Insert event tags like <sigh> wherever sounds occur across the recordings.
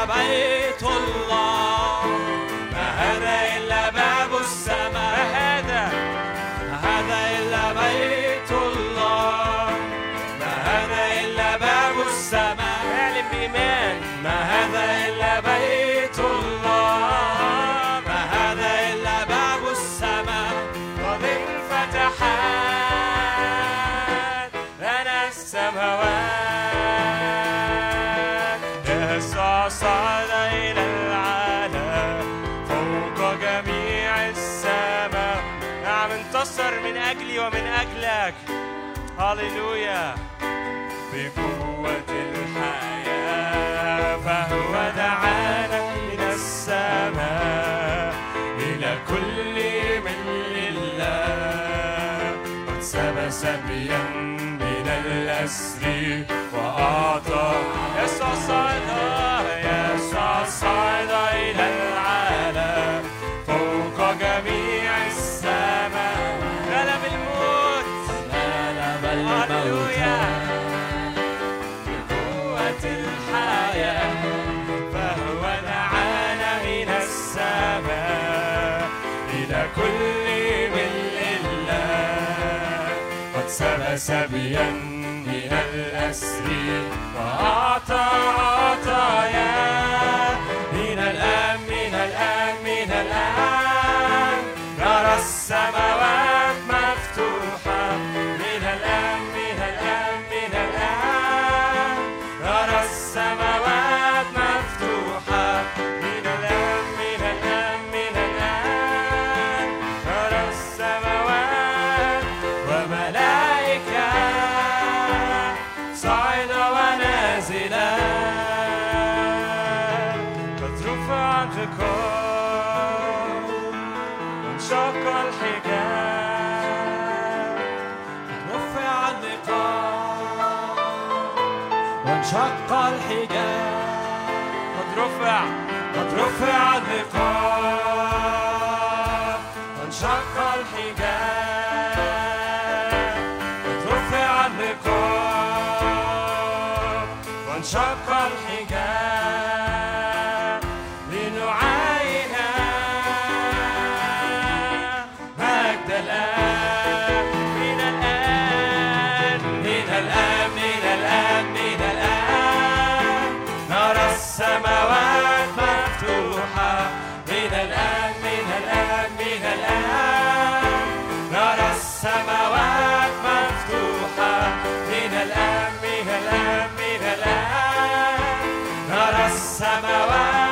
caballo. هللويا بقوة الحياة فهو دعانا من السماء إلى كل من لله. قد سبى سبيا من الأسر وأعطى. يسوع صعد يسوع صعد سبيا من الأسر وأعطى عطايا من الآن من الآن من الآن نرى السماوات شق الحجاب. قد رفع قد رفع النقاب. السماوات مفتوحة. من الآن من الآن من الآن. نرى السماوات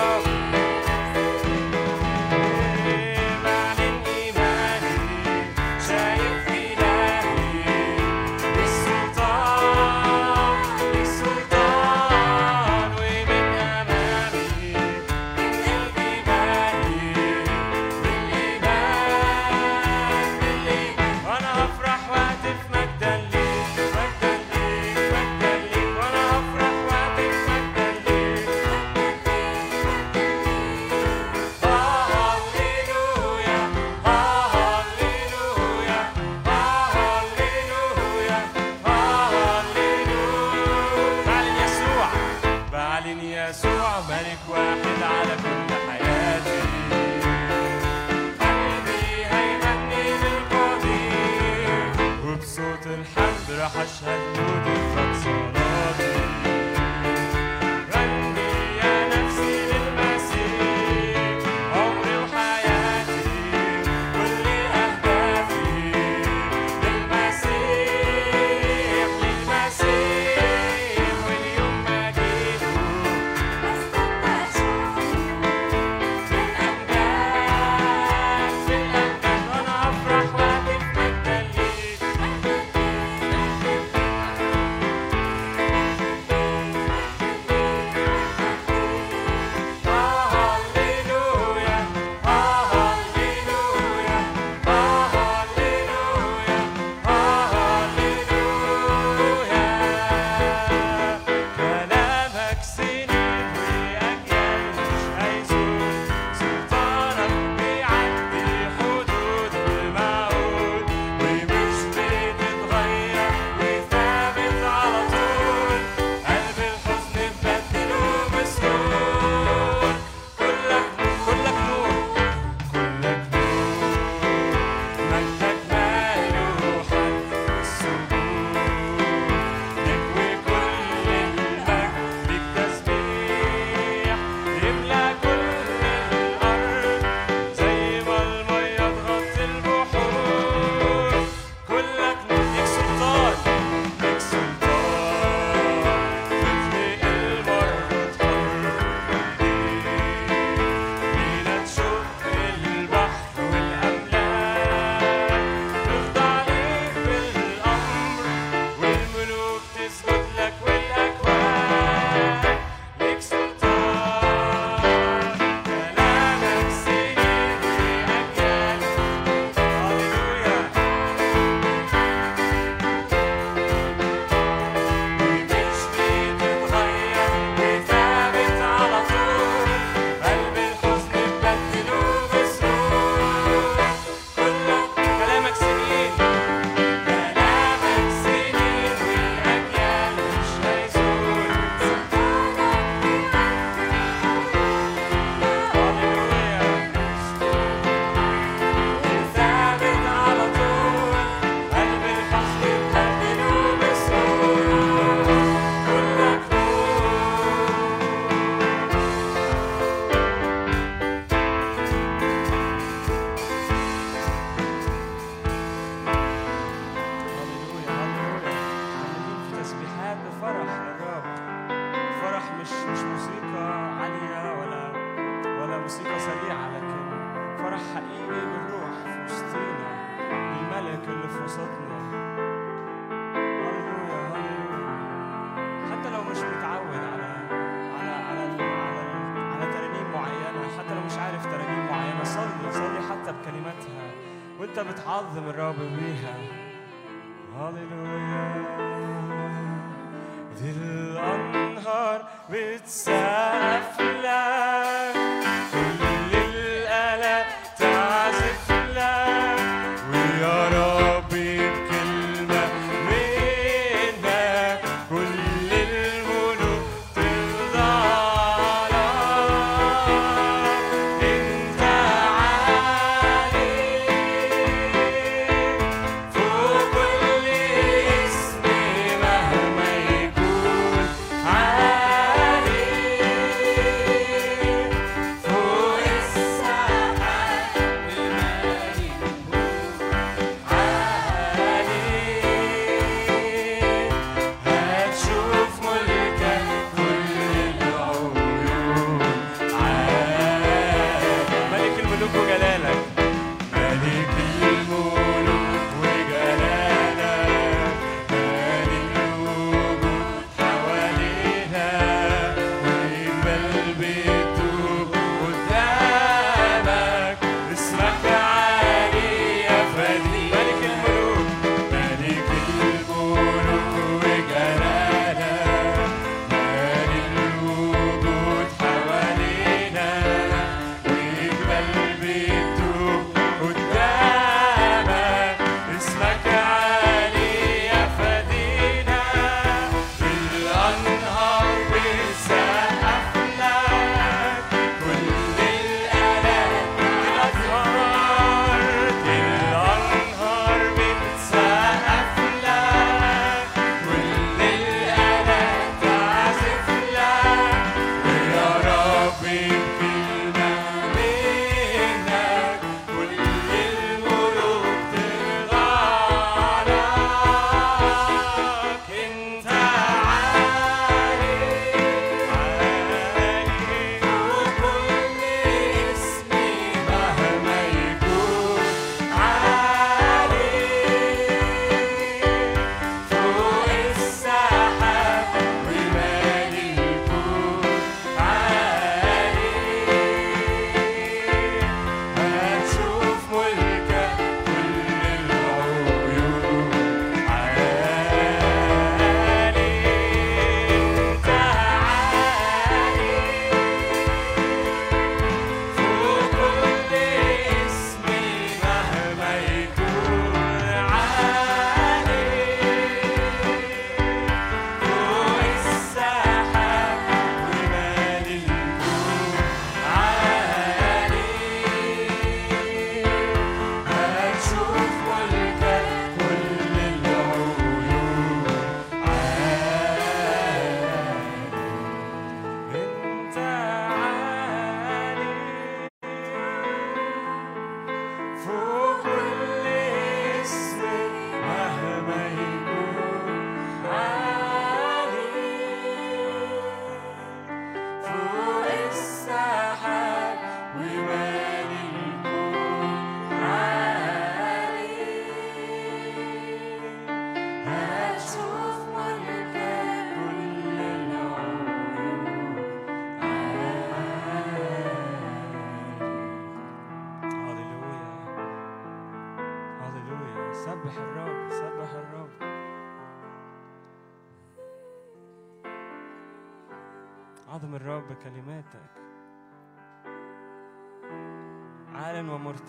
تسبيح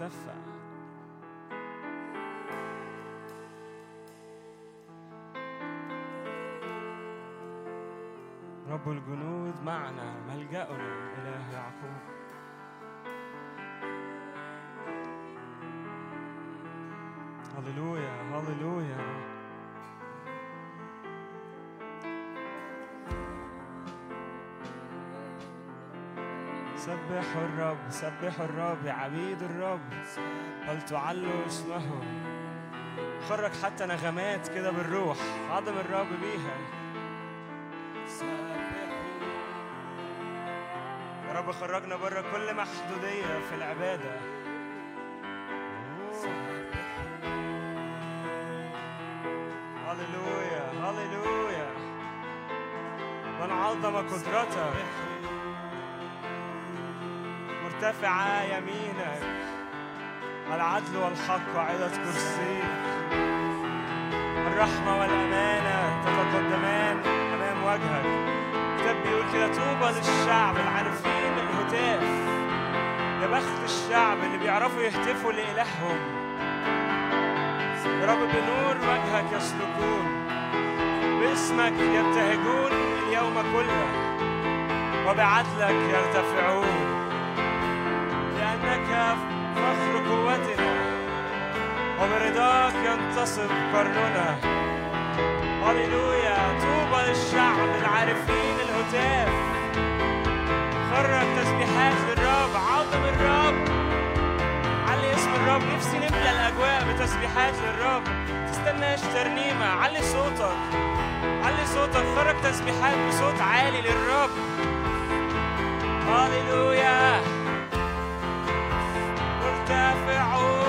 ترتفع رب الجنود معنا ملجأنا سبحوا الرب سبحوا الرب عبيد الرب. فلتعلوا اسمه. خرج حتى نغمات كده بالروح عظم الرب بيها. يا رب خرجنا بره كل محدودية في العبادة. هللويا هللويا. بنعظم قدرتك. مرتفعة يمينك العدل والحق وعدة كرسيك الرحمة والأمانة تتقدمان أمام وجهك. الكتاب بيقول كده طوبى للشعب العارفين الهتاف. يا بخت الشعب اللي بيعرفوا يهتفوا لإلههم. يا رب بنور وجهك يسلكون. باسمك يبتهجون اليوم كله. وبعدلك يرتفعون. وبرضاك ينتصب قرننا هللويا طوبى للشعب العارفين الهتاف. خرج تسبيحات للرب عظم الرب. علي اسم الرب نفسي نملى الأجواء بتسبيحات للرب. تستناش ترنيمة علي صوتك. علي صوتك خرج تسبيحات بصوت عالي للرب. هللويا. مرتفعون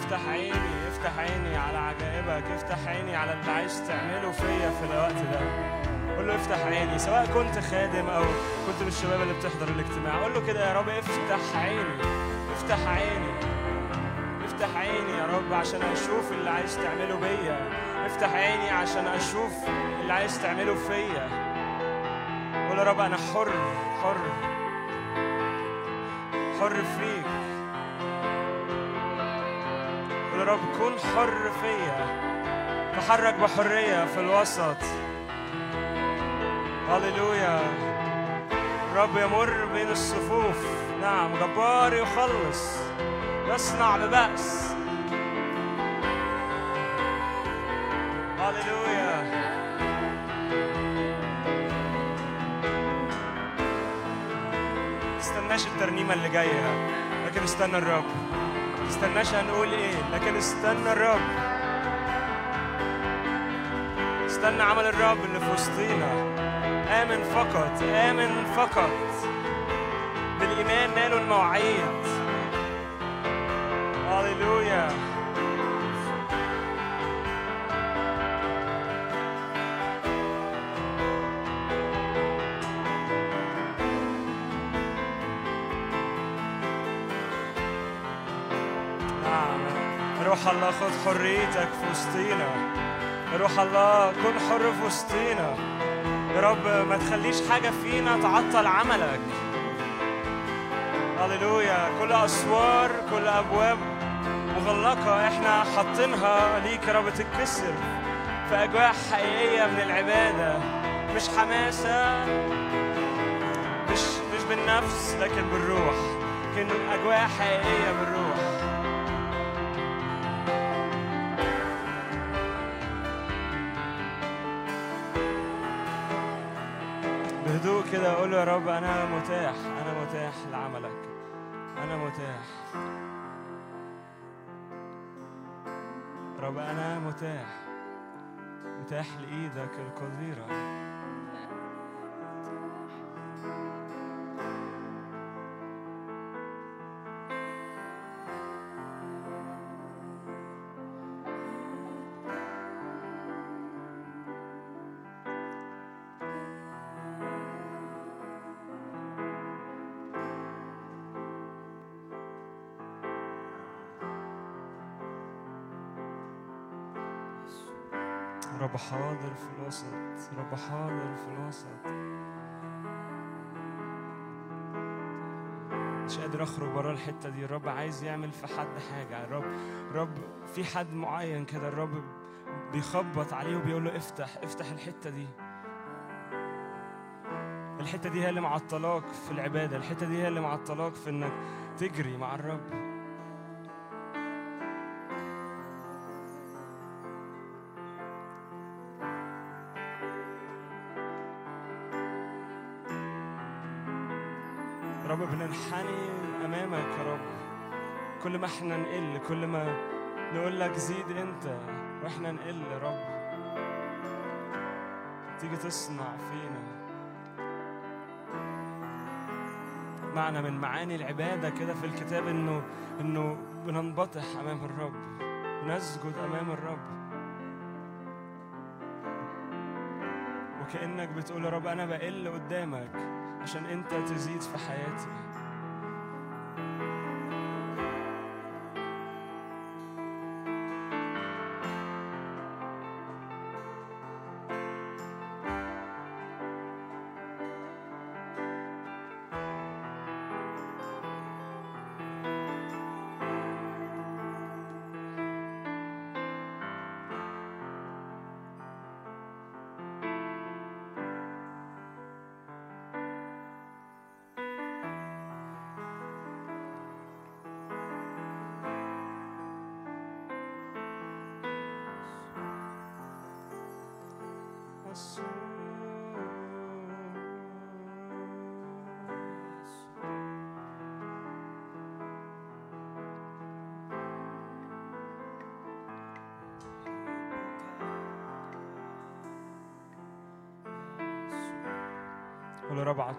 افتح عيني افتح عيني على عجائبك افتح عيني على اللي عايز تعمله فيا في الوقت ده. قول له افتح عيني سواء كنت خادم أو كنت من الشباب اللي بتحضر الاجتماع. قول له كده يا رب افتح عيني افتح عيني افتح عيني يا رب عشان أشوف اللي عايز تعمله بيا. افتح عيني عشان أشوف اللي عايز تعمله فيا. قول يا رب أنا حر حر حر فيك. رب كن حر فيا. تحرك بحرية في الوسط. هللويا. الرب يمر بين الصفوف. نعم جبار يخلص. يصنع ببأس. هللويا. تستناش الترنيمة اللي جاية لكن استنى الرب. تستناش هنقول إيه لكن استنى الرب. استنى عمل الرب اللي في وسطينا. آمن فقط آمن فقط. بالإيمان نالوا المواعيد. الله خذ حريتك في وسطينا. روح الله كن حر في وسطينا. يا رب ما تخليش حاجة فينا تعطل عملك. هللويا. كل أسوار كل أبواب مغلقة. إحنا حاطينها ليك يا رب تتكسر في أجواء حقيقية من العبادة. مش حماسة مش مش بالنفس لكن بالروح. لكن أجواء حقيقية بالروح. يا رب أنا متاح أنا متاح لعملك. أنا متاح. رب أنا متاح. متاح لإيدك القديره حاضر في الوسط رب حاضر في الوسط مش قادر أخرج بره الحتة دي. الرب عايز يعمل في حد حاجة. الرب الرب في حد معين كده. الرب بيخبط عليه وبيقول له افتح افتح الحتة دي. الحتة دي هي اللي معطلاك في العبادة. الحتة دي هي اللي معطلاك في إنك تجري مع الرب. كل ما إحنا نقل كل ما نقول لك زيد انت وإحنا نقل يا رب. تيجي تصنع فينا. معنى من معاني العبادة كده في الكتاب إنه إنه بننبطح أمام الرب نسجد أمام الرب. وكأنك بتقول يا رب أنا بقل قدامك عشان أنت تزيد في حياتي.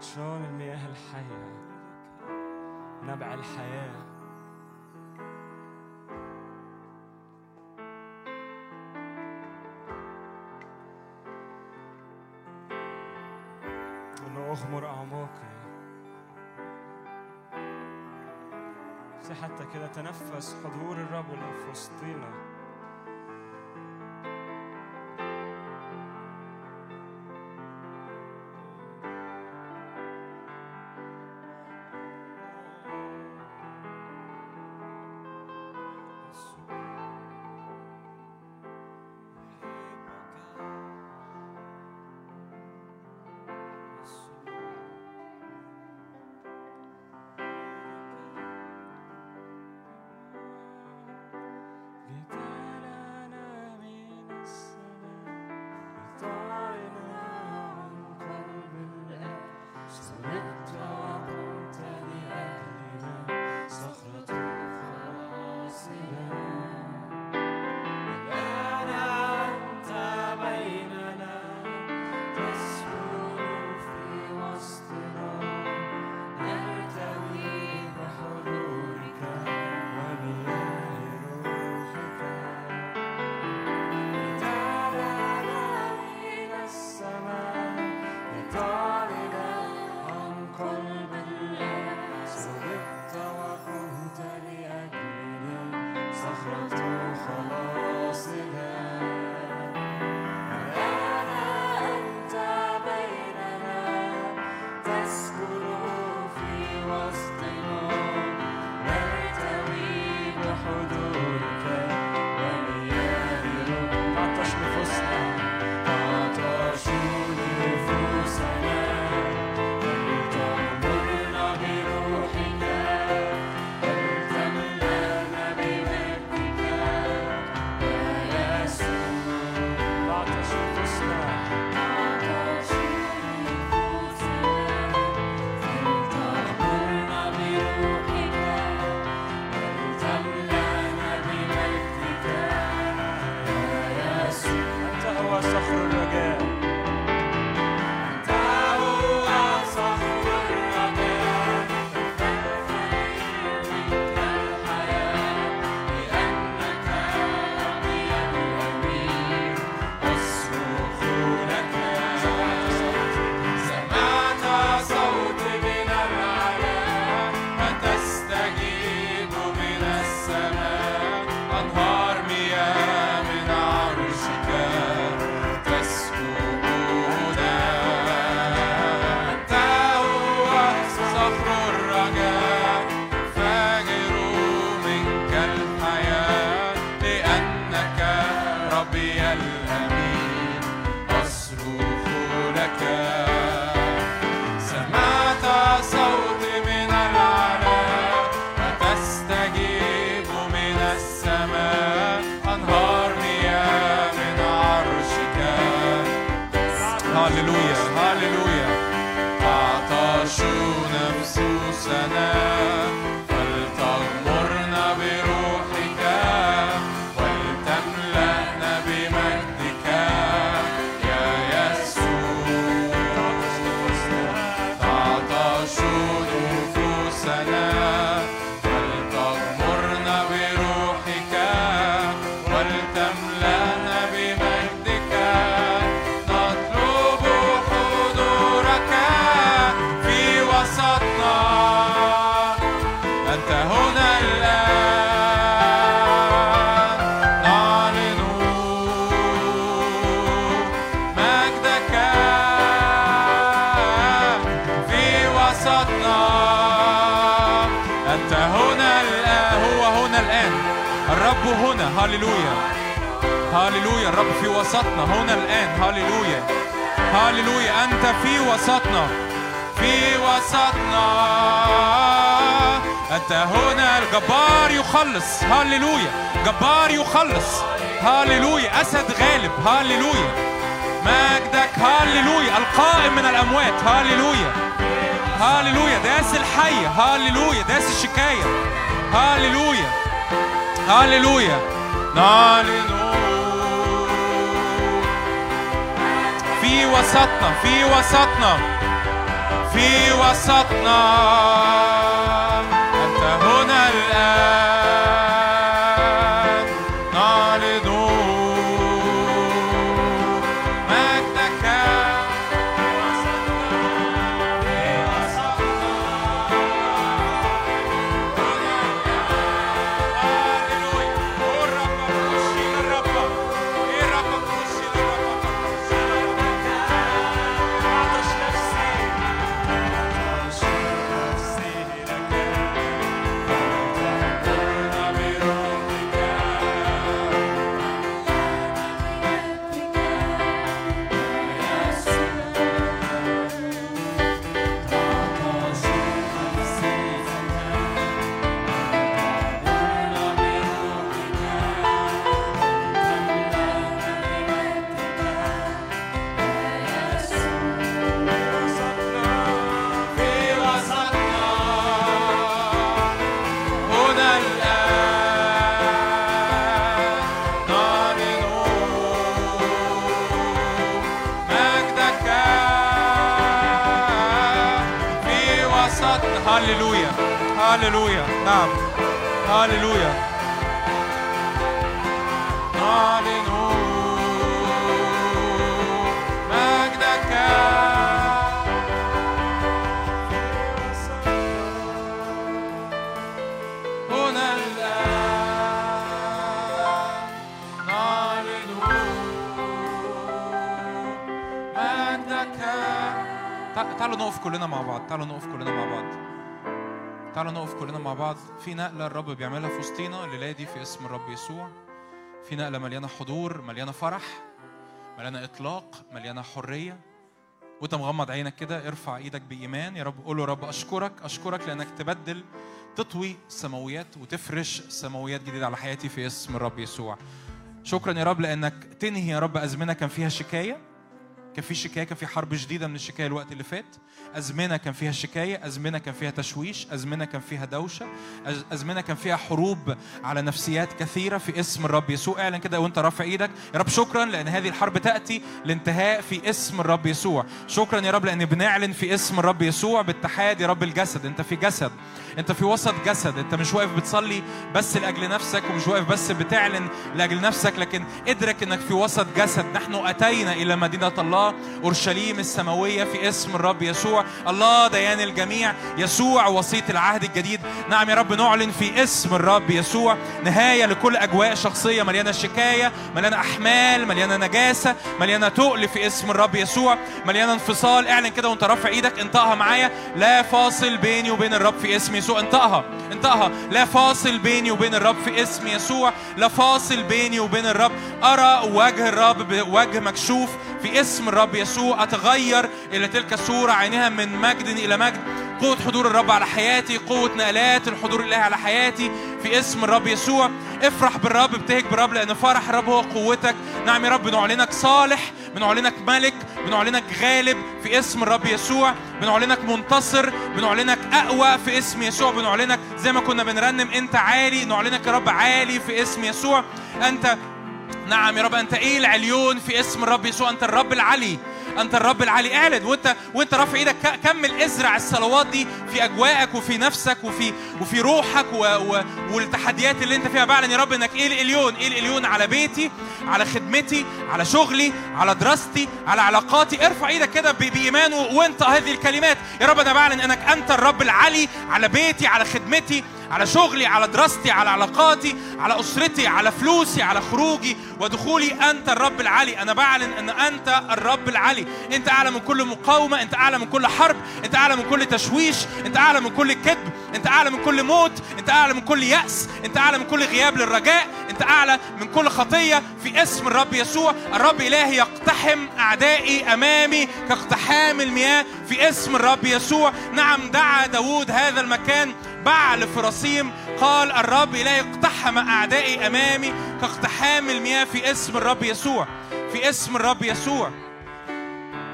عطشان المياه الحية نبع الحياة. أغمر أعماقي. حتى كده تنفس حضور الرب اللي في وسطينا هللويا الرب في وسطنا هنا الآن هللويا هللويا أنت في وسطنا في وسطنا أنت هنا الجبار يخلص هللويا جبار يخلص هللويا أسد غالب هللويا مجدك هللويا القائم من الأموات هللويا هللويا داس الحي هللويا داس الشكاية هللويا هللويا نعلن في وسطنا في وسطنا في وسطنا هللويا نعم هللويا نعلن مجدك هنا الآن نعلن مجدك تع- تعالوا نقف كلنا مع بعض تعالوا نقف كلنا مع بعض تعالوا نقف كلنا مع بعض. في نقلة الرب بيعملها في وسطينا الليلة دي في اسم الرب يسوع. في نقلة مليانة حضور مليانة فرح مليانة إطلاق مليانة حرية. وانت مغمض عينك كده ارفع إيدك بإيمان. يا رب قول له رب أشكرك أشكرك لأنك تبدل تطوي سماويات وتفرش سماويات جديدة على حياتي في اسم الرب يسوع. شكرا يا رب لأنك تنهي يا رب أزمنة كان فيها شكاية. كان في شكاية كان في حرب شديدة من الشكاية الوقت اللي فات. أزمنة كان فيها شكاية أزمنة كان فيها تشويش أزمنة كان فيها دوشة أز- أزمنة كان فيها حروب على نفسيات كثيرة في اسم الرب يسوع. اعلن كده وانت رافع إيدك. يا رب شكرا لأن هذه الحرب تأتي لانتهاء في اسم الرب يسوع. شكرا يا رب لأن بنعلن في اسم الرب يسوع باتحاد يا رب الجسد. انت في جسد انت في وسط جسد. انت مش واقف بتصلي بس لأجل نفسك ومش واقف بس بتعلن لأجل نفسك لكن ادرك إنك في وسط جسد. نحن أتينا إلى مدينة الله أورشليم السماوية في اسم الرب يسوع. الله ديان الجميع يسوع وسيط العهد الجديد. نعم يا رب نعلن في اسم الرب يسوع نهاية لكل أجواء شخصية مليانة شكاية مليانة أحمال مليانة نجاسة مليانة تقل في اسم الرب يسوع مليانة انفصال. اعلن كده وانت رافع إيدك انطقها معايا. لا فاصل بيني وبين الرب في اسم يسوع. انطقها انطقها. لا فاصل بيني وبين الرب في اسم يسوع. لا فاصل بيني وبين الرب. أرى وجه الرب بوجه مكشوف في اسم الرب يسوع أتغير إلى تلك الصورة عينها من مجد إلى مجد. قوة حضور الرب على حياتي قوة نقلات الحضور الإلهي على حياتي في اسم الرب يسوع. افرح بالرب ابتهج بالرب لأن فرح الرب هو قوتك. نعم يا رب بنعلنك صالح بنعلنك ملك بنعلنك غالب في اسم الرب يسوع. بنعلنك منتصر بنعلنك أقوى في اسم يسوع. بنعلنك زي ما كنا بنرنم أنت عالي. نعلنك يا رب عالي في اسم يسوع. أنت نعم يا رب أنت إيه العليون في اسم الرب يسوع؟ أنت الرب العلي أنت الرب العلي. اعلن وأنت وأنت رافع إيدك. كمل إزرع الصلوات دي في أجواءك وفي نفسك وفي وفي روحك و و والتحديات اللي أنت فيها. بعلن يا رب إنك إيه الاليون إيه الاليون على بيتي على خدمتي على شغلي على دراستي على علاقاتي. ارفع إيدك كده بإيمان وانت هذه الكلمات. يا رب أنا بعلن إنك أنت الرب العلي على بيتي على خدمتي على شغلي على دراستي على علاقاتي على أسرتي على فلوسي على خروجي. ودخولي أنت الرب العلي أنا بعلن أن أنت الرب العلي أنت أعلى من كل مقاومة أنت أعلى من كل حرب أنت أعلى من كل تشويش أنت أعلى من كل كذب أنت أعلى من كل موت أنت أعلى من كل يأس أنت أعلى من كل غياب للرجاء أنت أعلى من كل خطية في اسم الرب يسوع. الرب إلهي يقتحم أعدائي أمامي كاقتحام المياه في اسم الرب يسوع. نعم دعا داود هذا المكان. بعل فراسيم قال الرب إلهي اقتحم أعدائي أمامي كاقتحام المياه في اسم الرب يسوع في اسم الرب يسوع.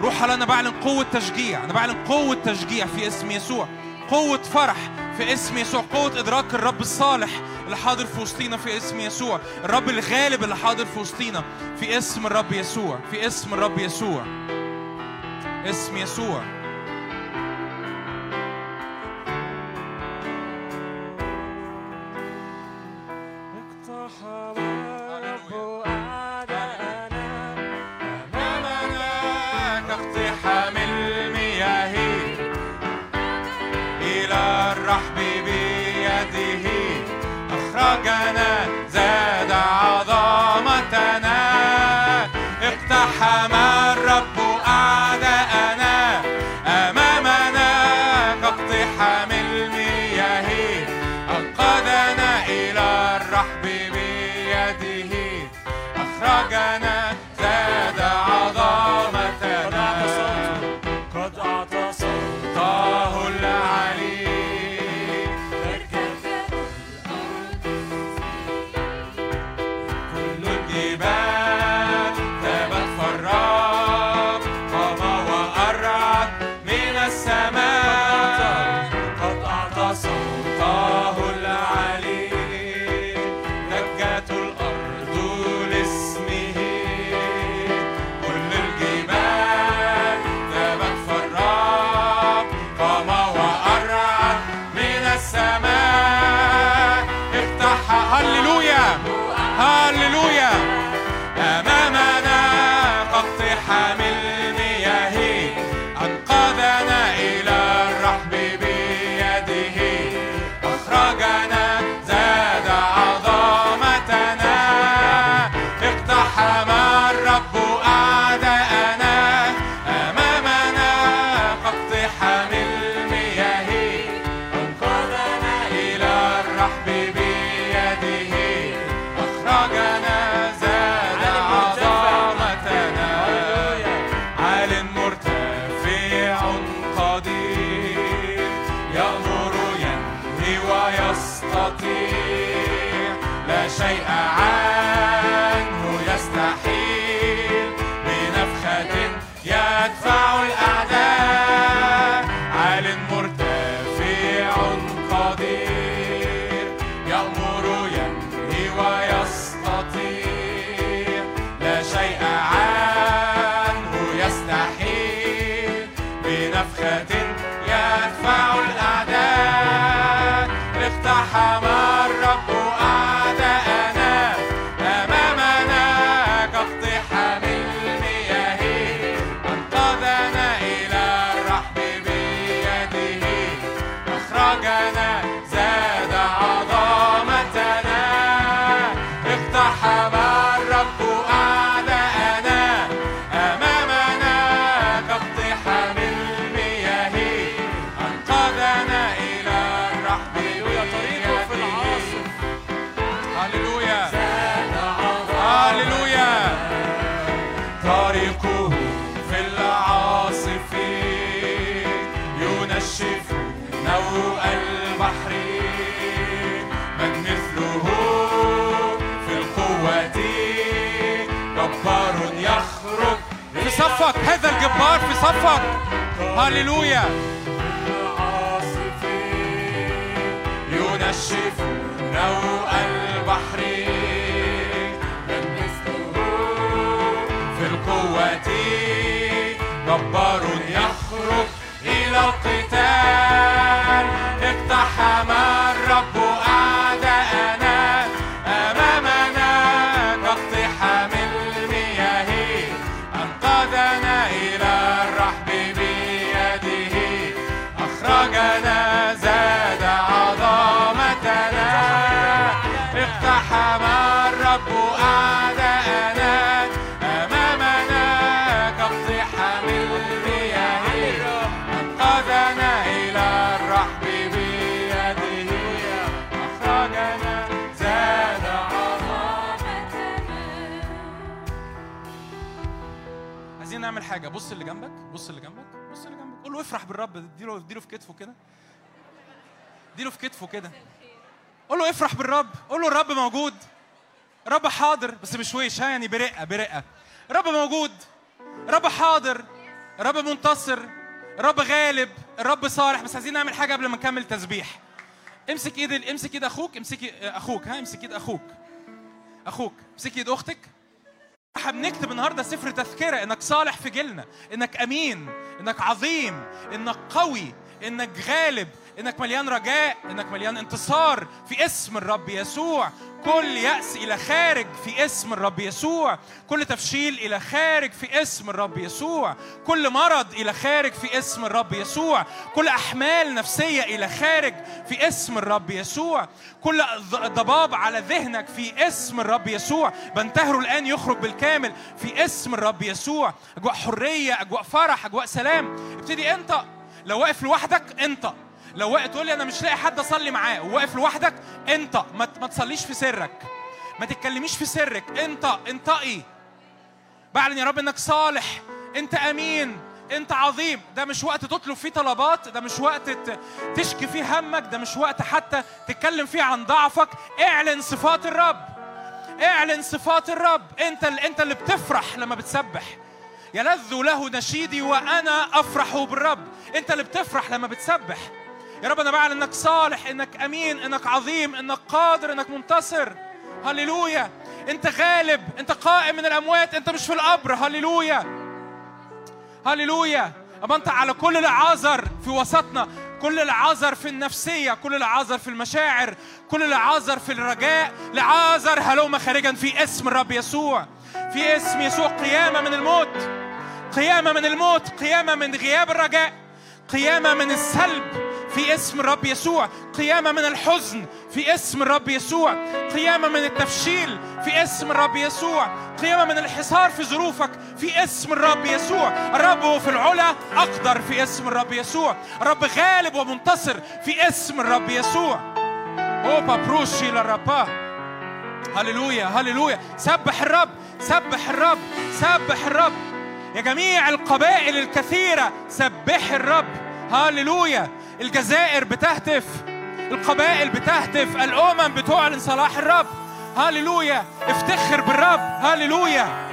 روح الله أنا بعلن قوة تشجيع أنا بعلن قوة تشجيع في اسم يسوع قوة فرح في اسم يسوع قوة إدراك الرب الصالح اللي حاضر في وسطينا في اسم يسوع الرب الغالب اللي حاضر في وسطينا في اسم الرب يسوع في اسم الرب يسوع اسم يسوع. صفك هذا الجبار في صفك هللويا. ينشف نوء البحر من مثله في القوة. جبار يخرج إلى القتال. اقتحم الرب بص اللي جنبك بص اللي جنبك بص اللي جنبك. قول له افرح بالرب اديله اديله في كتفه كده. اديله في كتفه كده. قول له افرح بالرب. قول له الرب موجود. الرب حاضر. بس مش ويش ها يعني برقة برقة. الرب موجود. الرب حاضر. الرب منتصر. الرب غالب. الرب صالح. بس عايزين نعمل حاجة قبل ما نكمل تسبيح. امسك ايد امسك ايد أخوك امسك أخوك ها امسك ايد أخوك. أخوك امسك ايد أختك. إحنا بنكتب النهارده سفر تذكرة إنك صالح في جيلنا إنك أمين إنك عظيم إنك قوي إنك غالب إنك مليان رجاء إنك مليان انتصار في اسم الرب يسوع. كل يأس إلى خارج في اسم الرب يسوع. كل تفشيل إلى خارج في اسم الرب يسوع. كل مرض إلى خارج في اسم الرب يسوع. كل أحمال نفسية إلى خارج في اسم الرب يسوع. كل ضباب على ذهنك في اسم الرب يسوع. بنتهره الآن يخرج بالكامل في اسم الرب يسوع. أجواء حرية أجواء فرح أجواء سلام. ابتدي أنت. لو واقف لوحدك أنت. لو واقف تقول لي أنا مش لاقي حد أصلي معاه وواقف لوحدك أنت ما تصليش في سرك. ما تتكلميش في سرك. أنت انطقي. بعلن يا رب إنك صالح. أنت أمين. أنت عظيم. ده مش وقت تطلب فيه طلبات ده مش وقت تشكي فيه همك ده مش وقت حتى تتكلم فيه عن ضعفك. اعلن صفات الرب. اعلن صفات الرب. أنت ال- أنت اللي بتفرح لما بتسبح. يلذ له نشيدي وأنا أفرح بالرب. أنت اللي بتفرح لما بتسبح. يا رب أنا بعلن إنك صالح إنك أمين إنك عظيم إنك قادر إنك منتصر. هللويا. أنت غالب أنت قائم من الأموات أنت مش في القبر. هللويا. هللويا. أما أنت على كل العذر في وسطنا كل العذر في النفسية كل العذر في المشاعر كل العذر في الرجاء. لعازر هلوم خارجا في اسم الرب يسوع. في اسم يسوع. قيامة من الموت. قيامة من الموت. قيامة من غياب الرجاء. قيامة من السلب. في اسم الرب يسوع. قيامة من الحزن في اسم الرب يسوع. قيامة من التفشيل في اسم الرب يسوع. قيامة من الحصار في ظروفك في اسم الرب يسوع. الرب في العلا أقدر في اسم الرب يسوع. الرب غالب ومنتصر في اسم الرب يسوع. أوبا بروشي للربا هللويا هللويا. سبح الرب سبح الرب سبح الرب. يا جميع القبائل الكثيرة سبح الرب. هللويا. الجزائر بتهتف القبائل بتهتف الأمم بتعلن صلاح الرب. هللويا. افتخر بالرب. هللويا.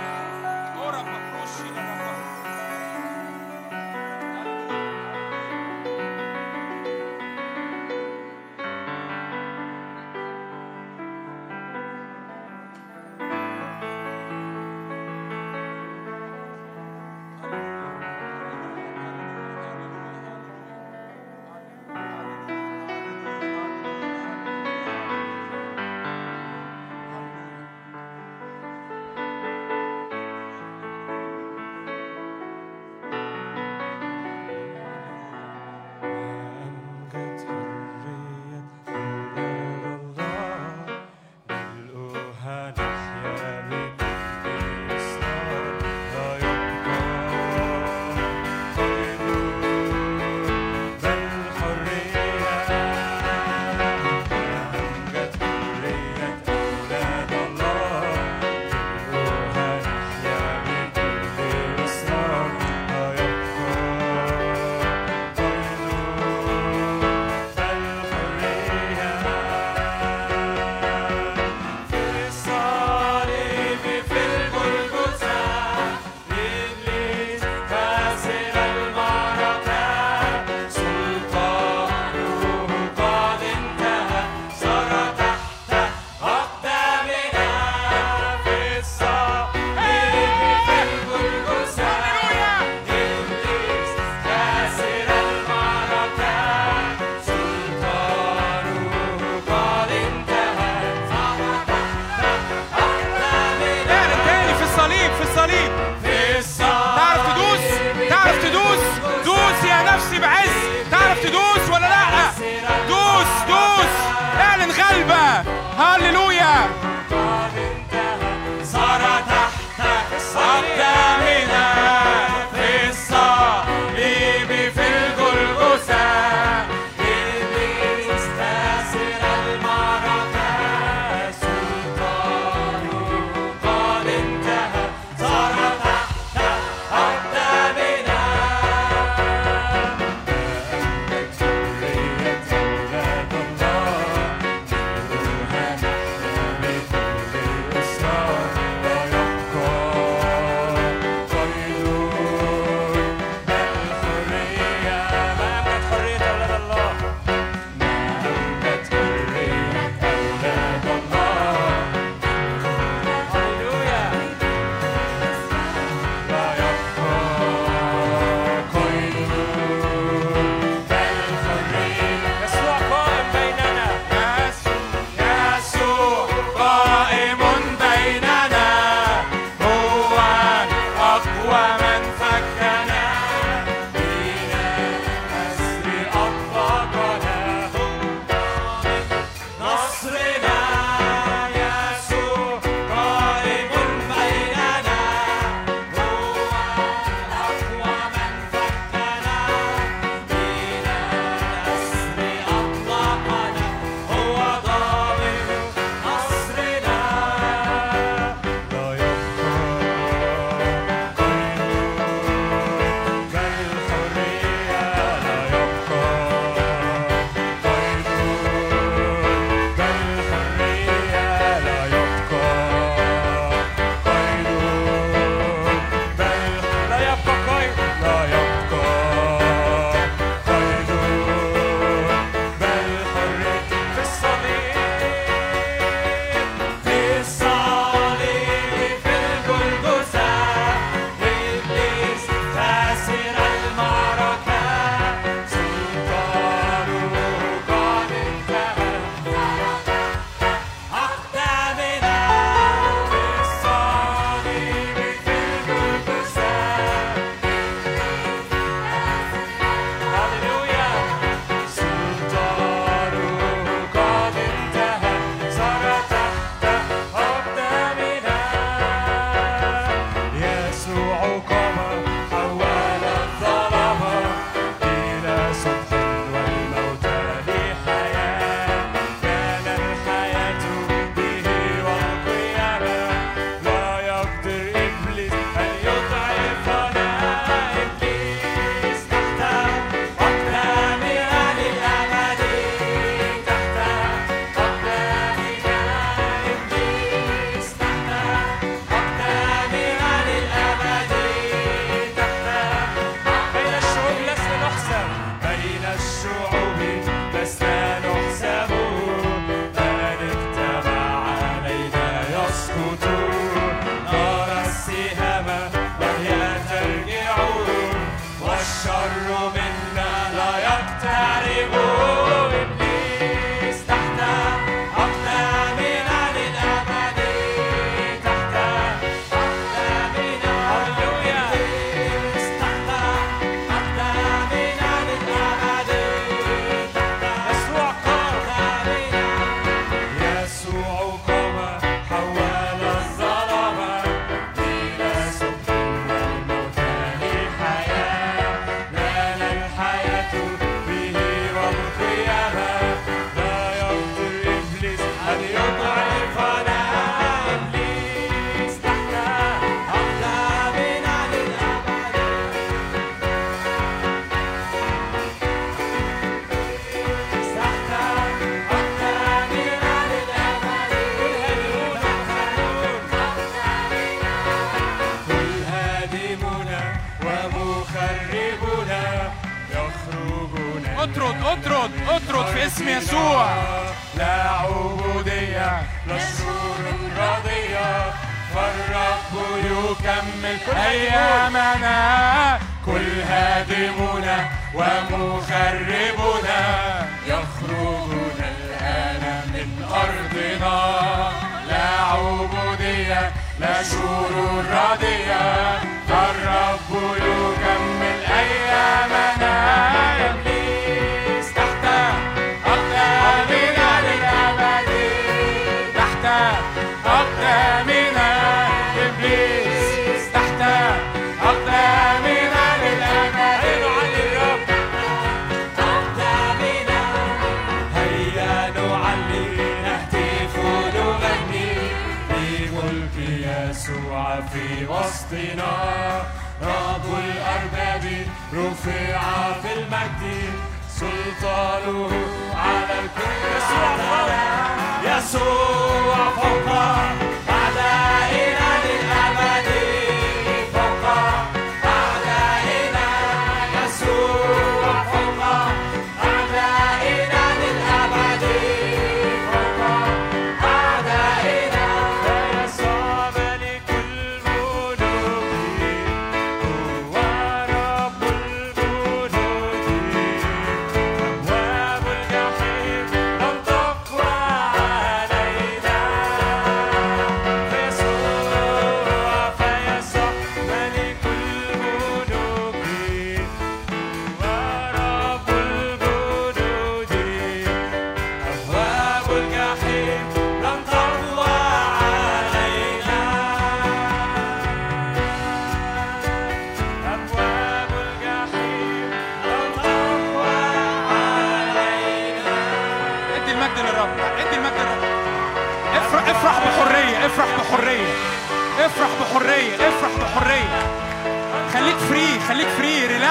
وسطنا رب الأرباب رفع في المجد سلطانه على الكل يسوع فوق يسوع فوق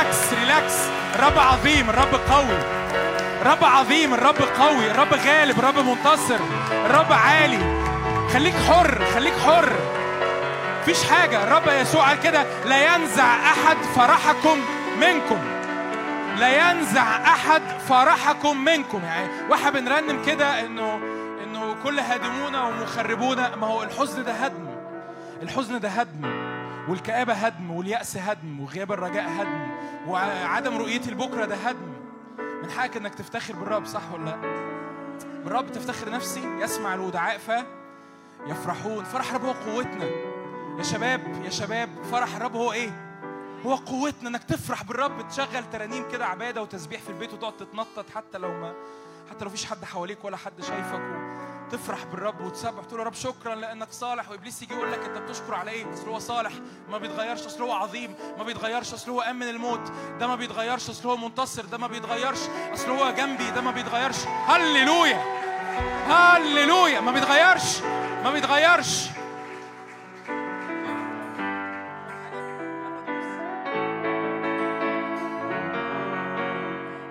relax relax الرب عظيم الرب قوي. الرب عظيم الرب قوي. الرب غالب الرب منتصر. الرب عالي. خليك حر خليك حر. مفيش حاجة. الرب يسوع قال كده لا ينزع أحد فرحكم منكم. لا ينزع أحد فرحكم منكم. يعني واحد بنرنم كده إنه إنه كل هادموك ومخربوك ما هو الحزن ده هدم. الحزن ده هدم. والكآبة هدم واليأس هدم وغياب الرجاء هدم وعدم رؤية البكرة ده هدم من حقك إنك تفتخر بالرب صح ولا لأ؟ بالرب تفتخر نفسي يسمع الودعاء ف يفرحون فرح الرب هو قوتنا يا شباب يا شباب فرح الرب هو إيه؟ هو قوتنا إنك تفرح بالرب تشغل ترانيم كده عبادة وتسبيح في البيت وتقعد تتنطط حتى لو ما حتى لو فيش حد حواليك ولا حد شايفك وتفرح بالرب وتسبح تقول يا رب شكرا لأنك صالح وإبليس يجي يقول لك أنت بتشكر على إيه؟ أصل هو صالح ما بيتغيرش أصل هو عظيم ما بيتغيرش أصل هو آمن الموت ده ما بيتغيرش أصل هو منتصر ده ما بيتغيرش أصل هو جنبي ده ما بيتغيرش. هللويا! هللويا! ما بيتغيرش ما بيتغيرش.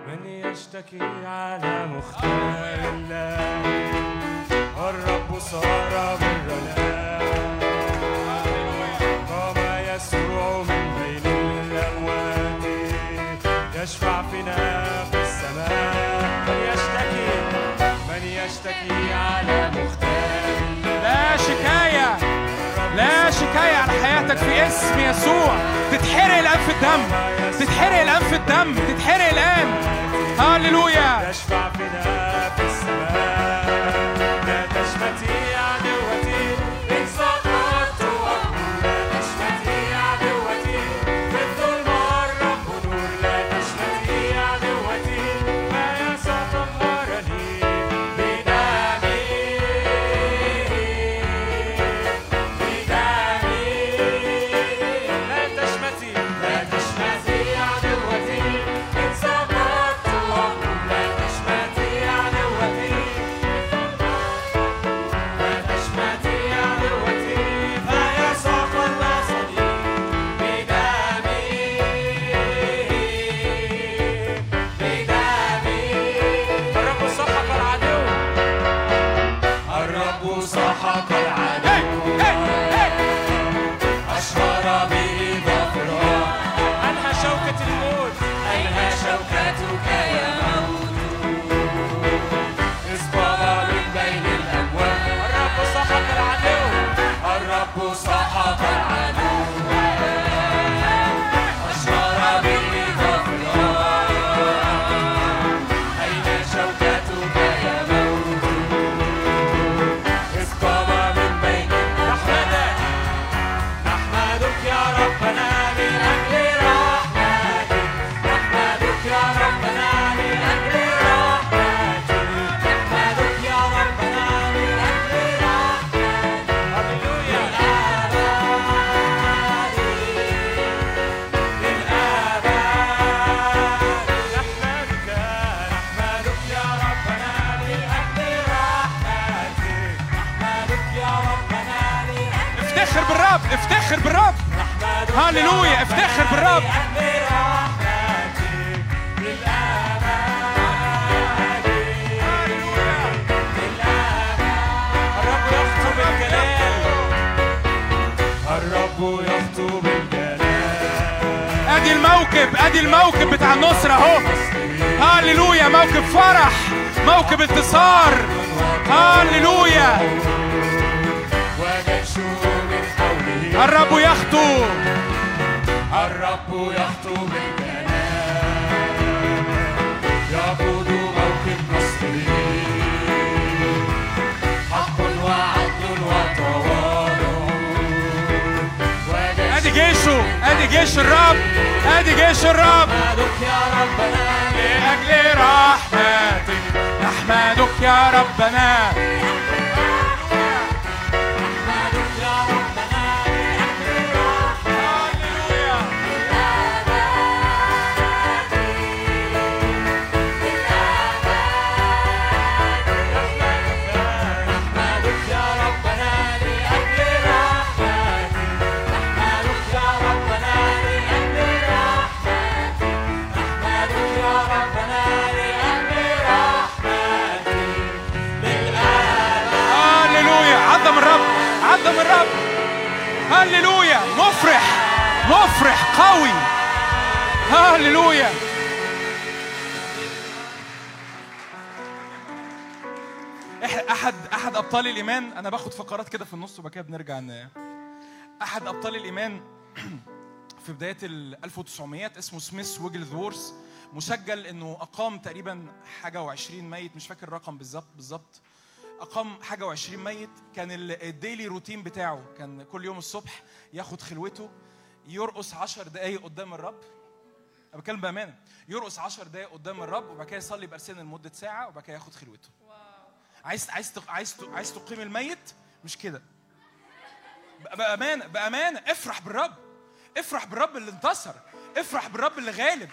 من يشتكي على مختار الله قام يسوع من بين الأموات يشفع فينا في السماء من يشتكي من يشتكي على مختار الله لا شكاية لا شكاية على حياتك في اسم يسوع تتحرق الآن في الدم تتحرق الآن في الدم تتحرق الآن هللويا يشفع فينا في السماء تشمتي افتخر بالرب هللويا افتخر بالرب الرب يخطب الجلال أدي الموكب أدي الموكب بتاع النصرة أهو. هللويا موكب فرح موكب انتصار. هللويا الرب يخطو. الرب يخطب الجلال يقود موكب نصره حق وعدل وتواضع. أدي جيشه أدي جيش الرب أدي جيش الرب. نحمدك يا ربنا لأجل رحمتك نحمدك يا ربنا مفرح قوي. هللويا. أحد أحد أبطال الإيمان أنا باخد فقرات كده في النص وبعد كده بنرجع ن... أحد أبطال الإيمان <clears throat> في بداية ال 1900 اسمه سميث ويجلزوورث مسجل إنه أقام تقريبا حاجة و20 ميت مش فاكر الرقم بالظبط بالظبط. أقام حاجة و20 ميت كان ال- ال daily routine بتاعه كان كل يوم الصبح ياخد خلوته يرقص 10 دقايق قدام الرب. أنا بتكلم بأمانة. يرقص 10 دقايق قدام الرب وبعد كده يصلي بارسنه لمدة ساعة وبعد كده ياخد خلوته. عايز عايز عايز عايز تقيم الميت؟ مش كده. بأمانة بأمانة. افرح بالرب. افرح بالرب اللي انتصر. افرح بالرب اللي غالب.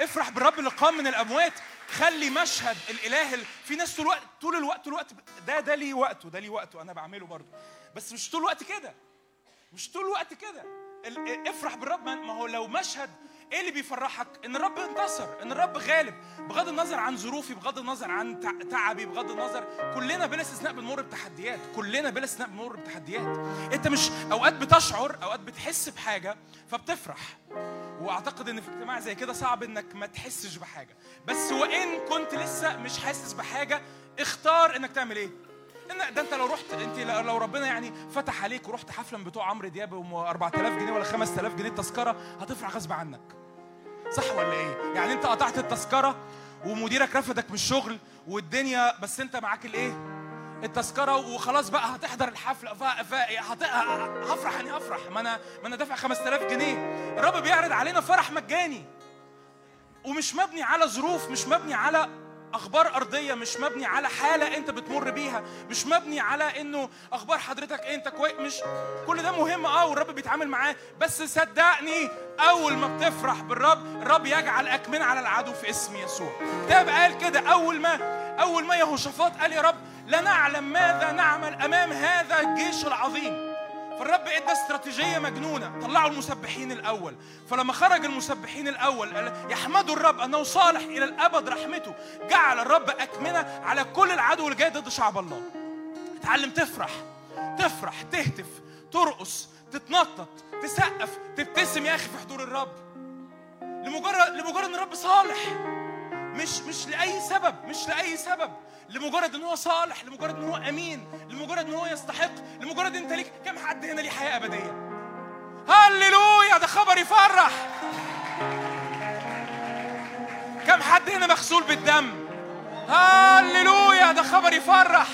افرح بالرب اللي قام من الأموات. خلي مشهد الإله ال- في ناس طول الوقت طول الوقت طول الوقت ده ده ليه وقته ده ليه وقته. أنا بعمله برضه. بس مش طول الوقت كده. مش طول الوقت كده. افرح بالرب ما هو لو مشهد إيه اللي بيفرحك؟ إن الرب انتصر إن الرب غالب بغض النظر عن ظروفي بغض النظر عن تع- تعبي بغض النظر كلنا بلا استثناء بنمر بتحديات كلنا بلا استثناء بنمر بتحديات. أنت مش أوقات بتشعر أوقات بتحس بحاجة فبتفرح. وأعتقد إن في اجتماع زي كده صعب إنك ما تحسش بحاجة. بس وإن كنت لسه مش حاسس بحاجة اختار إنك تعمل إيه؟ إن ده أنت لو رحت أنت لو ربنا يعني فتح عليك ورحت حفله من بتوع عمرو دياب ب 4000 جنيه ولا 5000 جنيه التذكرة هتفرح غصب عنك. صح ولا إيه؟ يعني أنت قطعت التذكرة ومديرك رفضك من الشغل والدنيا بس أنت معاك الإيه؟ التذكرة وخلاص بقى هتحضر الحفلة. هفرح يعني هفرح. ما أنا ما أنا دافع 5000 جنيه. الرب بيعرض علينا فرح مجاني. ومش مبني على ظروف مش مبني على أخبار أرضية مش مبني على حالة أنت بتمر بيها مش مبني على إنه أخبار حضرتك أنت كويس مش كل ده مهم آه والرب بيتعامل معاه بس صدقني أول ما بتفرح بالرب الرب يجعل أكمن على العدو في اسم يسوع. ده قال كده أول ما أول ما يهوشافاط قال يا رب لا نعلم ماذا نعمل أمام هذا الجيش العظيم. فالرب ادى استراتيجية مجنونة طلعوا المسبحين الأول. فلما خرج المسبحين الأول يحمدوا الرب أنه صالح إلى الأبد رحمته. جعل الرب أكمنة على كل العدو اللي جاي ضد شعب الله. اتعلم تفرح تفرح تهتف ترقص تتنطط تسقف تبتسم يا أخي في حضور الرب. لمجرد لمجرد إن الرب صالح. مش مش لأي سبب مش لأي سبب. لمجرد إن هو صالح لمجرد إن هو أمين لمجرد إن هو يستحق لمجرد أنت ليك كم حد هنا ليه حياة أبدية. هللويا ده خبر يفرح. كم حد هنا مغسول بالدم؟ هللويا ده خبر يفرح.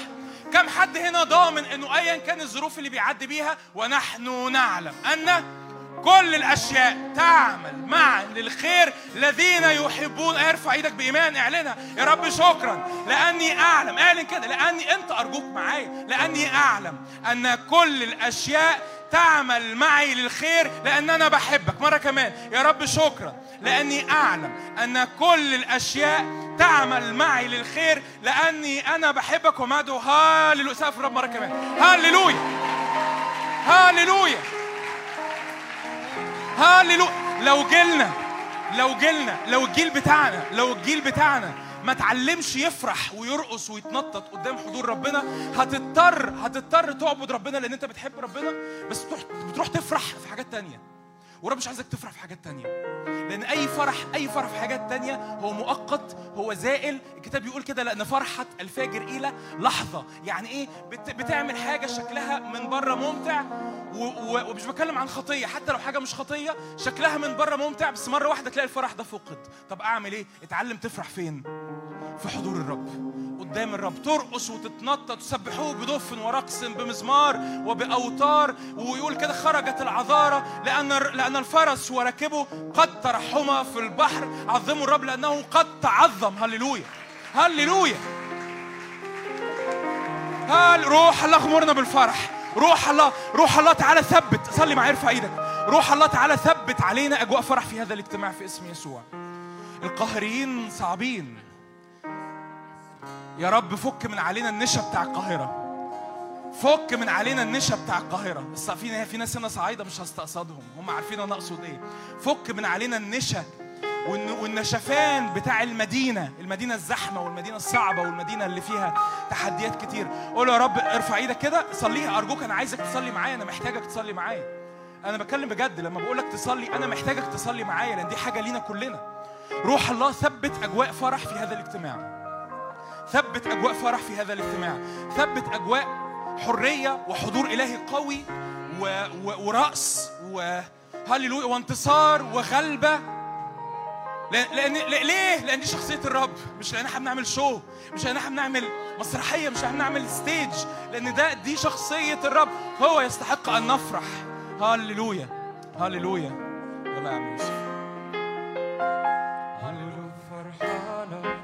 كم حد هنا ضامن إنه ايا كان الظروف اللي بيعدي بيها ونحن نعلم أن كل الأشياء تعمل معا للخير الذين يحبون. ارفع إيدك بإيمان اعلنها. يا رب شكرا. لأني أعلم اعلن كده. لأني أنت أرجوك معايا. لأني أعلم أن كل الأشياء تعمل معي للخير لأن أنا بحبك. مرة كمان. يا رب شكرا. لأني أعلم أن كل الأشياء تعمل معي للخير لأني أنا بحبك ومدعو هاللويا. سقف الرب مرة كمان. هاللويا. هاللويا. هاليلويا لو جيلنا لو جيلنا لو الجيل بتاعنا لو الجيل بتاعنا ما تعلمش يفرح ويرقص ويتنطط قدام حضور ربنا هتضطر هتضطر تعبد ربنا لأن أنت بتحب ربنا بس بتروح تفرح في حاجات تانية. ورب مش عايزك تفرح في حاجات تانية. لأن أي فرح أي فرح في حاجات تانية هو مؤقت هو زائل. الكتاب بيقول كده لأن فرحة الفاجر إلى لحظة. يعني إيه؟ بت بتعمل حاجة شكلها من بره ممتع ومش بتكلم عن خطية. حتى لو حاجة مش خطية شكلها من بره ممتع بس مرة واحدة تلاقي الفرح ده فقد. طب أعمل إيه؟ اتعلم تفرح فين؟ في حضور الرب. قدام الرب. ترقص وتتنطط تسبحوه بدف ورقص بمزمار وبأوتار ويقول كده خرجت العذارة لأن لأن الفرس وراكبه قد ترحما في البحر. عظموا الرب لأنه قد تعظم. هللويا. هللويا. هل روح الله اغمرنا بالفرح. روح الله روح الله تعالى ثبت. صلي معايا ارفع إيدك. روح الله تعالى ثبت علينا أجواء فرح في هذا الاجتماع في اسم يسوع. القاهريين صعبين. يا رب فك من علينا النشا بتاع القاهرة. فك من علينا النشا بتاع القاهرة. بس في في ناس هنا صعايدة مش هستقصدهم. هم عارفين أنا أقصد إيه. فك من علينا النشا والن- والنشفان بتاع المدينة المدينة الزحمة والمدينة الصعبة والمدينة اللي فيها تحديات كتير. قول يا رب ارفع إيدك كده صليها أرجوك أنا عايزك تصلي معايا أنا محتاجك تصلي معايا. أنا بتكلم بجد لما بقولك تصلي أنا محتاجك تصلي معايا لأن دي حاجة لينا كلنا. روح الله ثبت أجواء فرح في هذا الاجتماع. ثبت أجواء فرح في هذا الاجتماع. ثبت أجواء حرية وحضور إلهي قوي و... و... ورأس وهللويا وانتصار وغلبة. لأن... ليه؟ لأن دي شخصية الرب. مش لأن إحنا بنعمل شو مش لأن إحنا بنعمل مسرحية. مش لأن إحنا بنعمل ستيج لأن ده دي شخصية الرب. هو يستحق أن نفرح. هللويا. هللويا. يلا يا عم يوسف. هللويا. فرحانة.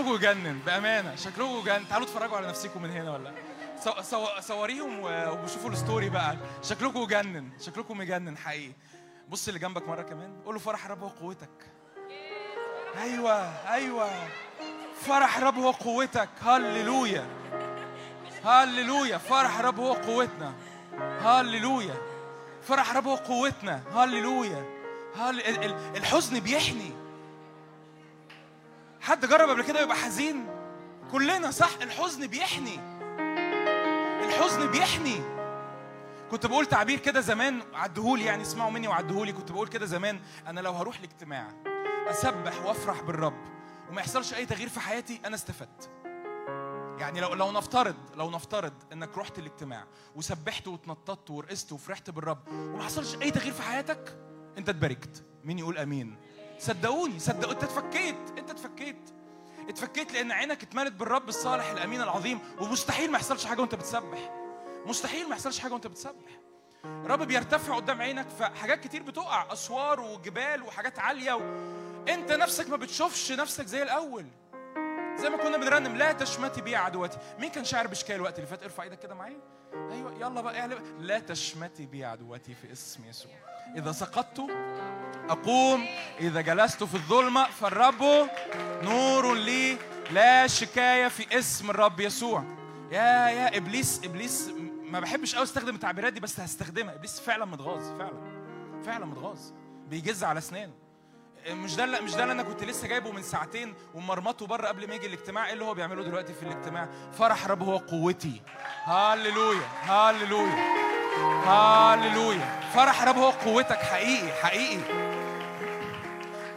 شكلكم يجنن بأمانة. شكلكم يجنن تعالوا اتفرجوا على نفسكم من هنا ولا؟ صو... صو... صوريهم وشوفوا الستوري بقى. شكلكم يجنن شكلكم يجنن حقيقي. بص اللي جنبك مرة كمان. قول له فرح رب هو قوتك. أيوه أيوه. فرح رب هو قوتك. هللويا. هللويا. فرح رب هو قوتنا. هللويا. فرح رب هو قوتنا. هللويا. هل... ال- ال- الحزن بيحني. حد جرب قبل كده يبقى حزين؟ كلنا صح الحزن بيحني. الحزن بيحني. كنت بقول تعبير كده زمان عدهولي يعني اسمعوا مني وعدهولي. كنت بقول كده زمان أنا لو هروح الاجتماع أسبح وأفرح بالرب وما يحصلش أي تغيير في حياتي أنا استفدت. يعني لو لو نفترض لو نفترض إنك رحت الاجتماع وسبحت واتنططت ورقصت وفرحت بالرب وما حصلش أي تغيير في حياتك أنت اتباركت مين يقول آمين؟ صدقوني صدقوا انت اتفكيت انت اتفكيت. اتفكيت لأن عينك اتملت بالرب الصالح الأمين العظيم ومستحيل ما يحصلش حاجة وانت بتسبح. مستحيل ما يحصلش حاجة وانت بتسبح. الرب بيرتفع قدام عينك فحاجات كتير بتقع أسوار وجبال وحاجات عالية و... انت نفسك ما بتشوفش نفسك زي الأول. زي ما كنا بنرنم لا تشمتي بي عدوتي. مين كان شاعر بشكاية الوقت اللي فات؟ ارفع إيدك كده معايا. أيوه يلا بقى اعلى. لا تشمتي بي عدوتي في اسم يسوع. إذا سقطت أقوم إذا جلست في الظلمة فالرب نور لي. لا شكاية في اسم الرب يسوع. يا يا إبليس إبليس ما بحبش قوي أستخدم التعبيرات دي بس هستخدمها. إبليس فعلا متغاظ فعلا فعلا متغاظ. بيجز على أسنانه. مش ده مش ده اللي أنا كنت لسه جايبه من ساعتين ومرمطه بره قبل ما يجي الاجتماع؟ إيه اللي هو بيعمله دلوقتي في الاجتماع؟ فرح رب هو قوتي. هللويا هللويا هللويا فرح رب هو قوتك حقيقي حقيقي.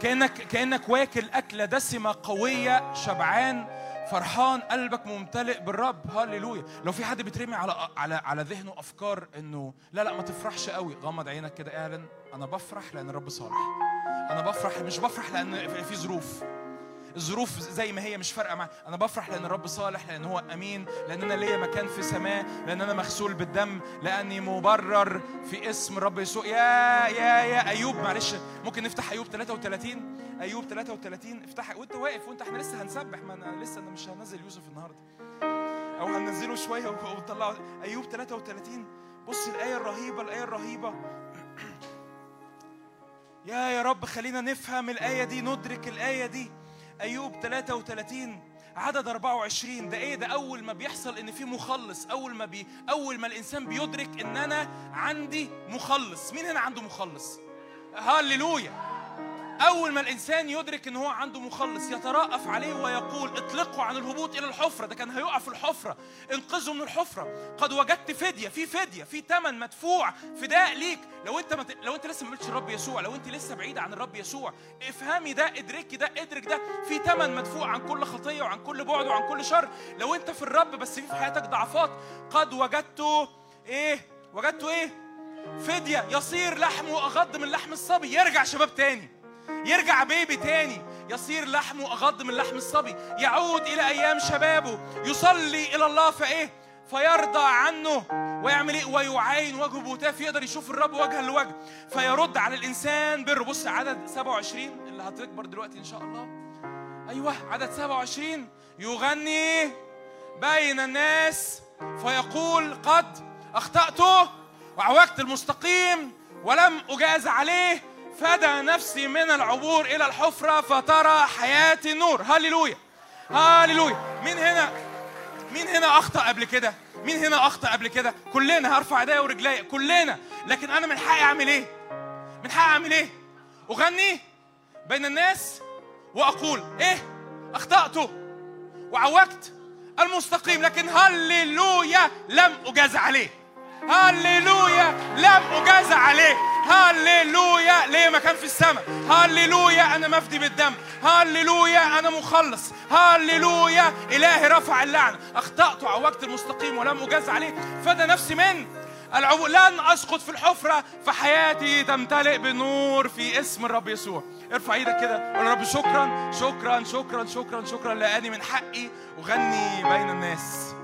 كانك كأنك واكل أكلة دسمة قوية شبعان فرحان قلبك ممتلئ بالرب. هللويا. لو في حد بيترمي على على على ذهنه أفكار إنه لا لا ما تفرحش قوي غمض عينك كده اعلن أنا بفرح لأن الرب صالح. أنا بفرح مش بفرح لأن في- ظروف. الظروف زي ما هي مش فارقة معايا. أنا بفرح لأن الرب صالح لأن هو أمين لأن أنا ليا مكان في سماه لأن أنا مغسول بالدم لأني مبرر في اسم الرب يسوع. يا يا يا أيوب معلش. ممكن نفتح أيوب 33 أيوب 33 افتح وأنت واقف وأنت إحنا لسه هنسبح. ما أنا لسه أنا مش هنزل يوسف النهارده. أو هننزله شوية ونطلعه أيوب 33 بص الآية الرهيبة الآية الرهيبة. <clears throat> يا يا رب خلينا نفهم الآية دي ندرك الآية دي. أيوب 33 عدد 24 ده إيه؟ ده أول ما بيحصل إن في مخلص أول ما بي أول ما الإنسان بيدرك إن أنا عندي مخلص. مين هنا عنده مخلص؟ هللويا! أول ما الإنسان يدرك إن هو عنده مخلص يترأف عليه ويقول اطلقوا عن الهبوط إلى الحفرة ده كان هيقع في الحفرة انقذوا من الحفرة. قد وجدت فدية في فدية في ثمن مدفوع فداء ليك. لو أنت مت... لو أنت لسه ما قلتش الرب يسوع لو أنت لسه بعيدة عن الرب يسوع افهمي ده ادركي ده ادرك ده. في ثمن مدفوع عن كل خطية وعن كل بعد وعن كل شر. لو أنت في الرب بس في في حياتك ضعفات قد وجدت إيه؟ وجدت إيه؟ فدية يصير لحمه أغض من لحم الصبي. يرجع شباب تاني. يرجع بيبي تاني يصير لحمه أغض من لحم الصبي يعود إلى أيام شبابه يصلي إلى الله فإيه فيرضى عنه ويعمل إيه؟ ويعاين وجهه بهتاف يقدر يشوف الرب وجها لوجه. فيرد على الإنسان بر بص عدد 27 اللي هتكبر دلوقتي إن شاء الله. أيوه عدد 27 يغني بين الناس فيقول قد أخطأت وعوجت المستقيم ولم اجاز عليه. فدى نفسي من العبور إلى الحفرة فترى حياتي النور هللويا. هللويا. مين هنا؟ مين هنا أخطأ قبل كده؟ مين هنا أخطأ قبل كده؟ كلنا هرفع ايديا ورجليا كلنا. لكن أنا من حقي أعمل إيه؟ من حقي أعمل إيه؟ أغني بين الناس وأقول إيه؟ أخطأت وعوجت المستقيم. لكن هللويا لم اجاز عليه. هللويا لم اجاز عليه. هللويا ليه مكان في السماء؟ هللويا أنا مفدي بالدم. هللويا أنا مخلص. هللويا إلهي رفع اللعنه أخطأت وعوجت المستقيم ولم أجاز عليه. فدى نفسي من؟ العبور لن أسقط في الحفرة فحياتي تمتلئ بنور في اسم الرب يسوع. ارفع إيدك كده قول رب شكرا شكرا شكرا شكرا شكرا لأني من حقي أغني بين الناس.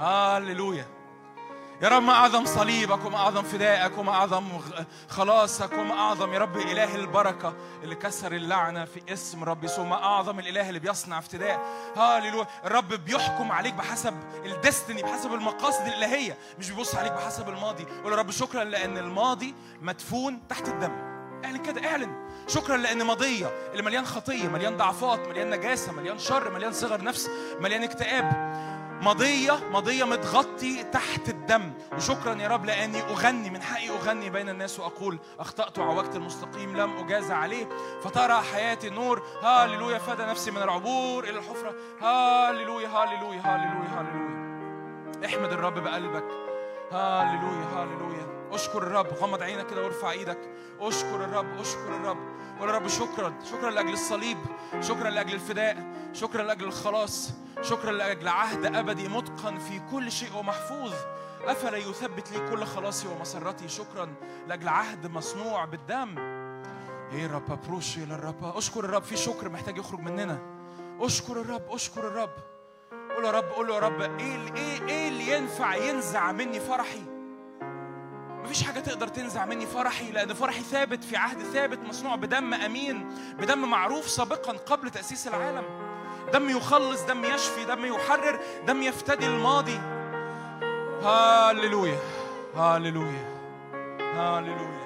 هللويا يا رب ما أعظم صليبك وما أعظم فدائك وما أعظم خلاصك وما أعظم يا رب إله البركة اللي كسر اللعنة في اسم رب يسوع ما أعظم الإله اللي بيصنع افتداء. هاليلويا الرب بيحكم عليك بحسب الدستني بحسب المقاصد الإلهية مش بيبص عليك بحسب الماضي. قول يا رب شكرا لأن الماضي مدفون تحت الدم. اعلن كده اعلن. شكرا لأن ماضية اللي مليان خطية مليان ضعفات مليان نجاسة مليان شر مليان صغر نفس مليان اكتئاب. ماضيه ماضيه متغطي تحت الدم. وشكرا يا رب لأني أغني من حقي أغني بين الناس وأقول أخطأت وعوجت المستقيم لم اجازى عليه. فترى حياتي نور. هاليلويا فدى نفسي من العبور إلى الحفرة. هاليلويا هاليلويا هاليلويا هاليلويا. احمد الرب بقلبك. هاليلويا هاليلويا. اشكر الرب غمض عينك كده وارفع إيدك. اشكر الرب اشكر الرب. قول يا رب شكرا. شكرا لأجل الصليب. شكرا لأجل الفداء. شكرا لأجل الخلاص. شكرا لأجل عهد أبدي متقن في كل شيء ومحفوظ. أفلا يثبت لي كل خلاصي ومسرتي؟ شكرا لأجل عهد مصنوع بالدم. إيه رب بروشي للرب اشكر الرب في شكر محتاج يخرج مننا. اشكر الرب اشكر الرب. قول يا رب قول يا رب إيه إيه إيه اللي ينفع ينزع مني فرحي؟ مفيش حاجة تقدر تنزع مني فرحي لأن فرحي ثابت في عهد ثابت مصنوع بدم أمين بدم معروف سابقا قبل تأسيس العالم. دم يخلص دم يشفي دم يحرر دم يفتدي الماضي. هاليلويا هاليلويا هاليلويا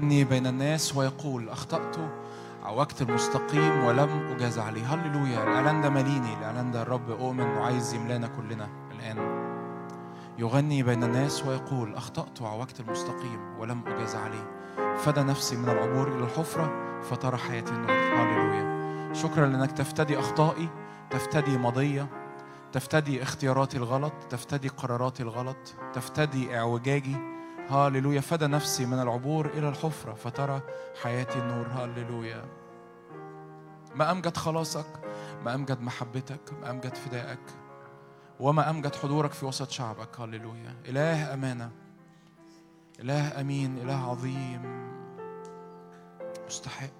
يغني بين الناس ويقول أخطأت عوجت المستقيم ولم أجاز عليه. هللويا. الإعلان ده ماليني الإعلان ده الرب أؤمن وعايز يملانا كلنا الآن. يغني بين الناس ويقول أخطأت وعوجت المستقيم ولم أجاز عليه. فدى نفسي من العبور إلى الحفرة فترى حياتي النور هللويا. شكرا لأنك تفتدي أخطائي تفتدي ماضية تفتدي اختياراتي الغلط تفتدي قراراتي الغلط تفتدي إعوجاجي. هاللويا فدى نفسي من العبور إلى الحفرة فترى حياتي النور. هاللويا ما أمجد خلاصك ما أمجد محبتك ما أمجد فدائك وما أمجد حضورك في وسط شعبك. هاللويا إله أمانة. إله أمين. إله عظيم. مستحق.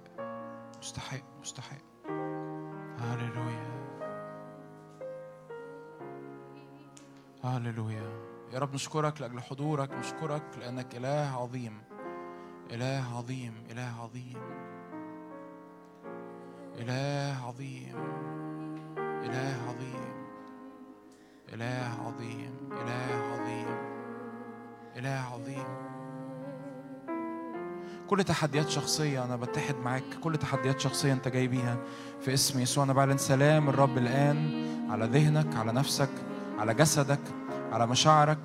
مستحق. مستحق. هاللويا هاللويا يا رب نشكرك لأجل حضورك نشكرك لأنك إله عظيم إله عظيم إله عظيم إله عظيم إله عظيم إله عظيم إله عظيم إله عظيم. كل تحديات شخصية أنا بتحد معاك كل تحديات شخصية أنت جاي بيها في اسم يسوع. أنا بعلن سلام الرب الآن على ذهنك على نفسك على جسدك. على مشاعرك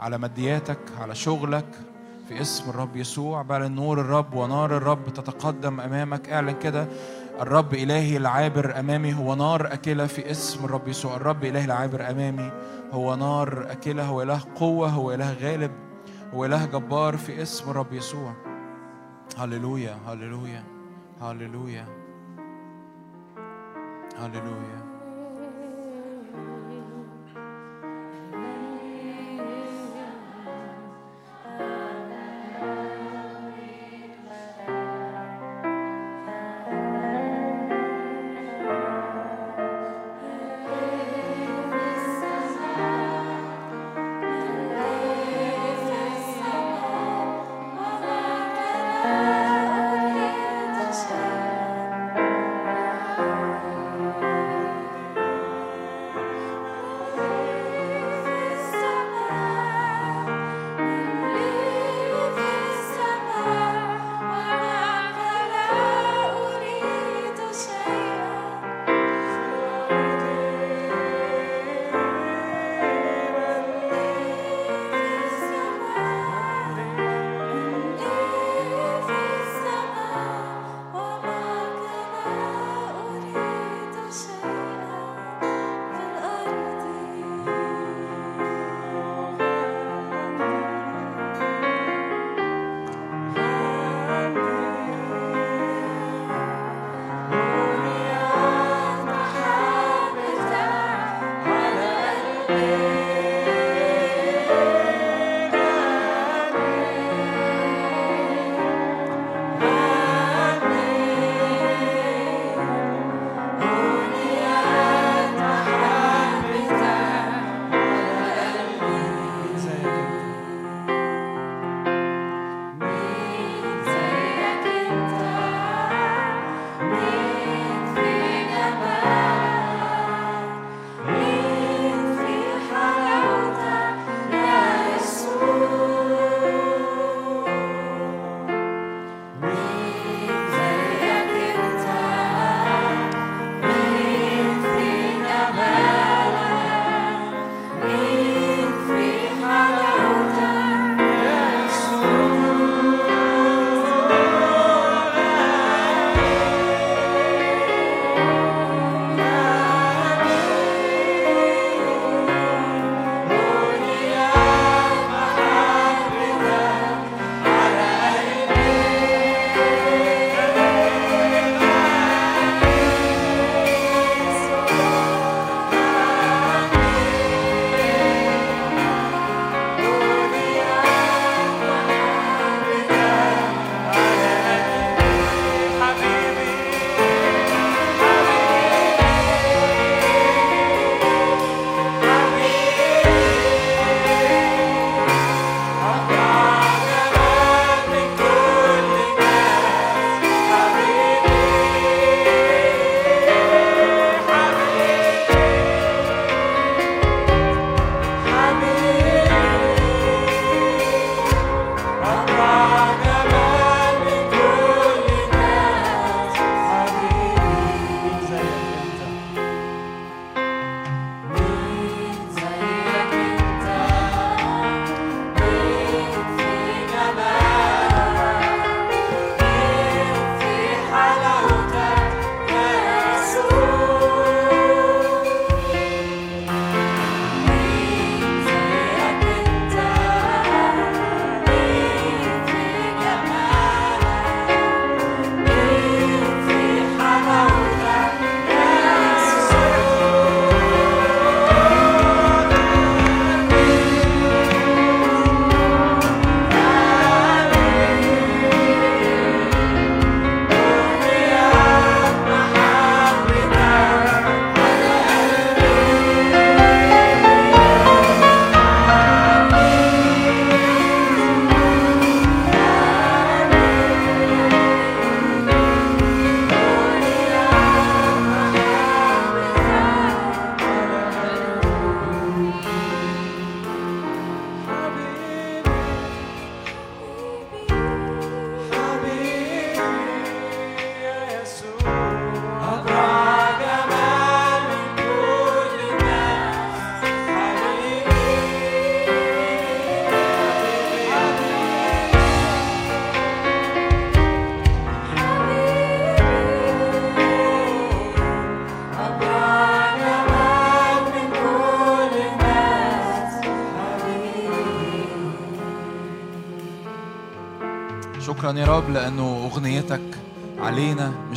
على مادياتك على شغلك في اسم الرب يسوع. بعلن نور الرب ونار الرب تتقدم أمامك. اعلن كده الرب إلهي العابر أمامي هو نار أكلة في اسم الرب يسوع. الرب إلهي العابر أمامي هو نار أكلة هو إله قوة هو إله غالب هو إله جبار في اسم الرب يسوع. هللويا هللويا هللويا هللويا.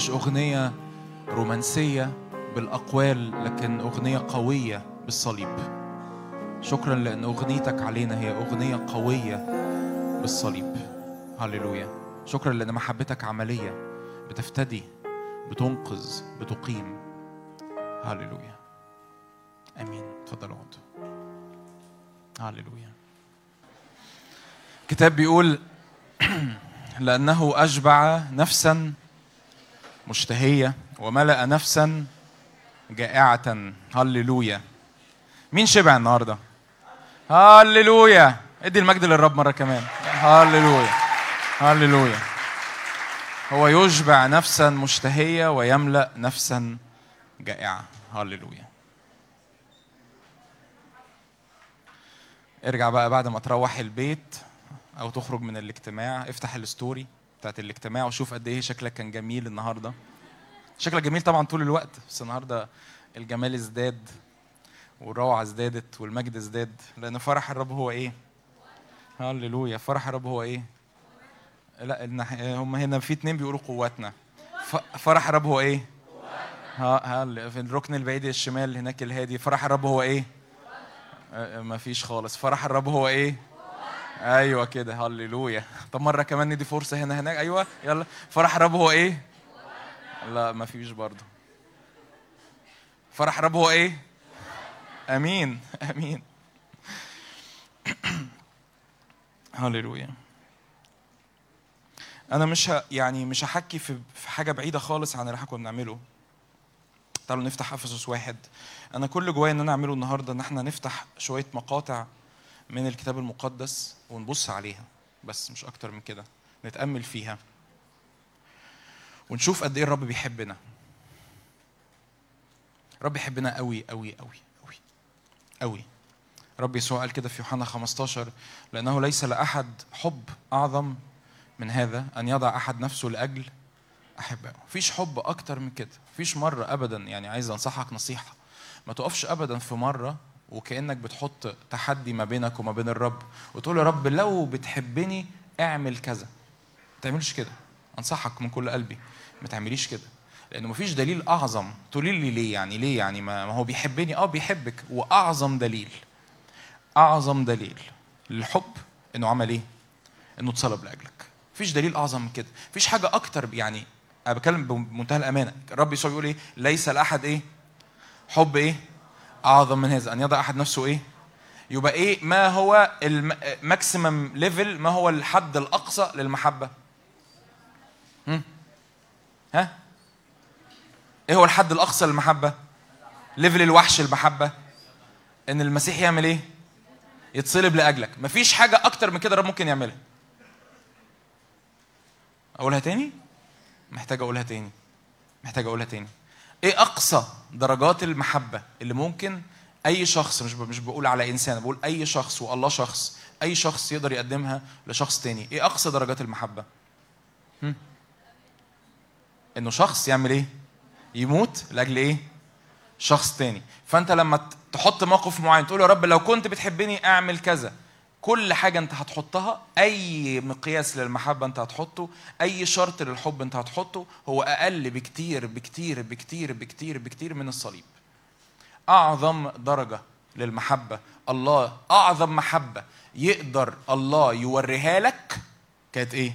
مش أغنية رومانسية بالأقوال لكن أغنية قوية بالصليب. شكرا لأن أغنيتك علينا هي أغنية قوية بالصليب. هللويا. شكرا لأن محبتك عملية بتفتدي بتنقذ بتقيم. هللويا. آمين. تفضلوا هللويا. الكتاب بيقول <clears throat> لأنه اشبع نفسا مشتهية وملأ نفسا جائعة. هللويا. مين شبع النهارده؟ هللويا. ادي المجد للرب مرة كمان. هللويا. هللويا. هو يشبع نفسا مشتهية ويملأ نفسا جائعة. هللويا. ارجع بقى بعد ما تروح البيت أو تخرج من الاجتماع. افتح الستوري. بتاعت الاجتماع وشوف قد إيه شكلك كان جميل النهارده. شكلك جميل طبعا طول الوقت بس النهارده الجمال ازداد والروعة ازدادت والمجد ازداد. لأن فرح الرب هو إيه؟ هللويا. فرح الرب هو إيه؟ لا هم هنا في اتنين بيقولوا قوتنا فرح الرب هو إيه؟ ها ها في الركن البعيد الشمال هناك الهادي. فرح الرب هو إيه؟ ما فيش خالص. فرح الرب هو إيه؟ أيوه كده هللويا. طب مرة كمان ندي فرصة هنا هناك. أيوه يلا. فرح الرب هو إيه؟ لا ما فيش برضه. فرح الرب هو إيه؟ أمين أمين. هللويا. أنا مش ه... يعني مش هحكي في في حاجة بعيدة خالص عن اللي إحنا كنا بنعمله. تعالوا نفتح أفسس واحد. أنا كل جوايا إن أنا أعمله النهارده إن إحنا نفتح شوية مقاطع من الكتاب المقدس ونبص عليها. بس مش أكتر من كده. نتأمل فيها. ونشوف قد إيه الرب بيحبنا. الرب بيحبنا قوي قوي قوي قوي قوي. رب يسوع قال كده في يوحنا 15 لأنه ليس لأحد حب أعظم من هذا أن يضع أحد نفسه لأجل أحبائه. مفيش حب أكتر من كده. مفيش مرة ابدا. يعني عايز أنصحك نصيحة. ما تقفش ابدا في مرة وكأنك بتحط تحدي ما بينك وما بين الرب وتقول يا رب لو بتحبني اعمل كذا. ما تعملش كده. أنصحك من كل قلبي ما تعمليش كده لأنه مفيش دليل أعظم. تقولي لي ليه يعني؟ ليه يعني؟ ما ما هو بيحبني؟ آه بيحبك. وأعظم دليل أعظم دليل للحب إنه عمل إيه؟ إنه اتصلب لأجلك. مفيش دليل أعظم من كده. مفيش حاجة أكتر يعني أنا بتكلم بمنتهى الأمانة. الرب يسوع بيقول إيه؟ ليس لأحد إيه؟ حب إيه؟ أعظم من هذا أن يضع أحد نفسه إيه؟ يبقى إيه؟ ما هو ال maximum level ما هو الحد الأقصى للمحبة؟ هم؟ ها؟ إيه هو الحد الأقصى للمحبة؟ level الوحش المحبة؟ إن المسيح يعمل إيه؟ يتصلب لأجلك. مفيش حاجة أكتر من كده الرب ممكن يعملها. أقولها تاني؟ محتاج أقولها تاني. محتاج أقولها تاني. إيه أقصى درجات المحبة اللي ممكن أي شخص مش مش بقول على إنسان بقول أي شخص والله شخص أي شخص يقدر يقدمها لشخص تاني. إيه أقصى درجات المحبة؟ إنه شخص يعمل إيه؟ يموت لأجل إيه؟ شخص تاني. فأنت لما تحط موقف معين تقول يا رب لو كنت بتحبني أعمل كذا. كل حاجة انت هتحطها أي مقياس للمحبة انت هتحطه أي شرط للحب انت هتحطه هو أقل بكتير بكتير بكتير بكتير بكتير من الصليب. أعظم درجة للمحبة الله أعظم محبة يقدر الله يوريها لك كانت إيه؟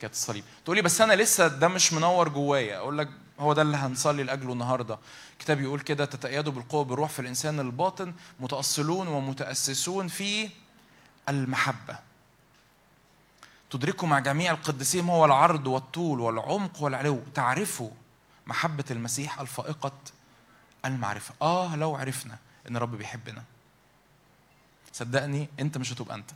كانت الصليب. تقول لي بس أنا لسه ده مش منور جوايا. أقول لك هو ده اللي هنصلي لأجله النهارده. الكتاب يقول كده تتأيدوا بالقوة بالروح في الإنسان الباطن متأصلون ومتأسسون في المحبة. تدركوا مع جميع القديسين هو العرض والطول والعمق والعلو. تعرفوا محبة المسيح الفائقة المعرفة. آه لو عرفنا إن الرب بيحبنا. صدقني أنت مش هتبقى أنت.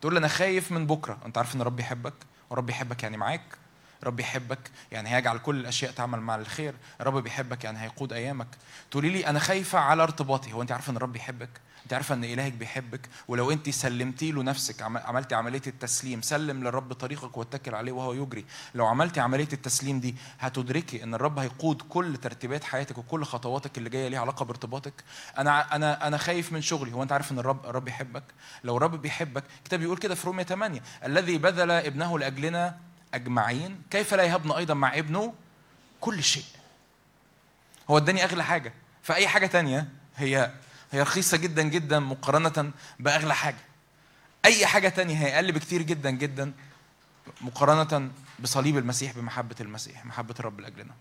تقول لي أنا خايف من بكرة. أنت عارف إن ربي يحبك؟ ورب يحبك يعني معاك. رب يحبك يعني هيجعل كل الأشياء تعمل مع الخير. رب بيحبك يعني هيقود أيامك. تقولي لي أنا خايفة على ارتباطي. هو أنت عارفه إن رب يحبك؟ انت عارفة ان إلهك بيحبك ولو انت سلمتي له نفسك عم- عملتي عملية التسليم سلم للرب طريقك واتكل عليه وهو يجري. لو عملتي عملية التسليم دي هتدركي إن الرب هيقود كل ترتيبات حياتك وكل خطواتك اللي جاية ليها علاقة بارتباطك. أنا أنا أنا خايف من شغلي. هو أنت عارف إن الرب الرب يحبك؟ لو الرب بيحبك الكتاب بيقول كده في رومية 8 الذي بذل ابنه لأجلنا أجمعين كيف لا يهبنا أيضا مع ابنه كل شيء؟ هو اداني أغلى حاجة. فأي حاجة تانية هي هي رخيصة جدا جدا مقارنة بأغلى حاجة. أي حاجة تانية هي أقل بكتير جدا جدا مقارنة بصليب المسيح بمحبة المسيح محبة الرب لأجلنا.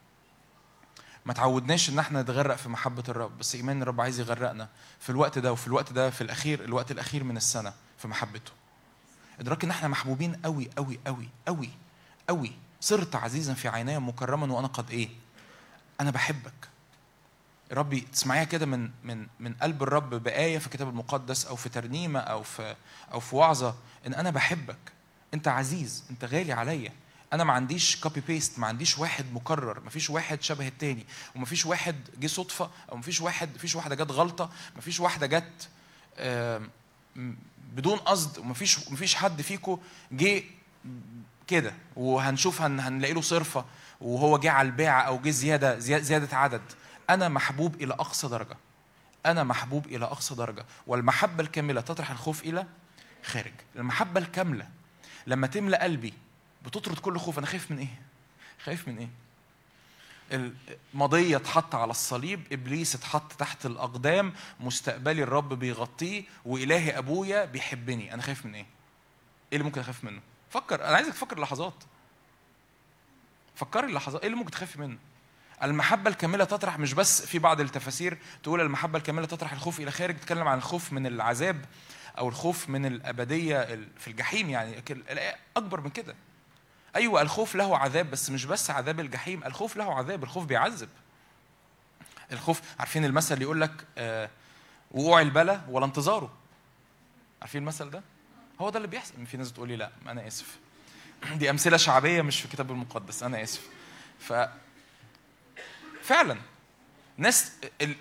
ما تعودناش إن إحنا نتغرق في محبة الرب بس إيمان الرب عايز يغرقنا في الوقت ده وفي الوقت ده في الأخير الوقت الأخير من السنة في محبته. إدراك إن إحنا محبوبين قوي قوي قوي قوي قوي صرت عزيزا في عيني مكرما وأنا قد إيه؟ أنا بحبك. ربي تسمعيها كده من من من قلب الرب بآية في الكتاب المقدس أو في ترنيمة أو في أو في وعظة إن أنا بحبك. أنت عزيز أنت غالي عليا. أنا ما عنديش copy paste ما عنديش واحد مكرر ما فيش واحد شبه التاني وما فيش واحد جه صدفة أو ما فيش واحد ما فيش واحدة جت غلطة ما فيش واحدة جت بدون قصد وما فيش ما فيش حد فيكم جه كده وهنشوف هن هنلاقي له صرفة وهو جه على البيع أو جه زيادة زيا- زيادة عدد. أنا محبوب إلى أقصى درجة. أنا محبوب إلى أقصى درجة. والمحبة الكاملة تطرح الخوف إلى خارج. المحبة الكاملة لما تملى قلبي بتطرد كل خوف. أنا خايف من إيه؟ خايف من إيه؟ المضية اتحط على الصليب. إبليس اتحط تحت الأقدام. مستقبلي الرب بيغطيه. وإلهي أبويا بيحبني. أنا خايف من إيه؟ إيه اللي ممكن أخاف منه؟ فكر. أنا عايزك تفكر لحظات. فكري اللحظات إيه اللي ممكن تخافي منه؟ المحبة الكاملة تطرح مش بس في بعض التفاسير تقول المحبة الكاملة تطرح الخوف إلى خارج تتكلم عن الخوف من العذاب أو الخوف من الأبدية ال- في الجحيم يعني. الآية أكبر من كده. أيوه الخوف له عذاب بس مش بس عذاب الجحيم الخوف له عذاب الخوف بيعذب. الخوف عارفين المثل اللي يقول لك آه وقوع البلا ولا انتظاره؟ عارفين المثل ده؟ هو ده اللي بيحصل. في ناس تقول لي لا أنا آسف. دي أمثلة شعبية مش في الكتاب المقدس أنا آسف. فعلا. ناس ال...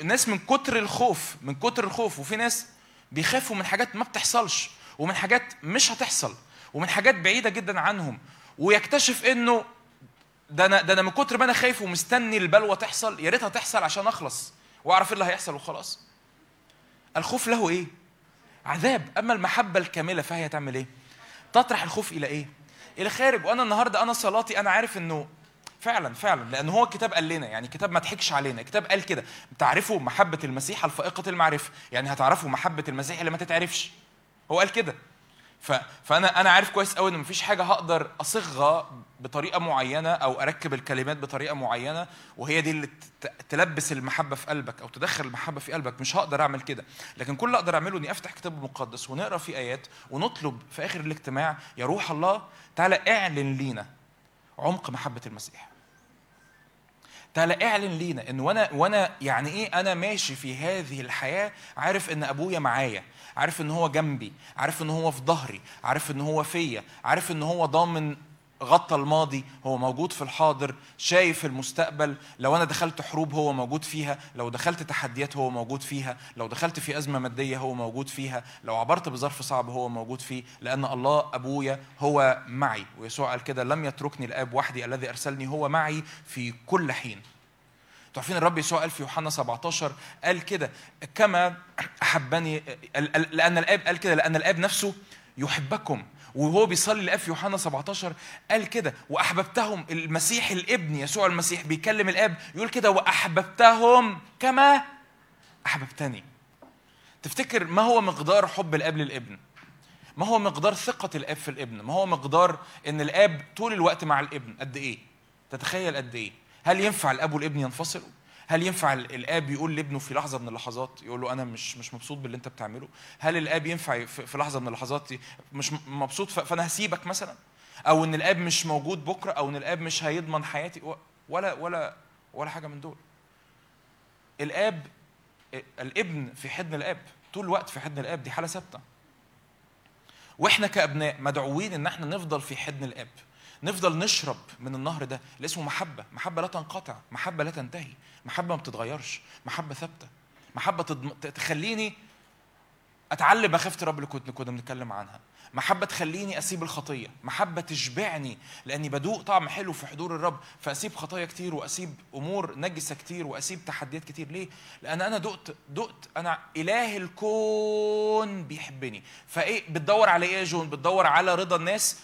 الناس من كتر الخوف من كتر الخوف. وفي ناس بيخافوا من حاجات ما بتحصلش ومن حاجات مش هتحصل ومن حاجات بعيدة جدا عنهم. ويكتشف إنه ده أنا ده أنا من كتر ما أنا خايف ومستني البلوة تحصل يا ريتها تحصل عشان أخلص وأعرف إيه اللي هيحصل وخلاص. الخوف له إيه؟ عذاب. أما المحبة الكاملة فهي تعمل إيه؟ تطرح الخوف إلى إيه؟ إلى خارج. وأنا النهارده أنا صلاتي أنا عارف إنه فعلا فعلا لأن هو الكتاب قال لنا يعني الكتاب ما ضحكش علينا الكتاب قال كده. تعرفوا محبة المسيح الفائقه المعرفة؟ يعني هتعرفوا محبة المسيح اللي ما تتعرفش؟ هو قال كده. ف... فأنا أنا عارف كويس قوي إن مفيش حاجة هقدر أصيغها بطريقة معينة أو أركب الكلمات بطريقة معينة وهي دي اللي ت- تلبس المحبة في قلبك أو تدخل المحبة في قلبك. مش هقدر أعمل كده. لكن كل اللي أقدر أعمله إني أفتح كتاب المقدس ونقرأ فيه آيات ونطلب في آخر الاجتماع يا روح الله تعالى اعلن لينا عمق محبة المسيح. تعالى اعلن لينا إن وأنا وأنا يعني إيه أنا ماشي في هذه الحياة عارف إن أبويا معايا عارف إن هو جنبي عارف إن هو في ظهري عارف إن هو فيا عارف إن هو ضامن غطى الماضي هو موجود في الحاضر شايف المستقبل لو أنا دخلت حروب هو موجود فيها لو دخلت تحديات هو موجود فيها لو دخلت في أزمة مادية هو موجود فيها لو عبرت بظرف صعب هو موجود فيه لأن الله أبويا هو معي. ويسوع قال كده لم يتركني الآب وحدي الذي أرسلني هو معي في كل حين. أنتوا عارفين الرب يسوع قال في يوحنا 17 قال كده كما أحبني لأن الآب قال كده لأن الآب نفسه يحبكم. وهو بيصلي الاب في يوحنا 17 قال كده وأحببتهم المسيح الابن يسوع المسيح بيكلم الآب يقول كده وأحببتهم كما أحببتني. تفتكر ما هو مقدار حب الآب للابن؟ ما هو مقدار ثقة الآب في الابن؟ ما هو مقدار إن الآب طول الوقت مع الابن قد إيه؟ تتخيل قد إيه؟ هل ينفع الآب والابن ينفصلوا؟ هل ينفع ال- الآب يقول لابنه في لحظة من اللحظات يقول له أنا مش مش مبسوط باللي أنت بتعمله؟ هل الآب ينفع في لحظة من اللحظات مش مبسوط فأنا هسيبك مثلا؟ أو إن الآب مش موجود بكرة أو إن الآب مش هيضمن حياتي؟ ولا ولا ولا حاجة من دول. الآب الابن في حضن الآب طول الوقت في حضن الآب دي حالة ثابتة. وإحنا كأبناء مدعوين إن إحنا نفضل في حضن الآب. نفضل نشرب من النهر ده اللي اسمه محبة. محبة لا تنقطع. محبة لا تنتهي. محبة ما بتتغيرش. محبة ثابتة. محبة تخليني أتعلم. مخافه الرب اللي كنا بنتكلم عنها. محبة تخليني أسيب الخطية. محبة تشبعني لأني بدوق طعم حلو في حضور الرب. فأسيب خطايا كتير وأسيب أمور نجسة كتير وأسيب تحديات كتير. ليه؟ لأن أنا دقت دقت. أنا إله الكون بيحبني. فإيه؟ بتدور على إيه يا جون؟ بتدور على رضا الناس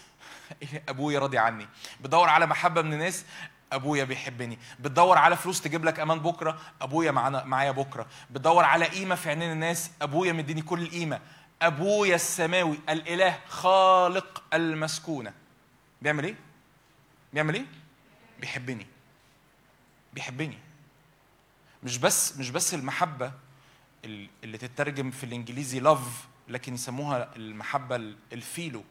<laughs> ابويا راضي عني. بتدور على محبة من الناس أبويا بيحبني. بتدور على فلوس تجيب لك أمان بكرة أبويا معانا معايا بكرة. بتدور على قيمة في عينين الناس أبويا مديني كل القيمه أبويا السماوي الإله خالق المسكونة. بيعمل إيه؟ بيعمل إيه؟ بيحبني. بيحبني. مش بس مش بس المحبة ال- اللي تترجم في الإنجليزي لاف لكن يسموها المحبة ال- الفيلو.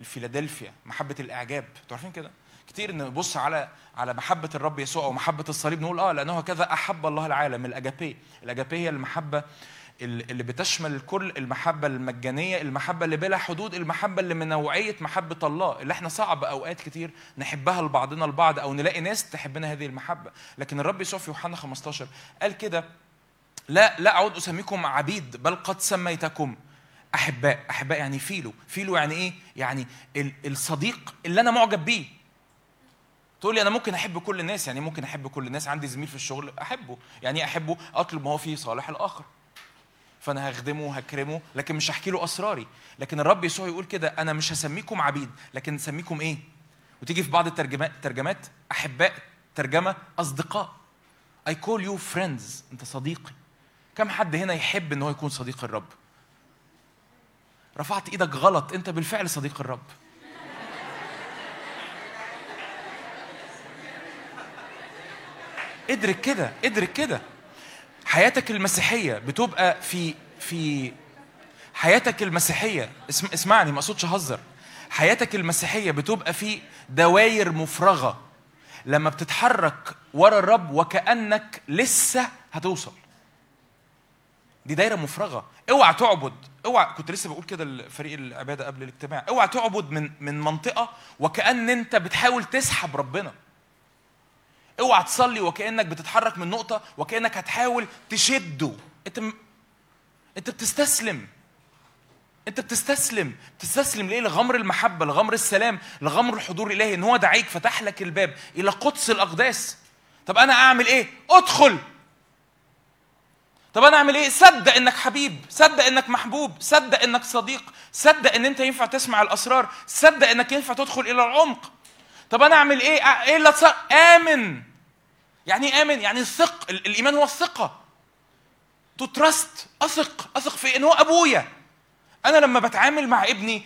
الفيلادلفيا محبة الإعجاب. أنتوا عارفين كده؟ كتير نبص على على محبة الرب يسوع أو محبة الصليب نقول آه لأنه هكذا أحب الله العالم الأجابي. الأجابي هي المحبة ال- اللي بتشمل الكل المحبة المجانية المحبة اللي بلا حدود المحبة اللي من نوعية محبة الله اللي إحنا صعب أوقات كتير نحبها لبعضنا البعض أو نلاقي ناس تحبنا هذه المحبة. لكن الرب يسوع في يوحنا 15 قال كده لا لا أعود أسميكم عبيد بل قد سميتكم. أحباء أحباء يعني فيلو. فيلو يعني إيه؟ يعني ال- الصديق اللي أنا معجب بيه. تقول لي أنا ممكن أحب كل الناس؟ يعني ممكن أحب كل الناس. عندي زميل في الشغل أحبه. يعني أحبه أطلب ما هو فيه صالح الآخر. فأنا هخدمه وهكرمه لكن مش هحكي له أسراري. لكن الرب يسوع يقول كده أنا مش هسميكم عبيد لكن نسميكم إيه؟ وتيجي في بعض الترجمات ترجمات أحباء ترجمة أصدقاء. I call you friends. أنت صديقي. كم حد هنا يحب إن هو يكون صديق الرب؟ رفعت إيدك غلط انت بالفعل صديق الرب. ادرك كده ادرك كده. حياتك المسيحية بتبقى في في حياتك المسيحية اسم اسمعني ما اقصدش اهزر حياتك المسيحية بتبقى في دواير مفرغة. لما بتتحرك ورا الرب وكأنك لسه هتوصل. دي دايرة مفرغة. اوعى تعبد. اوعى كنت لسه بقول كده لفريق العبادة قبل الاجتماع. أوعى تعبد من من منطقة وكأن أنت بتحاول تسحب ربنا. أوعى تصلي وكأنك بتتحرك من نقطة وكأنك هتحاول تشده. أنت م... أنت بتستسلم. أنت بتستسلم. بتستسلم ليه؟ لغمر المحبة لغمر السلام لغمر الحضور الإلهي إن هو دعيك فتح لك الباب إلى قدس الأقداس. طب أنا أعمل إيه؟ أدخل. طب أنا أعمل إيه؟ صدق إنك حبيب صدق إنك محبوب صدق إنك صديق صدق إن أنت ينفع تسمع الأسرار صدق إنك ينفع تدخل إلى العمق. طب أنا أعمل إيه؟ إيه اللي. آمن. يعني إيه آمن؟ يعني الثق ال- الإيمان هو الثقة. to trust أثق أثق في إن هو أبويا. أنا لما بتعامل مع ابني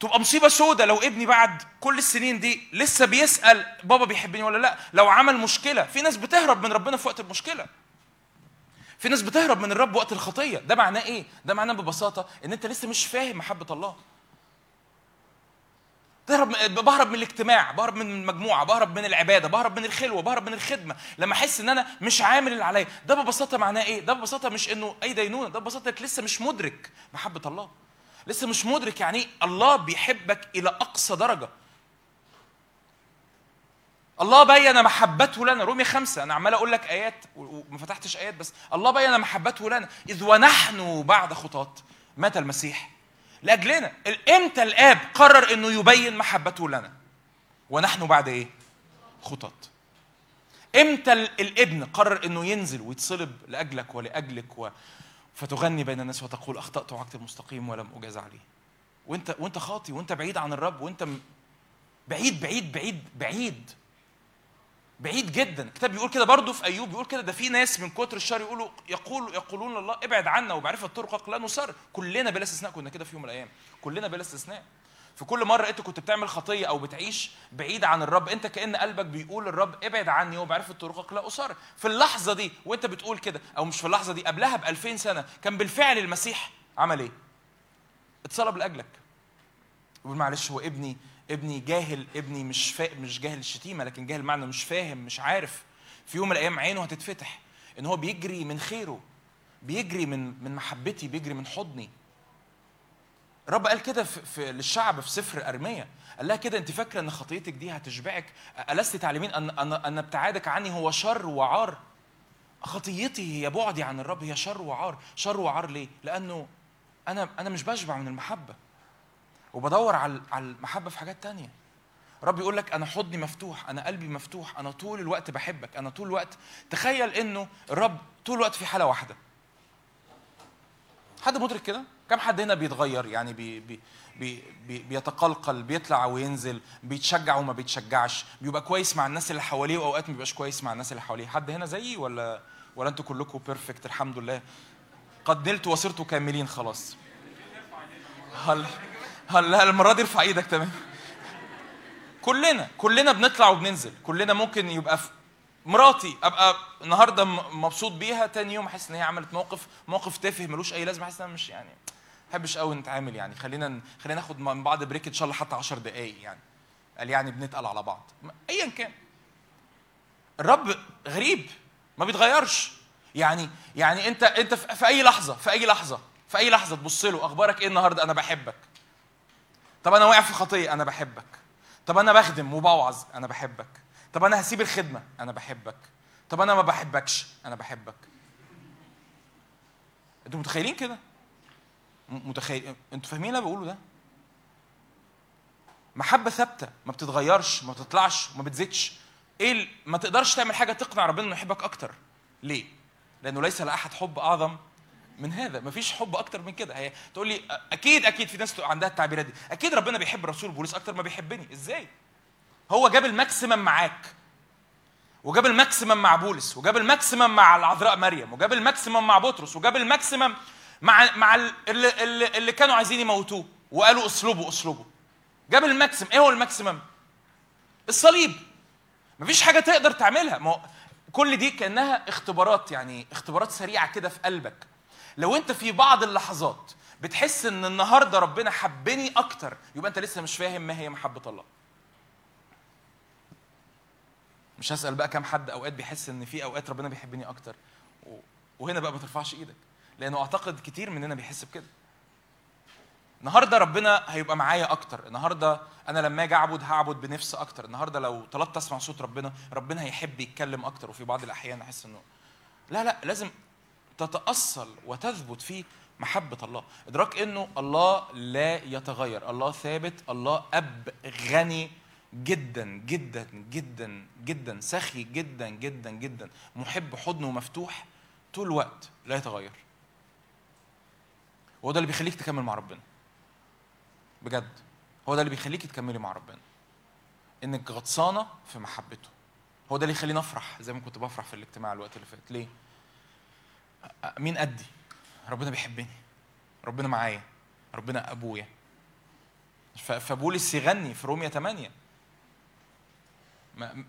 تبقى مصيبة سودة لو ابني بعد كل السنين دي لسه بيسأل بابا بيحبني ولا لأ؟ لو عمل مشكلة. في ناس بتهرب من ربنا في وقت المشكلة. في ناس بتهرب من الرب وقت الخطية. ده معناه إيه؟ ده معناه ببساطة إن أنت لسه مش فاهم محبة الله. تهرب بهرب من الاجتماع بهرب من المجموعة بهرب من العبادة بهرب من الخلوة بهرب من الخدمة. لما أحس إن أنا مش عامل اللي عليا ده ببساطة معناه إيه؟ ده ببساطة مش إنه أي دينونة ده ببساطة إنك لسه مش مدرك محبة الله. لسه مش مدرك يعني إيه الله بيحبك إلى أقصى درجة. الله بين محبته لنا. رومية خمسة أنا عمال أقول لك آيات وما فتحتش آيات بس. الله بين محبته لنا. إذ ونحن بعد خطاة. مات المسيح. لأجلنا. إمتى الآب قرر إنه يبين محبته لنا؟ ونحن بعد إيه؟ خطاة. إمتى ال- الابن قرر إنه ينزل ويتصلب لأجلك ولأجلك و... فتغني بين الناس وتقول أخطأت وعكت المستقيم ولم أجاز عليه. وأنت وأنت خاطي وأنت بعيد عن الرب وأنت بعيد بعيد بعيد بعيد. بعيد جدا. الكتاب بيقول كده برضه في أيوب بيقول كده ده في ناس من كتر الشر يقولوا يقول يقولون لله ابعد عنا وبعرفة طرقك لا نصر كلنا بلا استثناء كنا كده في يوم من الأيام. كلنا بلا استثناء. في كل مرة أنت كنت بتعمل خطية أو بتعيش بعيد عن الرب أنت كأن قلبك بيقول للرب ابعد عني وبعرفة طرقك لا اصر في اللحظة دي وأنت بتقول كده أو مش في اللحظة دي قبلها ب 2000 سنة كان بالفعل المسيح عمل إيه؟ اتصلب لأجلك. يقول معلش هو ابني ابني جاهل ابني مش فا... مش جاهل الشتيمه لكن جاهل معنى مش فاهم مش عارف. في يوم من الأيام عينه هتتفتح إن هو بيجري من خيره بيجري من من محبتي بيجري من حضني. الرب قال كده في, في للشعب في سفر ارميا قال لها كده أنت فاكرة إن خطيتك دي هتشبعك؟ ألست تعلمين أن أن أن ابتعادك عني هو شر وعار؟ خطيتي هي بعدي عن الرب هي شر وعار. شر وعار ليه؟ لأنه أنا أنا مش بشبع من المحبة. وبدور على المحبة في حاجات تانية. رب يقول لك أنا حضني مفتوح أنا قلبي مفتوح أنا طول الوقت بحبك أنا طول الوقت تخيل إنه الرب طول الوقت في حالة واحدة. حد مدرك كده؟ كم حد هنا بيتغير؟ يعني بي بي بي بي بيتقلقل بيطلع وينزل بيتشجع وما بيتشجعش بيبقى كويس مع الناس اللي حواليه وأوقات ما بيبقاش كويس مع الناس اللي حواليه. حد هنا زيي ولا ولا أنتوا كلكم perfect الحمد لله. قد نلت وصرتوا كاملين خلاص. هل لا المرة دي ارفع إيدك؟ تمام. كلنا كلنا بنطلع وبننزل. كلنا ممكن يبقى في مراتي أبقى النهارده مبسوط بيها تاني يوم أحس إن هي عملت موقف موقف تافه ملوش أي لازمة. أحس إن مش يعني ما بحبش قوي نتعامل يعني. خلينا خلينا ناخد من بعض break إن شاء الله حتى 10 دقائق يعني. قال يعني بنتقل على بعض. ايا كان. الرب غريب. ما بيتغيرش. يعني يعني انت أنت في أي لحظه في أي لحظه في أي لحظة تبص له أخبارك إيه النهارده؟ أنا بحبك. طب أنا واقع في خطيه أنا بحبك. طب أنا بخدم وبوعظ أنا بحبك. طب أنا هسيب الخدمة أنا بحبك. طب أنا ما بحبكش أنا بحبك. أنتوا متخيلين كده؟ متخيل أنتوا فاهمين اللي أنا بقوله ده؟ محبة ثابتة ما بتتغيرش ما بتطلعش وما بتزيدش. إيه ما تقدرش تعمل حاجة تقنع ربنا إنه يحبك أكتر. ليه؟ لأنه ليس لأحد حب أعظم من هذا مفيش حب أكتر من كده. هي تقول لي أكيد أكيد في ناس عندها التعبيرات دي. أكيد ربنا بيحب رسول بولس أكتر ما بيحبني. إزاي؟ هو جاب ال maximum معاك. وجاب ال maximum مع بولس وجاب ال maximum مع العذراء مريم وجاب ال maximum مع بطرس وجاب ال maximum مع مع ال- اللي, اللي, كانوا عايزين يموتوه وقالوا اصلبوا اصلبوا جاب ال maximum. إيه هو ال maximum؟ الصليب. مفيش حاجة تقدر تعملها. ما كل دي كأنها اختبارات يعني اختبارات سريعة كده في قلبك. لو انت في بعض اللحظات بتحس ان النهارده ربنا حبني أكتر يبقى انت لسه مش فاهم ما هي محبة الله. مش هسأل بقى كام حد أوقات بيحس إن في أوقات ربنا بيحبني أكتر وهنا بقى ما ترفعش إيدك لأنه أعتقد كتير مننا بيحس بكده. النهارده ربنا هيبقى معايا أكتر النهارده أنا لما أجي أعبد هعبد بنفس أكتر النهارده لو طلبت أسمع صوت ربنا ربنا هيحب يتكلم أكتر وفي بعض الأحيان أحس إنه لا لا لازم تتأصل وتثبت في محبة الله. إدراك إنه الله لا يتغير. الله ثابت الله أب غني جدا جدا جدا جدا سخي جدا جدا جدا. محب حضنه مفتوح طول الوقت لا يتغير. وهو ده اللي بيخليك تكمل مع ربنا. بجد. هو ده اللي بيخليك تكملي مع ربنا. إنك غطسانة في محبته. هو ده اللي يخليني أفرح زي ما كنت بفرح في الاجتماع الوقت اللي فات. ليه؟ مين قدي؟ ربنا بيحبني. ربنا معايا. ربنا أبويا. فبولس يغني في رومية 8 ما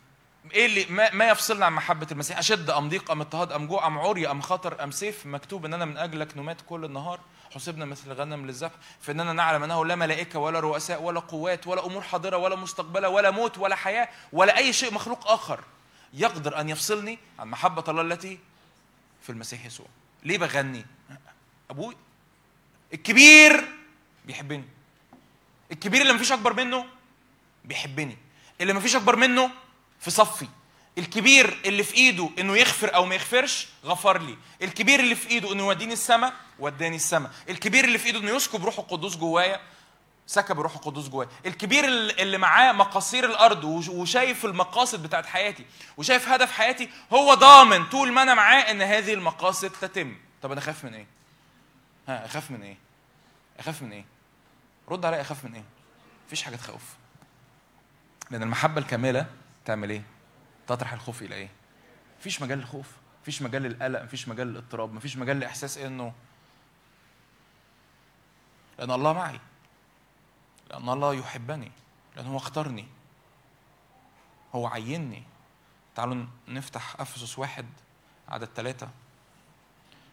إيه اللي ما, ما يفصلنا عن محبة المسيح؟ أشد أم ضيق أم اضطهاد أم جوع أم عري أم خطر أم سيف؟ مكتوب إننا من أجلك نمات كل النهار. حسبنا مثل غنم للذبح. فإننا نعلم أنه لا ملائكة ولا رؤساء ولا قوات ولا أمور حاضرة ولا مستقبلة ولا موت ولا حياة ولا أي شيء مخلوق آخر يقدر أن يفصلني عن محبة الله التي في المسيح يسوع. ليه بغني؟ أبوي. الكبير بيحبني. الكبير اللي مفيش أكبر منه بيحبني. اللي مفيش أكبر منه في صفي. الكبير اللي في إيده إنه يغفر أو ما يغفرش غفر لي. الكبير اللي في إيده إنه يوديني السماء وداني السماء. الكبير اللي في إيده إنه يسكب روح القدوس جوايا سكب روح القدوس جوايا. الكبير اللي معاه مقاصير الأرض وش- وشايف المقاصد بتاعت حياتي وشايف هدف حياتي هو ضامن طول ما أنا معاه إن هذه المقاصد تتم. طب أنا أخاف من إيه؟ ها أخاف من إيه؟ أخاف من إيه؟ رد عليا أخاف من إيه؟ مفيش حاجة تخوف. لأن المحبة الكاملة تعمل إيه؟ تطرح الخوف إلى إيه؟ مفيش مجال للخوف مفيش مجال للقلق مفيش مجال للاضطراب مفيش مجال لإحساس إنه لأن الله معي. لأن الله يحبني لأن هو اختارني. هو عيني تعالوا نفتح أفسس واحد عدد ثلاثة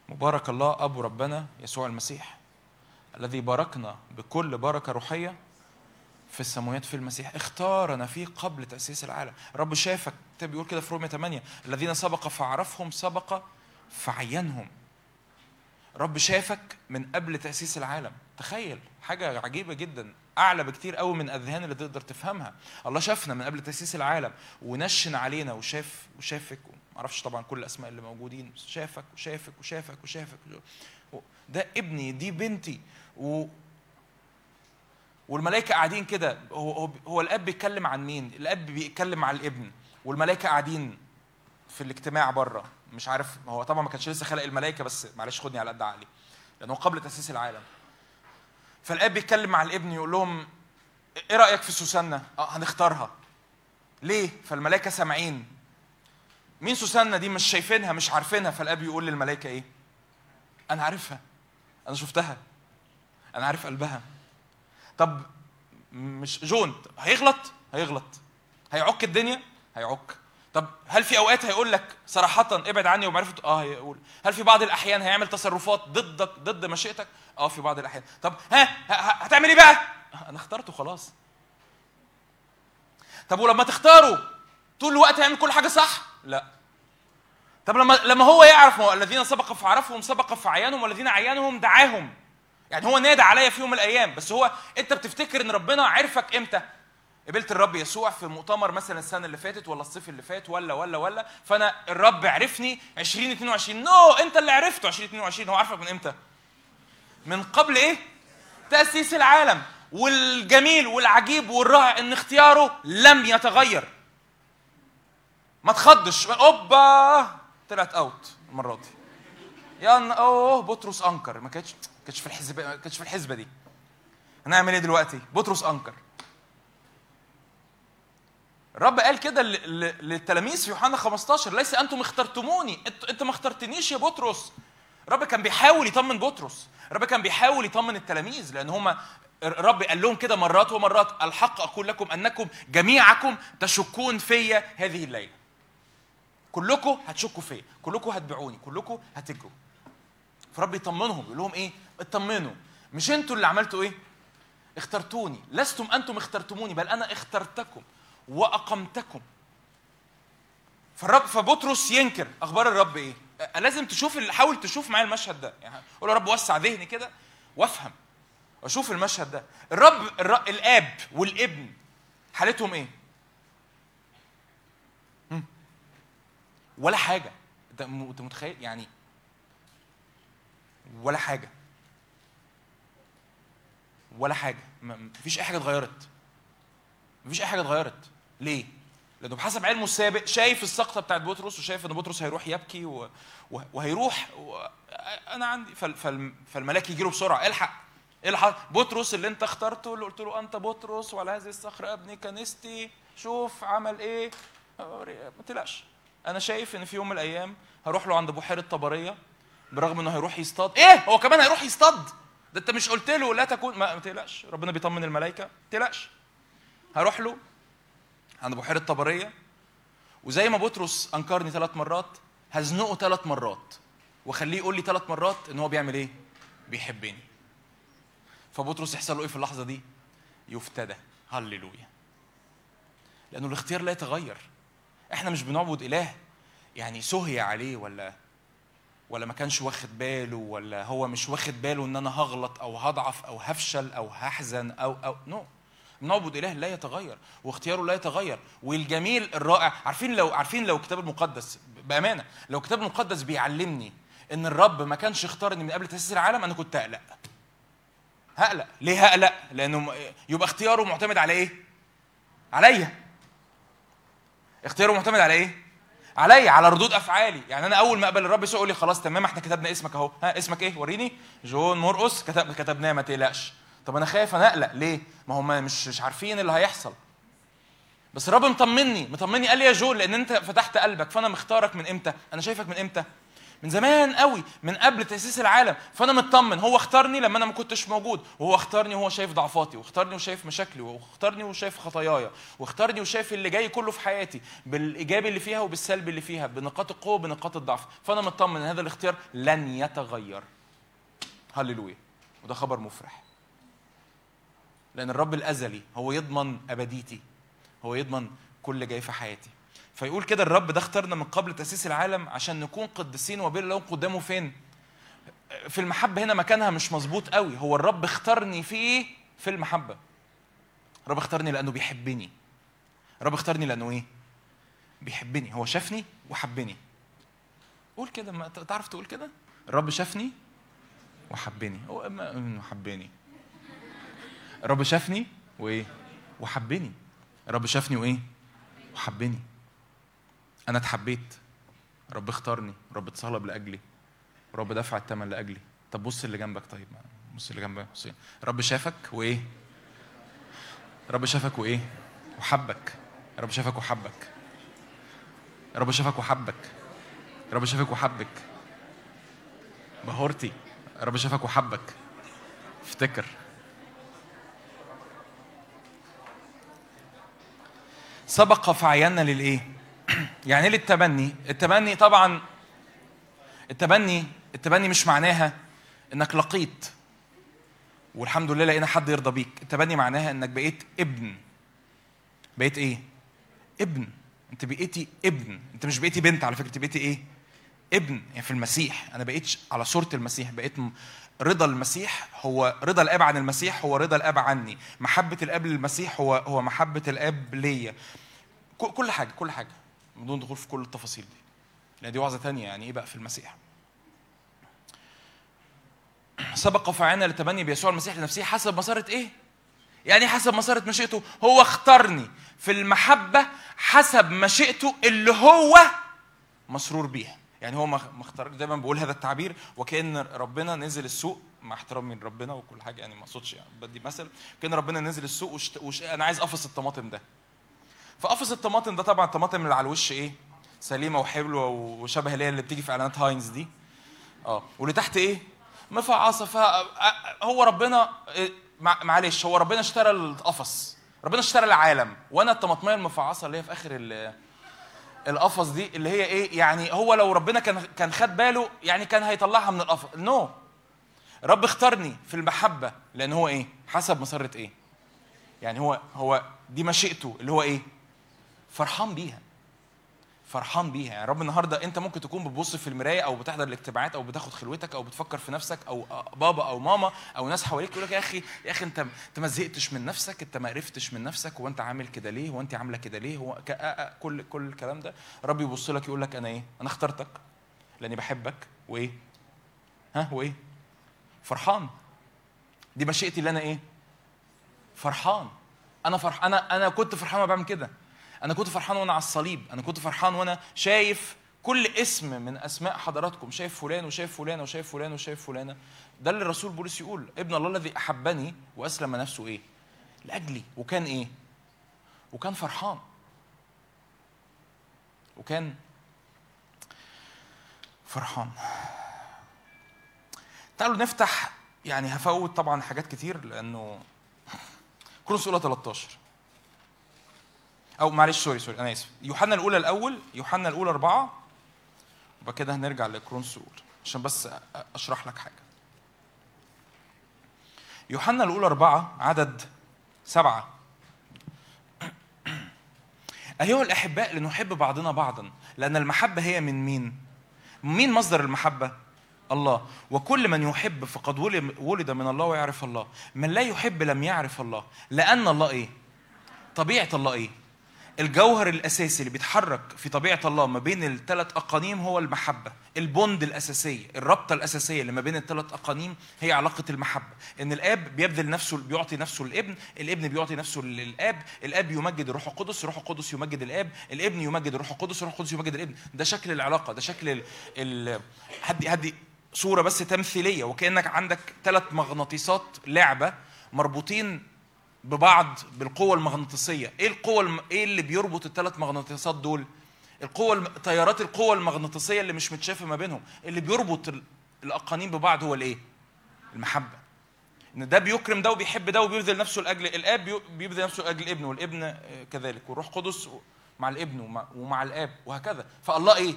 مبارك الله أبو ربنا يسوع المسيح الذي باركنا بكل بركة روحية في السماوات في المسيح. اختارنا فيه قبل تأسيس العالم. رب شافك. الكتاب بيقول كده في رومية 8 الذين سبق فعرفهم سبق فعينهم. رب شافك من قبل تأسيس العالم. تخيل حاجة عجيبة جدا. أعلى بكتير قوي من الاذهان اللي تقدر تفهمها. الله شافنا من قبل تأسيس العالم ونشن علينا وشاف وشافك. معرفش طبعا كل الأسماء اللي موجودين. بس شافك وشافك وشافك وشافك. ده ابني دي بنتي. و والملائكة قاعدين كده. هو هو هو الأب بيتكلم عن مين؟ الأب بيتكلم عن الابن. والملائكة قاعدين في الاجتماع بره. مش عارف هو طبعا ما كانش لسه خلق الملائكة بس معلش خدني على قد عقلي. لأنه قبل تأسيس العالم. فالاب بيتكلم مع الابن يقول لهم إيه رأيك في سوسنة؟ آه هنختارها. ليه؟ فالملائكة سامعين. مين سوسنة دي؟ مش شايفينها مش عارفينها. فالأب يقول للملائكة إيه؟ أنا عارفها أنا شفتها أنا عارف قلبها. طب مش جون هيغلط؟ هيغلط. هيعك الدنيا؟ هيعك. طب هل في أوقات هيقول لك صراحة ابعد عني ومعرفة؟ آه هيقول. هل في بعض الأحيان هيعمل تصرفات ضدك ضد مشيئتك؟ آه في بعض الأحيان. طب ها هتعمل إيه بقى؟ أنا اخترته خلاص. طب ولما تختاره طول الوقت هيعمل كل حاجة صح؟ لا. طب لما لما هو يعرف ما هو الذين سبق فعرفهم سبق فعيانهم والذين عيانهم دعاهم. يعني هو نادى عليا في يوم من الأيام بس هو أنت بتفتكر إن ربنا عرفك إمتى؟ قبلت الرب يسوع في مؤتمر مثلا السنة اللي فاتت ولا الصيف اللي فات ولا ولا ولا فأنا الرب عرفني 2022 نو أنت اللي عرفته 2022 هو عارفك من إمتى؟ من قبل إيه؟ تأسيس العالم. والجميل والعجيب والرائع إن اختياره لم يتغير. ما تخضش. أوبا! طلعت اوت المرة دي. يا أوه بطرس أنكر. ما كانتش كانتش في الحسبه ما كانتش في الحسبه دي. هنعمل إيه دلوقتي؟ بطرس أنكر. الرب قال كده للتلاميذ في يوحنا 15 ليس أنتم اخترتموني. أنت ما اخترتنيش يا بطرس. الرب كان بيحاول يطمن بطرس. الرب كان بيحاول يطمن التلاميذ لأن هما الرب قال لهم كده مرات ومرات الحق أقول لكم أنكم جميعكم تشكون فيا هذه الليلة. كلكم هتشكوا فيا كلكم هتبيعوني كلكم هتجروا. فرب يطمنهم يقول لهم إيه؟ اطمنوا. مش أنتوا اللي عملتوا إيه؟ اخترتوني. لستم أنتم اخترتموني بل أنا اخترتكم وأقمتكم. فالرب فبطرس ينكر أخبار الرب إيه؟ لازم تشوف حاول تشوف معايا المشهد ده. يعني قول يا رب وسع ذهني كده وافهم واشوف المشهد ده. الرب, الرب الآب والابن حالتهم إيه. ولا حاجة. أنت متخيل؟ يعني ولا حاجة. ولا حاجة. مفيش أي حاجة اتغيرت. مفيش أي حاجة اتغيرت. ليه؟ لأنه بحسب علمه السابق شايف السقطة بتاعت بطرس وشايف إن بطرس هيروح يبكي و... وهيروح و... أنا عندي فال... فال... فالملاك يجي له بسرعة الحق حصل؟ بطرس اللي أنت اخترته اللي قلت له أنت بطرس وعلى هذه الصخرة أبني كنيستي شوف عمل إيه؟ ما تقلقش. أنا شايف إن في يوم من الأيام هروح له عند بحيرة طبرية برغم إنه هيروح يصطاد. إيه؟ هو كمان هيروح يصطاد! ده أنت مش قلت له لا تكون ما تقلقش. ربنا بيطمن الملائكة. ما تقلقش. هروح له. عند بحيرة طبرية. وزي ما بطرس أنكرني ثلاث مرات هزنقه ثلاث مرات. واخليه يقول لي ثلاث مرات إن هو بيعمل إيه؟ بيحبني. فبطرس يحصل له إيه في اللحظة دي؟ يفتدى. هللويا. لأنه الاختيار لا يتغير. إحنا مش بنعبد إله. يعني سهي عليه ولا ولا ما كانش واخد باله ولا هو مش واخد باله إن أنا هغلط أو هضعف أو هفشل أو هحزن أو أو نو. no. بنعبد إله لا يتغير واختياره لا يتغير والجميل الرائع عارفين لو عارفين لو الكتاب المقدس بأمانة لو الكتاب المقدس بيعلمني إن الرب ما كانش اختارني من قبل تأسيس العالم أنا كنت أقلق. هقلق. ليه هقلق؟ لأنه يبقى اختياره معتمد على إيه؟ عليا. اختياره معتمد على إيه؟ عليا على ردود أفعالي. يعني أنا أول ما أقبل الرب يسوع يقول لي خلاص تمام إحنا كتبنا اسمك أهو. ها اسمك إيه؟ وريني. جون مرقس كتب كتبناه ما تقلقش. طب أنا خايف أنا اقلق ليه؟ ما هم مش مش عارفين اللي هيحصل. بس الرب مطمني مطمني. قال لي يا جون لأن أنت فتحت قلبك فأنا مختارك من إمتى؟ أنا شايفك من إمتى؟ من زمان قوي من قبل تأسيس العالم. فأنا مطمن. هو اختارني لما أنا ما كنتش موجود. وهو اختارني وهو شايف ضعفاتي واختارني وشايف مشاكلي واختارني وشايف خطاياي واختارني وشايف اللي جاي كله في حياتي بالايجابي اللي فيها وبالسلبي اللي فيها بنقاط القوة وبنقاط الضعف. فأنا مطمن إن هذا الاختيار لن يتغير. هللويا. وده خبر مفرح. لأن الرب الأزلي هو يضمن أبديتي هو يضمن كل جاي في حياتي. فيقول كده الرب ده اختارنا من قبل تأسيس العالم عشان نكون قديسين وبين لهم قدامه فين؟ في المحبة هنا مكانها مش مظبوط قوي. هو الرب اختارني فيه في المحبة. الرب اختارني لأنه بيحبني. الرب اختارني لأنه إيه؟ بيحبني. هو شافني وحبني. قول كده ما تعرف تقول كده؟ الرب شافني وحبني. هو إنه حبني. الرب شافني وإيه؟ وحبني. الرب شافني وإيه؟ وحبني. أنا اتحبيت. رب اختارني. رب اتصلب لأجلي. رب دفع الثمن لأجلي. طب بص اللي جنبك طيب. بص اللي جنبك. بص رب شافك وإيه؟ رب شافك وإيه؟ وحبك. رب شافك وحبك. رب شافك وحبك. رب شافك وحبك. بهورتي. رب شافك وحبك. افتكر. سبق فعينا للإيه؟ يعني إيه للتبني؟ التبني طبعا التبني التبني مش معناها إنك لقيت والحمد لله لقينا حد يرضى بيك. التبني معناها إنك بقيت ابن. بقيت إيه؟ ابن. أنت بقيتي ابن. أنت مش بقيتي بنت على فكرة أنت بقيتي إيه؟ ابن. يعني في المسيح. أنا بقيت على صورة المسيح. بقيت رضا المسيح هو رضا الآب عن المسيح هو رضا الآب عني. محبة الآب للمسيح هو هو محبة الآب ليا. كل حاجة كل حاجة. بدون دخول في كل التفاصيل دي. لأن دي وعظة تانية يعني إيه بقى في المسيح؟ سبق فعلنا لتبني بيسوع المسيح لنفسه حسب مسارة إيه؟ يعني حسب مسارة مشيئته. هو اختارني في المحبة حسب مشيئته اللي هو مسرور بيها. يعني هو ما ما اختار دايما بقول هذا التعبير وكأن ربنا نزل السوق مع احترامي لربنا وكل حاجة يعني ما اقصدش يعني بدي مثل كأن ربنا نزل السوق وشت... وش... أنا عايز قفص الطماطم ده فقفص الطماطم ده طبعا الطماطم اللي على الوش إيه؟ سليمة وحلوة وشبه اللي هي اللي بتيجي في إعلانات هاينز دي آه واللي تحت إيه؟ مفعصة فهو ربنا مع- معلش هو ربنا اشترى القفص ربنا اشترى العالم وأنا الطماطمية المفعصة اللي هي في آخر ال- القفص دي اللي هي إيه؟ يعني هو لو ربنا كان كان خد باله يعني كان هيطلعها من القفص. No. رب اختارني في المحبة لأن هو إيه؟ حسب مسره إيه. يعني هو هو دي مشيئته اللي هو إيه؟ فرحان بيها. فرحان بيها. يعني رب النهارده انت ممكن تكون بتبص في المراية أو بتحضر الاجتماعات أو بتاخد خلوتك أو بتفكر في نفسك أو بابا أو ماما أو ناس حواليك يقول لك يا أخي يا أخي انت انت ما زهقتش من نفسك انت ما قرفتش من نفسك هو انت عامل كده ليه هو انت عاملة كده ليه؟ هو كل كل الكلام ده. رب يبص لك يقول لك أنا إيه؟ أنا اخترتك لأني بحبك. وإيه؟ ها؟ وإيه؟ فرحان. دي مشيئتي اللي أنا إيه؟ فرحان. أنا فرح أنا أنا كنت فرحان بعمل كده. أنا كنت فرحان وأنا على الصليب. أنا كنت فرحان وأنا شايف كل اسم من أسماء حضراتكم. شايف فلان وشايف فلان وشايف فلان وشايف فلانة. ده اللي الرسول بولس يقول. ابن الله الذي أحبني وأسلم نفسه إيه؟ لأجلي. وكان إيه؟ وكان فرحان. وكان فرحان. تعالوا نفتح يعني هفوت طبعا حاجات كتير لأنه كورنثوس الاولى 13 أو معلش sorry sorry أنا آسف يوحنا الأولى الأول يوحنا الأولى أربعة وبعد كده هنرجع لكورنثوس الاولى عشان بس أشرح لك حاجة يوحنا الأولى أربعة عدد سبعة <clears throat> أيها الأحباء لنحب بعضنا بعضا لأن المحبة هي من مين؟ مين مصدر المحبة؟ الله وكل من يحب فقد ولد من الله ويعرف الله من لا يحب لم يعرف الله لأن الله إيه؟ طبيعة الله إيه؟ الجوهر الأساسي اللي بيتحرك في طبيعة الله ما بين الثلاث أقانيم هو المحبة. البوند الأساسية الرابطة الأساسية اللي ما بين الثلاث أقانيم هي علاقة المحبة. إن الآب بيبذل نفسه بيعطي نفسه للابن الابن بيعطي نفسه للآب الآب يمجد الروح القدس الروح القدس يمجد الآب الابن يمجد الروح القدس الروح القدس يمجد الابن. ده شكل العلاقة ده شكل ال... ال... هدي هدي صورة بس تمثيلية. وكأنك عندك ثلاث مغناطيسات لعبة مربوطين ببعض بالقوة المغناطيسية، إيه القوة الم... إيه اللي بيربط الثلاث مغناطيسات دول؟ القوة. تيارات القوة المغناطيسية اللي مش متشافة ما بينهم، اللي بيربط ال... الأقانيم ببعض هو الإيه؟ المحبة. إن ده بيكرم ده وبيحب ده وبيبذل نفسه لأجل الآب بي- بيبذل نفسه لأجل الابن والابن كذلك والروح القدس مع الابن ومع... ومع الآب وهكذا، فالله إيه؟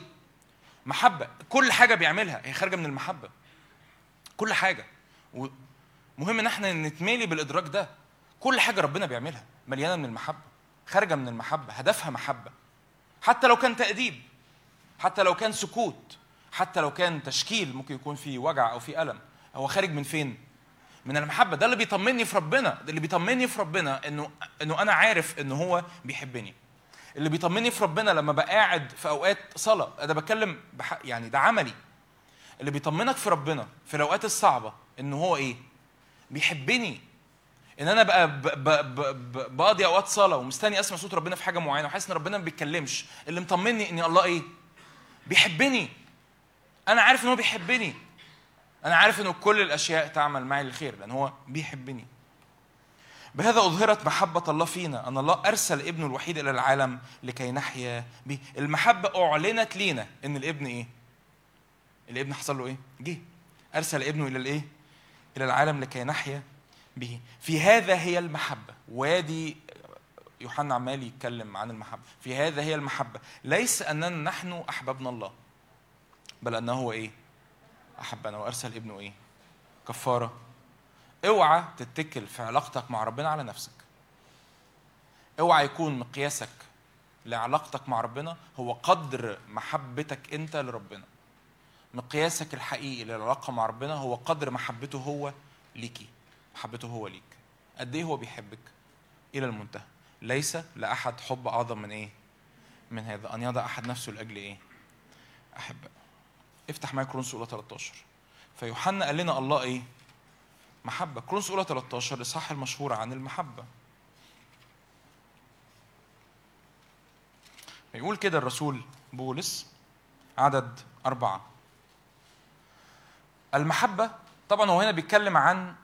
محبة، كل حاجة بيعملها هي خارجة من المحبة. كل حاجة. ومهم إن إحنا نتملي بالإدراك ده. كل حاجة ربنا بيعملها مليانة من المحبة خارجة من المحبة هدفها محبة. حتى لو كان تأديب حتى لو كان سكوت حتى لو كان تشكيل ممكن يكون فيه وجع أو فيه ألم. هو خارج من فين؟ من المحبة. ده اللي بيطمني في ربنا. ده اللي بيطمني في ربنا إنه إنه أنا عارف ان هو بيحبني. اللي بيطمني في ربنا لما بقى قاعد في أوقات صلاة أنا بتكلم. يعني ده عملي. اللي بيطمنك في ربنا في الأوقات الصعبة ان هو إيه؟ بيحبني. إن أنا بقى. بقضي أوقات صلاة ومستني أسمع صوت ربنا في حاجة معينة وحاسس إن ربنا ما بيتكلمش اللي مطمني ان الله إيه؟ بيحبني. أنا عارف إن هو بيحبني. أنا عارف ان كل الأشياء تعمل معي للخير لأن هو بيحبني. بهذا أظهرت محبة الله فينا أن الله أرسل ابنه الوحيد إلى العالم لكي نحيا به. المحبة أعلنت لينا إن الابن إيه؟ الابن حصل له إيه؟ جه. أرسل ابنه إلى الإيه؟ إلى العالم لكي نحيا به. في هذا هي المحبة. وادي يوحنا عمال يتكلم عن المحبة. في هذا هي المحبة. ليس أننا نحن أحببنا الله بل أنه هو إيه؟ أحبنا. وأرسل ابنه إيه؟ كفارة. اوعى تتكل في علاقتك مع ربنا على نفسك. اوعى يكون مقياسك لعلاقتك مع ربنا هو قدر محبتك أنت لربنا. مقياسك الحقيقي للعلاقة مع ربنا هو قدر محبته هو ليكي. محبته هو ليك. قد إيه هو بيحبك؟ إلى المنتهى. ليس لأحد حب أعظم من إيه؟ من هذا. أن يضع أحد نفسه لأجل إيه؟ أحبائه افتح معايا كورنثوس اولى 13 فيوحنا قال لنا الله إيه؟ محبة. كورنثوس أولى 13 الإصحاح المشهور عن المحبة. يقول كده الرسول بولس عدد أربعة. المحبة طبعا هو هنا بيتكلم عن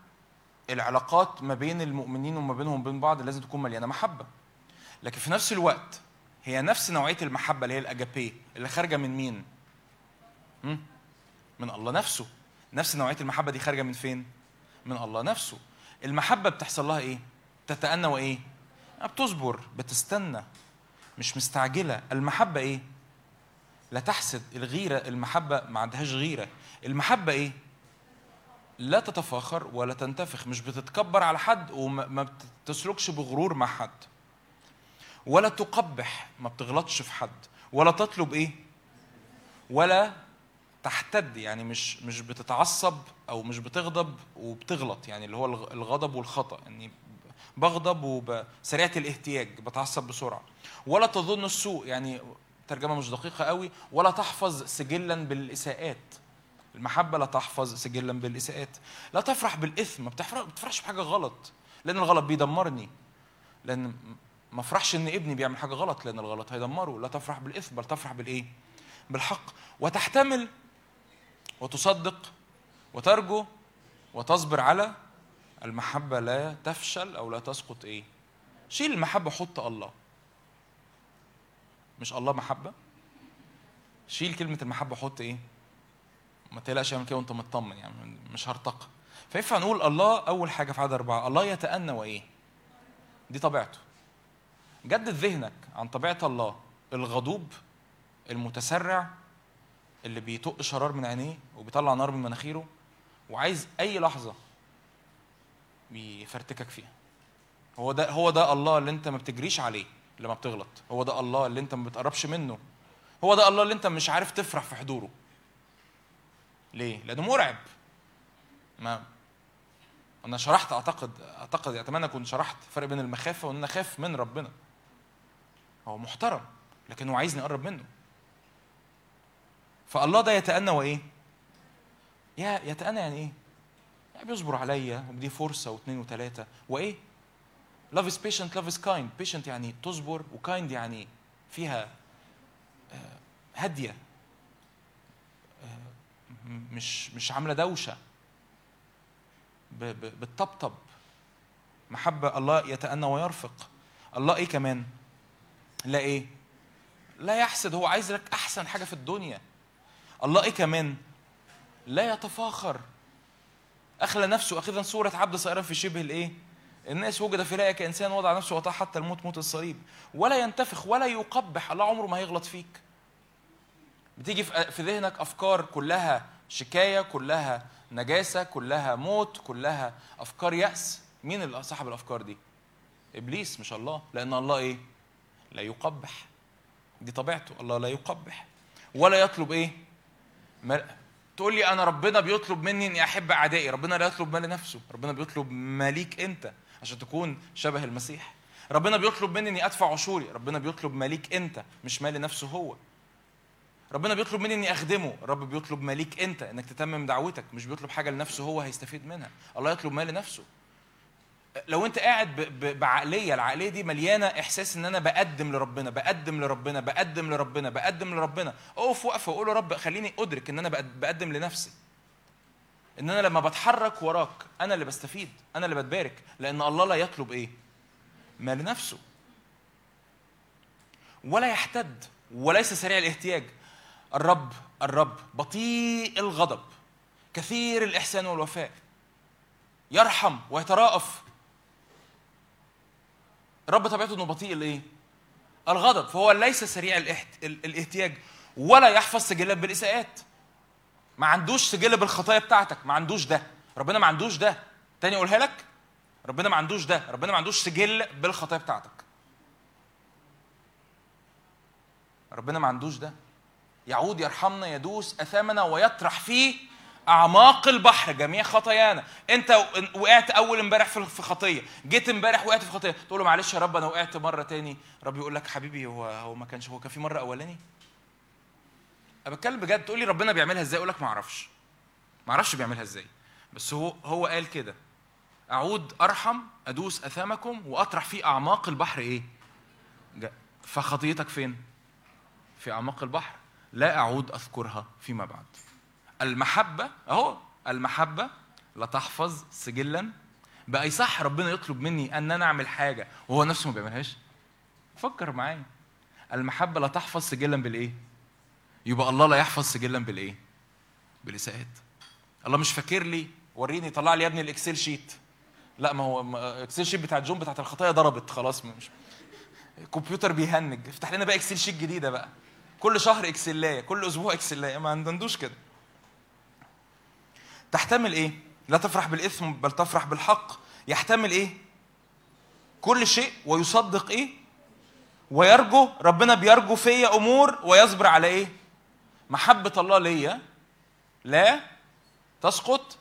العلاقات ما بين المؤمنين وما بينهم وبين بعض لازم تكون مليانة محبة. لكن في نفس الوقت هي نفس نوعية المحبة اللي هي الأجابي اللي خارجة من مين؟ من الله نفسه. نفس نوعية المحبة دي خارجة من فين؟ من الله نفسه. المحبة بتحصل لها إيه؟ تتأنى وإيه؟ بتصبر بتستنى مش مستعجلة. المحبة إيه؟ لا تحسد. الغيرة المحبة ما عندهاش غيرة. المحبة إيه؟ لا تتفاخر ولا تنتفخ مش بتتكبر على حد وما بتسلكش بغرور مع حد. ولا تقبح ما بتغلطش في حد. ولا تطلب إيه؟ ولا تحتد يعني مش مش بتتعصب أو مش بتغضب وبتغلط يعني اللي هو الغضب والخطأ يعني بغضب وسريعه الاهتياج بتعصب بسرعة. ولا تظن السوء يعني ترجمة مش دقيقة قوي ولا تحفظ سجلا بالإساءات. المحبة لا تحفظ سجلا بالإساءات لا تفرح بالإثم ما بتفرحش بحاجة غلط لأن الغلط بيدمرني. لأن ما افرحش إن ابني بيعمل حاجة غلط لأن الغلط هيدمره. لا تفرح بالإثم بل تفرح بالإيه؟ بالحق. وتحتمل وتصدق وترجو وتصبر على المحبة لا تفشل أو لا تسقط إيه؟ شيل المحبة حط الله. مش الله محبة؟ شيل كلمة المحبة حط إيه؟ ما تقلقش اعمل كده وأنت مطمن يعني مش هرتقى. فينفع نقول الله أول حاجة في عدد أربعة؟ الله يتأنى وإيه؟ دي طبيعته. جدد ذهنك عن طبيعة الله الغضوب المتسرع اللي بيطق شرار من عينيه وبيطلع نار من مناخيره وعايز أي لحظة بيفرتكك فيها. هو ده هو ده الله اللي انت ما بتجريش عليه لما بتغلط. هو ده الله اللي انت ما بتقربش منه. هو ده الله اللي انت مش عارف تفرح في حضوره. ليه؟ لأنه مرعب. ما أنا شرحت أعتقد أعتقد اتمنى أكون شرحت الفرق بين المخافة وإن أنا أخاف من ربنا. هو محترم لكن هو عايزني أقرب منه. فالله ده يتأنى وإيه؟ يا يتأنى يعني إيه؟ يعني بيصبر عليا وبدي فرصة واثنين وثلاثة وإيه؟ love is patient love is kind. Patient يعني تصبر وكايند يعني فيها آه، هادية. مش مش عاملة دوشة. بتطبطب. محبة الله يتأنى ويرفق. الله إيه كمان؟ لا إيه؟ لا يحسد. هو عايز لك أحسن حاجة في الدنيا. الله إيه كمان؟ لا يتفاخر. أخلى نفسه. اخذا صورة عبد صغيرا في شبه الإيه؟ الناس وجد في لاية كإنسان وضع نفسه وطاع حتى الموت موت الصليب. ولا ينتفخ ولا يقبح. الله عمره ما هيغلط فيك. بتيجي في ذهنك أفكار كلها شكاية كلها نجاسة كلها موت كلها أفكار يأس. مين اللي صاحب الأفكار دي؟ إبليس مش الله. لأن الله إيه؟ لا يقبح. دي طبيعته. الله لا يقبح. ولا يطلب إيه؟ تقول لي أنا ربنا بيطلب مني إني أحب أعدائي. ربنا لا يطلب ما لنفسه ربنا بيطلب ما ليك أنت عشان تكون شبه المسيح. ربنا بيطلب مني إني أدفع عشوري. ربنا بيطلب ما ليك أنت مش ما لنفسه هو. ربنا بيطلب مني إني أخدمه. الرب بيطلب ما ليك أنت إنك تتمم دعوتك مش بيطلب حاجة لنفسه هو هيستفيد منها. الله يطلب ما لنفسه. لو أنت قاعد بعقلية العقلية دي مليانة إحساس إن أنا بقدم لربنا بقدم لربنا بقدم لربنا بقدم لربنا. أقف وقفه وقول له رب خليني أدرك إن أنا بقد- بقدم لنفسي. إن أنا لما بتحرك وراك أنا اللي بستفيد أنا اللي بتبارك. لأن الله لا يطلب إيه؟ ما لنفسه ولا يحتد وليس سريع الاحتياج. الرب الرب بطيء الغضب كثير الإحسان والوفاء يرحم ويتراءف الرب طبيعته إنه بطيء الايه الغضب فهو ليس سريع الاحت... ال- الاحتياج ولا يحفظ سجلات بالإساءات. ما عندوش سجل بالخطايا بتاعتك ما عندوش ده. ربنا ما عندوش ده. تاني أقولها لك؟ ربنا ما عندوش ده. ربنا ما عندوش سجل بالخطايا بتاعتك. ربنا ما عندوش ده. يعود يرحمنا يدوس أثامنا ويطرح في أعماق البحر جميع خطايانا. أنت وقعت أول امبارح في خطية. جيت امبارح وقعت في خطية. تقول له معلش يا رب أنا وقعت مرة تاني. رب يقول لك حبيبي هو هو ما كانش هو كان في مرة أولاني؟ أنا بتكلم بجد. تقول لي ربنا بيعملها إزاي؟ أقول لك ما أعرفش. ما أعرفش بيعملها إزاي. بس هو هو قال كده. أعود أرحم أدوس أثامكم وأطرح في أعماق البحر جا- فخطيتك فين؟ في أعماق البحر. لا أعود أذكرها فيما بعد. المحبة أهو المحبة لا تحفظ سجلا. بقى صح ربنا يطلب مني أن أنا أعمل حاجة وهو نفسه ما بيعملهاش. فكر معايا. المحبة لا تحفظ سجلا بالإيه؟ يبقى الله لا يحفظ سجلا بالإيه؟ بالإساءات. الله مش فاكر لي وريني طلع لي يا ابني ال Excel sheet. لا ما هو ما- Excel sheet بتاعت جون بتاعت الخطايا ضربت خلاص مش الكمبيوتر بيهنج. افتح لنا بقى Excel sheet جديدة بقى. كل شهر إكسلاية كل أسبوع إكسلاية ما عندوش كده. تحتمل إيه؟ لا تفرح بالإثم بل تفرح بالحق. يحتمل إيه؟ كل شيء ويصدق إيه؟ ويرجو ربنا بيرجو فيا أمور ويصبر على إيه؟ محبة الله ليا لا تسقط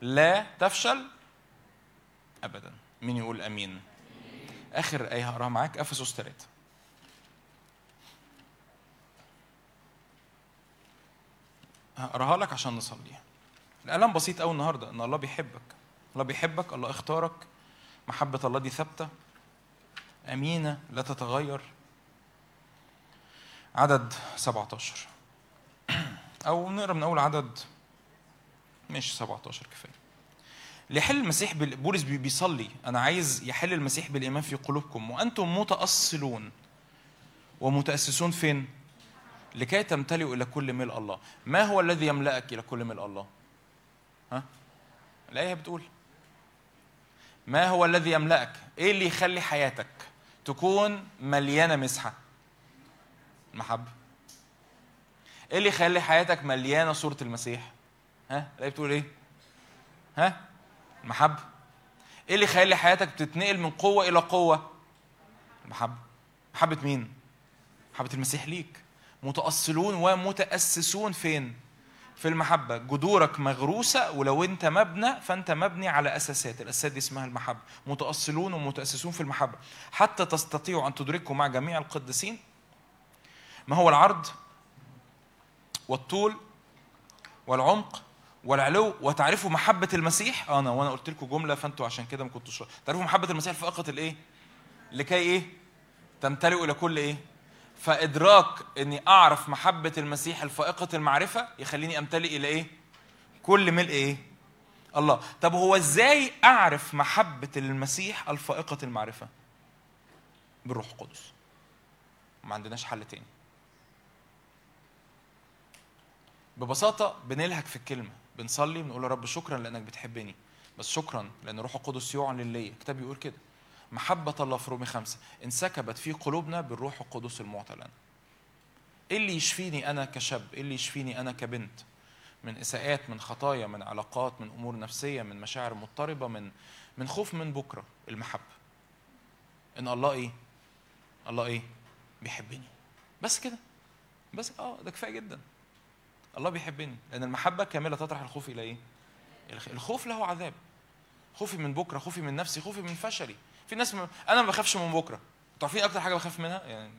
لا تفشل ابدا. مين يقول آمين؟ آخر إيه هقراها معاك أفسس 3 هقراها لك عشان نصلي الألم بسيط قوي النهارده إن الله بيحبك. الله بيحبك الله اختارك. محبة الله دي ثابتة. أمينة لا تتغير. عدد 17 <clears throat> أو نقرا من اول عدد مش 17 كفاية. ليحل المسيح بال- بولس بي- بيصلي أنا عايز يحل المسيح بالإيمان في قلوبكم. وأنتم متأصلون. ومتأسسون فين؟ لكي تمتلئوا إلى كل ملء الله. ما هو الذي يملأك إلى كل ملء الله؟ ها؟ الآية بتقول. ما هو الذي يملأك؟ إيه اللي يخلي حياتك تكون مليانة مسحة؟ المحبة. إيه اللي يخلي حياتك مليانة صورة المسيح؟ ها؟ الآية بتقول إيه؟ ها؟ المحبة. إيه اللي يخلي حياتك بتتنقل من قوة إلى قوة؟ المحبة. محبة مين؟ محبة المسيح ليك. متأصلون ومتأسسون فين؟ في المحبة. جذورك مغروسة ولو أنت مبنى فأنت مبني على أساسات. الأساسات دي اسمها المحبة. متأصلون ومتأسسون في المحبة. حتى تستطيعوا أن تدركوا مع جميع القديسين. ما هو العرض؟ والطول والعمق والعلو. وتعرفوا محبة المسيح؟ أنا وأنا قلت لكم جملة فأنتوا عشان كده ما كنتوش تعرفوا محبة المسيح فائقة الإيه؟ لكي إيه؟ تمتلئوا إلى كل إيه؟ فإدراك إني أعرف محبة المسيح الفائقة المعرفة يخليني أمتلئ إلى إيه؟ كل ملء إيه؟ الله. طب هو إزاي أعرف محبة المسيح الفائقة المعرفة؟ بالروح القدس. ما عندناش حل تاني. ببساطة بنلهك في الكلمة. بنصلي بنقول يا رب شكرا لأنك بتحبني. بس شكرا لأن روح القدس يعلن ليا. الكتاب بيقول كده. محبة الله في رومي خمسة. انسكبت في قلوبنا بالروح القدس المعطى لنا إيه اللي يشفيني أنا كشاب؟ إيه اللي يشفيني أنا كبنت؟ من إساءات من خطايا من علاقات من أمور نفسية من مشاعر مضطربة من من خوف من بكرة المحبة. إن الله إيه؟ الله إيه؟ بيحبني. بس كده. بس آه ده كفاية جدا. الله بيحبني. لأن المحبة كاملة تطرح الخوف إلى إيه؟ الخ- الخوف له عذاب. خوفي من بكرة خوفي من نفسي خوفي من فشلي. في ناس. أنا ما بخافش من بكرة. أنتوا عارفين أكتر حاجة بخاف منها؟ يعني.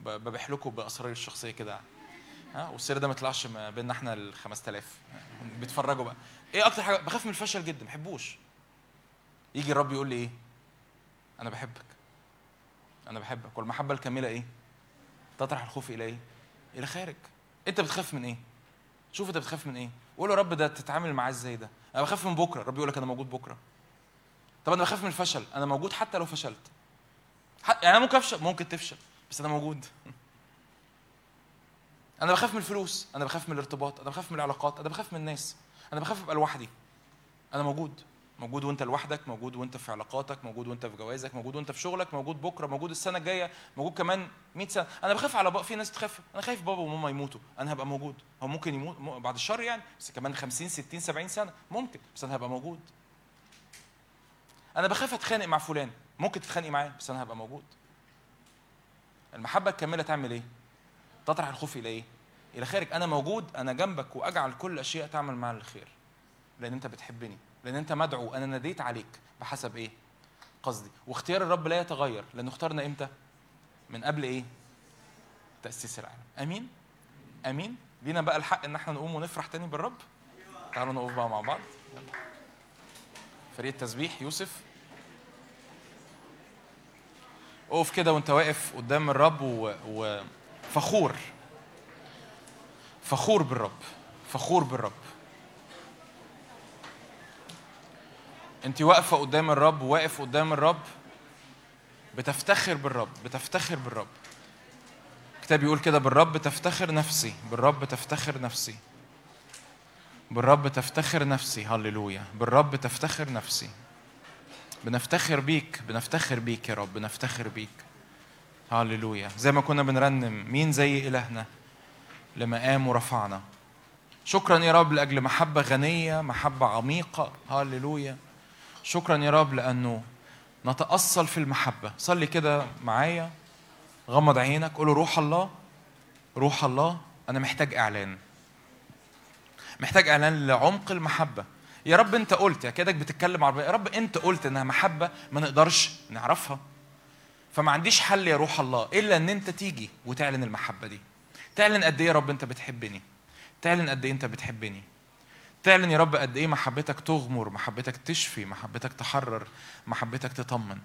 ببيح لكم بأسراري الشخصية كده. ها؟ والسر ده ما يطلعش ما بيننا إحنا ال 5000 بيتفرجوا بقى. إيه أكتر حاجة؟ بخاف من الفشل جدا. ما بحبوش. يجي الرب يقول لي إيه؟ أنا بحبك. أنا بحبك. والمحبة الكاملة إيه؟ تطرح الخوف إلى إيه؟ إلى خارج. أنت بتخاف من إيه؟ شوف أنت بتخاف من إيه؟ قول يا رب ده تتعامل معاه إزاي ده؟ أنا بخاف من بكرة. الرب يقول لك أنا موجود بكرة. طب أنا بخاف من الفشل أنا موجود حتى لو فشلت. يعني أنا ممكن أفشل ممكن تفشل بس أنا موجود. <laughs> أنا بخاف من الفلوس أنا بخاف من الارتباط أنا بخاف من العلاقات أنا بخاف من الناس. أنا بخاف أبقى لوحدي. أنا موجود. موجود وأنت لوحدك موجود وأنت في علاقاتك موجود وأنت في جوازك موجود وأنت في شغلك موجود بكرة موجود السنة الجاية موجود كمان 100 سنة. أنا بخاف على بقى في ناس تخاف. أنا خايف بابا وماما يموتوا. أنا هبقى موجود. هو ممكن يموت بعد الشر يعني بس كمان 50 60 70 سنة. ممكن بس أنا هبقى موجود. أنا بخاف أتخانق مع فلان. ممكن تتخانقي معاه بس أنا هبقى موجود. المحبة الكامله تعمل إيه؟ تطرح الخوف إلى إيه؟ إلى خارج أنا موجود أنا جنبك وأجعل كل الاشياء تعمل معا للخير لأن أنت بتحبني. لأن أنت مدعو. أنا ناديت عليك بحسب إيه؟ قصدي. واختيار الرب لا يتغير. لأنه اختارنا إمتى؟ من قبل إيه؟ تأسيس العالم. آمين؟ آمين؟ لينا بقى الحق إن إحنا نقوم ونفرح تاني بالرب. تعالوا نقف بقى مع بعض. يلا. فريق التسبيح يوسف. اقف كده وانت واقف قدام الرب وفخور فخور بالرب فخور بالرب. انت واقفة قدام الرب واقف قدام الرب بتفتخر بالرب بتفتخر بالرب. الكتاب يقول كده بالرب تفتخر نفسي بالرب تفتخر نفسي. بالرب تفتخر نفسي. هللويا. بالرب تفتخر نفسي. بنفتخر بيك. بنفتخر بيك يا رب. بنفتخر بيك. هللويا. زي ما كنا بنرنم مين زي إلهنا؟ لما قام ورفعنا. شكرا يا رب لأجل محبة غنية محبة عميقة. هللويا. شكرا يا رب لأنه نتأصل في المحبة. صلي كده معايا. غمض عينك. قول روح الله. روح الله. أنا محتاج إعلان. محتاج إعلان لعمق المحبة. يا رب أنت قلت يا كأنك بتتكلم عربية. يا رب أنت قلت إنها محبة ما نقدرش نعرفها. فما عنديش حل يا روح الله إلا إن أنت تيجي وتعلن المحبة دي. تعلن قد إيه يا رب أنت بتحبني؟ تعلن قد إيه أنت بتحبني؟ تعلن يا رب قد إيه محبتك تغمر محبتك تشفي محبتك تحرر محبتك تطمن.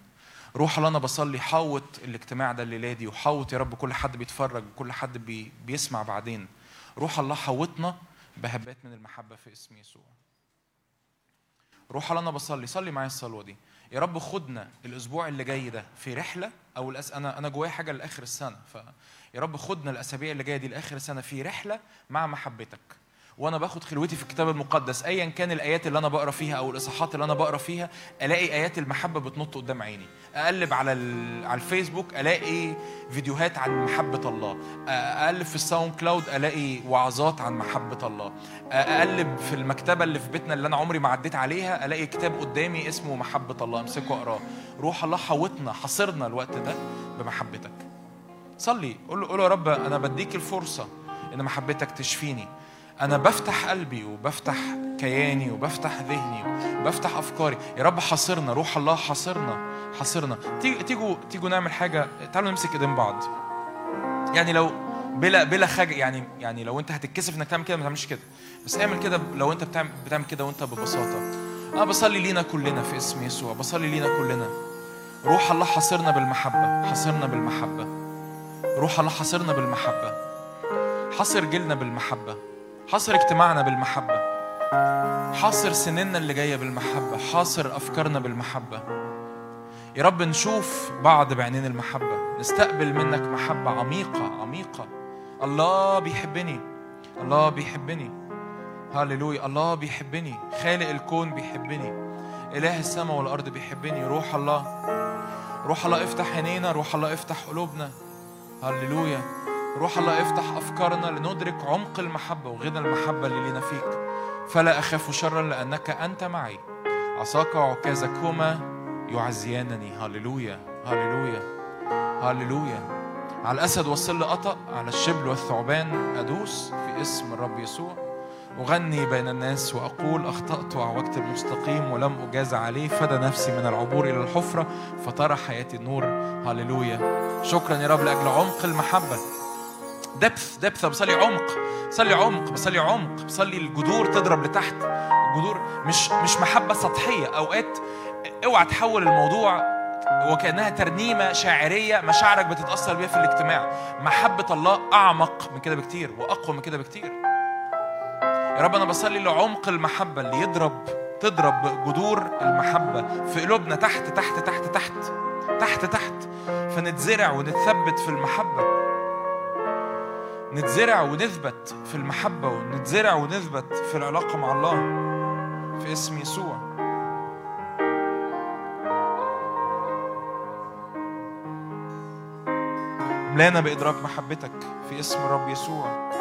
روح الله أنا بصلي حوط الاجتماع ده الليلة دي وحوط يا رب كل حد بيتفرج وكل حد بي بيسمع بعدين. روح الله حوطنا بهبات من المحبة في اسم يسوع. روح أنا بصلي صلي معايا الصلوة دي. يا رب خدنا الأسبوع اللي جاي ده في رحلة أو الأس... أنا أنا جوايا حاجة لآخر السنة. ف يا رب خدنا الأسابيع اللي جاية دي لآخر السنة في رحلة مع محبتك. وأنا باخد خلوتي في الكتاب المقدس ايا كان الآيات اللي أنا بقرأ فيها أو الإصحاحات اللي أنا بقرأ فيها ألاقي آيات المحبة بتنط قدام عيني. أقلب على. على الفيسبوك ألاقي فيديوهات عن محبة الله. أقلب في ال SoundCloud ألاقي وعظات عن محبة الله. أقلب في المكتبة اللي في بيتنا اللي أنا عمري ما عديت عليها ألاقي كتاب قدامي اسمه محبة الله أمسكه أقراه. روح الله حوطنا حاصرنا الوقت ده بمحبتك. صلي قول قول له يا رب أنا بديك الفرصة إن محبتك تشفيني. أنا بفتح قلبي وبفتح كياني وبفتح ذهني وبفتح أفكاري. يا رب حاصرنا روح الله حاصرنا حاصرنا. تيجوا تيجوا نعمل حاجة. تعالوا نمسك إيدين بعض. يعني لو بلا بلا خجل يعني يعني لو أنت هتتكسف إنك تعمل كده ما تعملش كده. بس اعمل كده لو أنت بتعمل بتعمل كده وأنت ببساطة. أنا بصلي لينا كلنا في اسم يسوع. بصلي لينا كلنا. روح الله حاصرنا بالمحبة. حاصرنا بالمحبة. روح الله حاصرنا بالمحبة. حاصر جيلنا بالمحبة. حاصر اجتماعنا بالمحبة. حاصر سننا اللي جاية بالمحبة. حاصر أفكارنا بالمحبة. يا رب نشوف بعض بعينين المحبة. نستقبل منك محبة عميقة عميقة. الله بيحبني. الله بيحبني. هللويا. الله بيحبني. خالق الكون بيحبني. إله السماء والأرض بيحبني. روح الله. روح الله افتح عينينا. روح الله افتح قلوبنا. هللويا. روح الله افتح أفكارنا لندرك عمق المحبة وغنى المحبة اللي لنا فيك. فلا أخاف شرا لأنك أنت معي. عصاك وعكازك هما يعزيانني. هللويا هللويا هللويا. على الأسد والصل أطأ على الشبل والثعبان أدوس في اسم الرب يسوع. أغني بين الناس وأقول أخطأت وعوجت المستقيم ولم أجاز عليه. فدى نفسي من العبور إلى الحفرة فترى حياتي النور. هللويا. شكرا يا رب لأجل عمق المحبة. دبث دبث بصلي عمق بصلي عمق بصلي عمق بصلي الجذور تضرب لتحت. الجذور مش مش محبة سطحية. أوقات اوعى تحول الموضوع وكأنها ترنيمة شاعرية مشاعرك بتتأثر بيها في الاجتماع. محبة الله أعمق من كده بكتير وأقوى من كده بكتير. يا رب أنا بصلي لعمق المحبة اللي يضرب تضرب جذور المحبة في قلوبنا تحت تحت تحت تحت تحت تحت فنتزرع ونتثبت في المحبة. نتزرع ونثبت في المحبة ونتزرع ونثبت في العلاقة مع الله في اسم يسوع. املانا بإدراك محبتك في اسم الرب يسوع.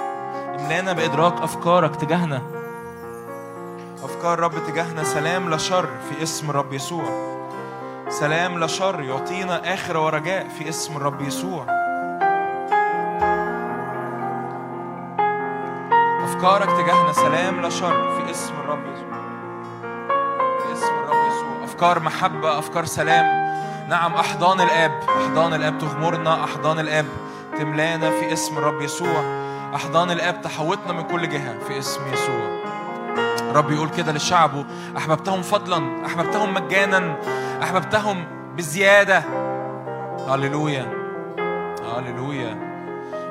املانا بإدراك أفكارك تجاهنا. أفكار رب تجاهنا. سلام لا شر في اسم الرب يسوع. سلام لا شر يعطينا آخرة ورجاء في اسم الرب يسوع. أفكارك تجاهنا سلام لا شر في اسم الرب يسوع. في اسم الرب يسوع. أفكار محبة أفكار سلام. نعم أحضان الآب. أحضان الآب تغمرنا. أحضان الآب تملانا في اسم الرب يسوع. أحضان الآب تحوطنا من كل جهة في اسم يسوع. رب يقول كده لشعبه أحببتهم فضلا أحببتهم مجانا أحببتهم بزيادة. هللويا. هللويا.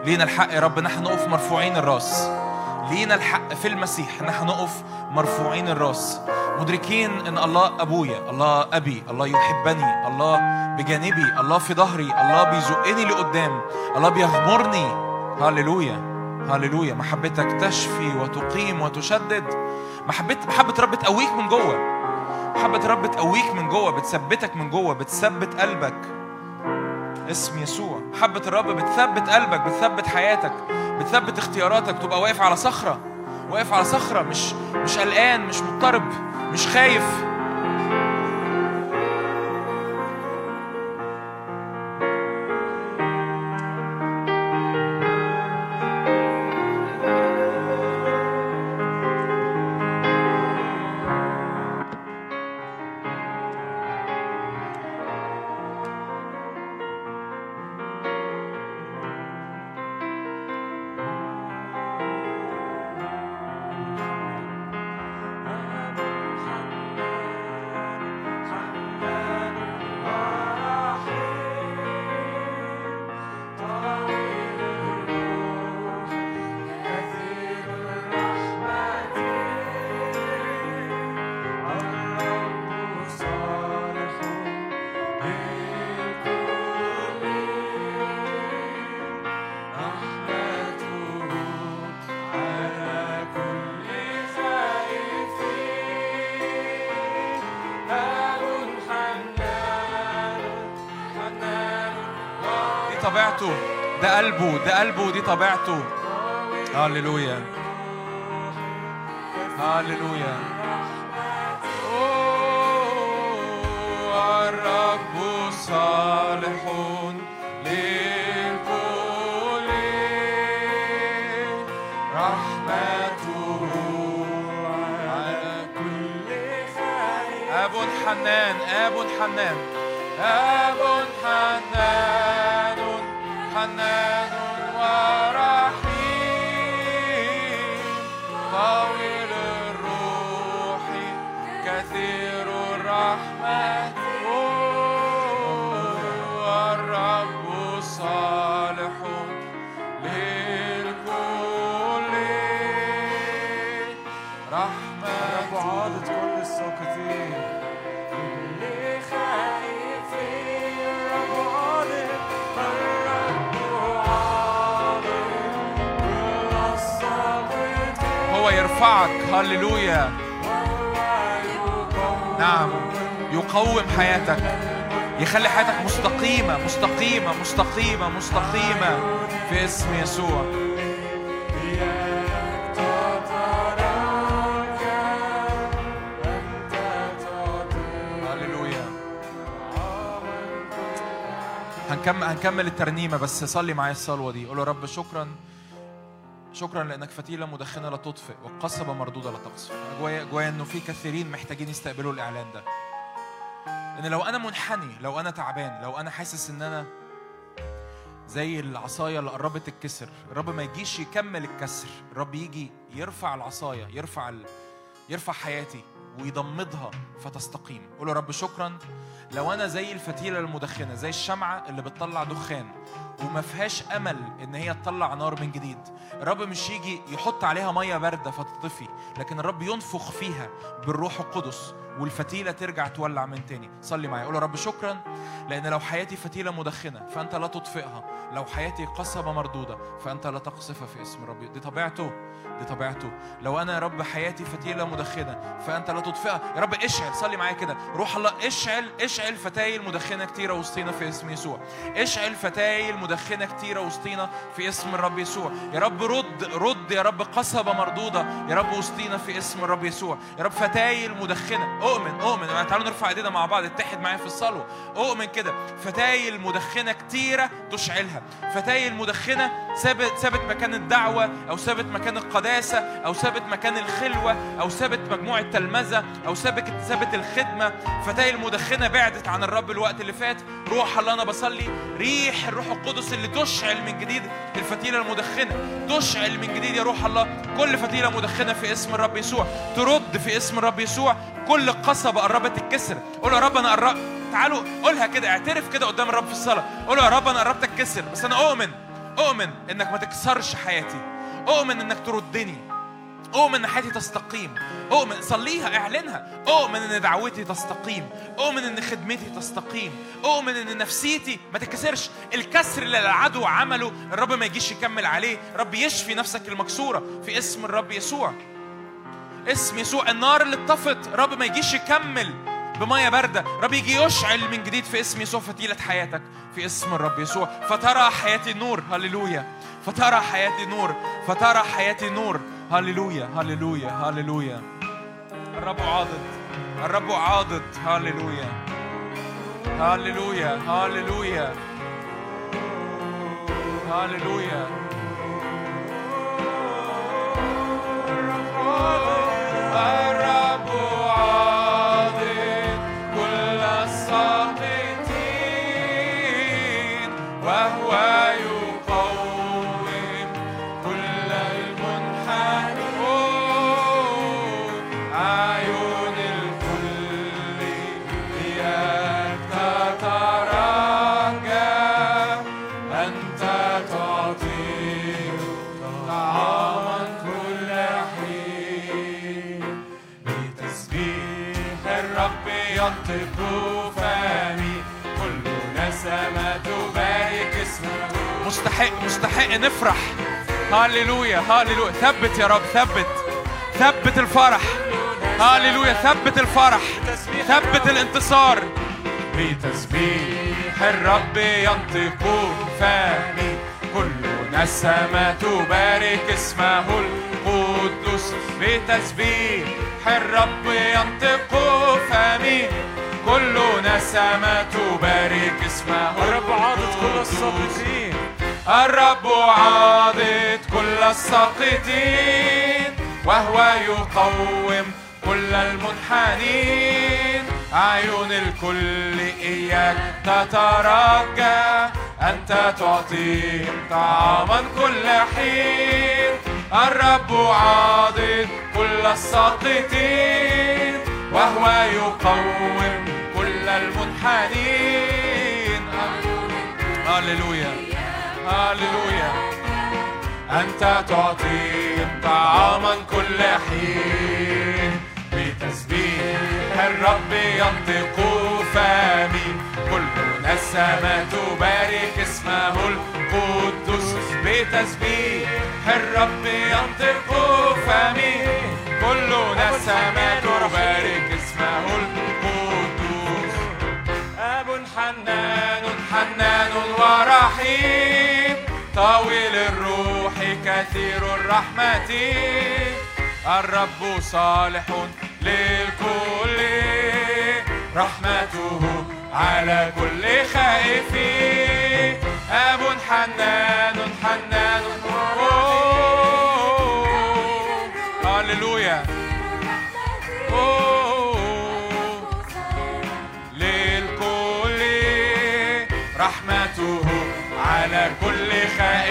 لينا الحق يا رب نحن نقف مرفوعين الراس. لينا الحق في المسيح نحن نقف مرفوعين الراس. مدركين إن الله أبويا الله أبي الله يحبني الله بجانبي الله في ظهري الله بيزقني لقدام الله بيغمرني. هللويا هللويا. محبتك تشفي وتقيم وتشدد. محبة محبة رب تقويك من جوه. محبة رب تقويك من جوه بتثبتك من جوه بتثبت قلبك. اسم يسوع. محبة الرب بتثبت قلبك بتثبت حياتك بتثبت اختياراتك. تبقى واقف على صخرة واقف على صخرة مش مش قلقان مش مضطرب مش خايف. طبيعته. ده قلبه ده قلبه ودي طبيعته. هللويا. هللويا. الرب صالح للكل. رحمته على كل أب حنان أب حنان. أب يرفعك هللويا. نعم. يقوم حياتك. يخلي حياتك مستقيمة مستقيمة مستقيمة مستقيمة. في اسم يسوع. هللويا. هنكمل هنكمل الترنيمة بس صلي معايا الصلوة دي. قول رب شكرا. شكرا لأنك فتيله مدخنة لا تطفئ وقصبه مردودة لا تقصف. جوايا جوايا إنه في كثيرين محتاجين يستقبلوا الإعلان ده. إن لو أنا منحني لو أنا تعبان لو أنا حاسس إن أنا زي العصاية اللي قربت تتكسر الرب ما يجيش يكمل الكسر الرب يجي يرفع العصاية يرفع ال... يرفع حياتي. ويضمدها فتستقيم. قول يا رب شكرا. لو أنا زي الفتيلة المدخنة زي الشمعة اللي بتطلع دخان وما فيهاش أمل إن هي تطلع نار من جديد الرب مش يجي يحط عليها مية باردة فتطفي لكن الرب ينفخ فيها بالروح القدس. والفتيلة ترجع تولع من تاني. صلي معايا. قول يا رب شكرا لأن لو حياتي فتيلة مدخنة فأنت لا تطفئها. لو حياتي قصبه مردودة فأنت لا تقصفها في اسم ربي. دي طبيعته. دي طبيعته. لو أنا يا رب حياتي فتيلة مدخنة فأنت لا تطفئها. يا رب اشعل. صلي معايا كده. روح الله اشعل اشعل فتايل مدخنة كتيرة وسطينا في اسم يسوع. اشعل فتايل مدخنة كتيرة وسطينا في اسم الرب يسوع. يا رب رد رد يا رب قصبه مردودة. يا رب وسطينا في اسم الرب يسوع. يا رب فتايل مدخنة. اؤمن اؤمن. تعالوا نرفع ايدينا مع بعض اتحد معايا في الصلوة. اؤمن كده. فتايل مدخنه كتيرة تشعلها. فتايل مدخنه ثابت ثابت مكان الدعوة أو ثابت مكان القداسة أو ثابت مكان الخلوة أو ثابت مجموعة تلمذه أو ثابت ثابت الخدمة. فتايل مدخنه بعدت عن الرب الوقت اللي فات. روح الله أنا بصلي. ريح الروح القدس اللي تشعل من جديد الفتيلة المدخنة. تشعل من جديد يا روح الله. كل فتيلة مدخنة في اسم الرب يسوع. ترد في اسم الرب يسوع. كل قصبه قربت تتكسر قول يا رب أنا قربت تعالوا قولها كده اعترف كده قدام الرب في الصلاة. قول يا رب أنا قربت اتكسر بس أنا أؤمن أؤمن إنك ما تكسرش حياتي. أؤمن إنك تردني. أؤمن إن حياتي تستقيم. أؤمن صليها اعلنها. أؤمن إن دعوتي تستقيم. أؤمن إن خدمتي تستقيم. أؤمن إن نفسيتي ما تتكسرش الكسر اللي العدو عمله الرب ما يجيش يكمل عليه. رب يشفي نفسك المكسورة في اسم الرب يسوع. اسم يسوع النار اللي اتطفت. رب ما يجيش يكمل بمية باردة. رب يجي يشعل من جديد في اسم يسوع فتيلة حياتك. في اسم الرب يسوع. فترى حياتي نور هللويا. فترى حياتي نور فترى حياتي نور هللويا. هللويا. هللويا. الرب عاضد. الرب عاضد. هللويا. هللويا. هللويا. هللويا. الرب 来 نفرح. هللويا هللويا ثبت يا رب ثبت. ثبت الفرح. هللويا ثبت الفرح. ثبت الانتصار. بتسبيح الرب ينطق فمي كل نسمة تبارك اسمه القدوس بتسبيح الرب ينطق فمي كل نسمة تبارك اسمه الرب عاضد كل القدوس. الرب عاضد كل الساقطين وهو يقوم كل المنحنين أعين الكل إياك تترجى أنت تعطيهم طعاما كل حين الرب عاضد كل الساقطين وهو يقوم كل المنحنين هللويا هللويا أنت تعطيهم طعاما كل حين. بتسبيح الرب ينطق فمي. كل نسمة تبارك اسمه القدوس بتسبيح الرب ينطق فمي. كل نسمة تبارك اسمه القدوس أب حنان حنان ورحيم. طويل الروح كثير الرحمة. الرب صالح للكل. رحمته على كل خائف. أب حنان حنان على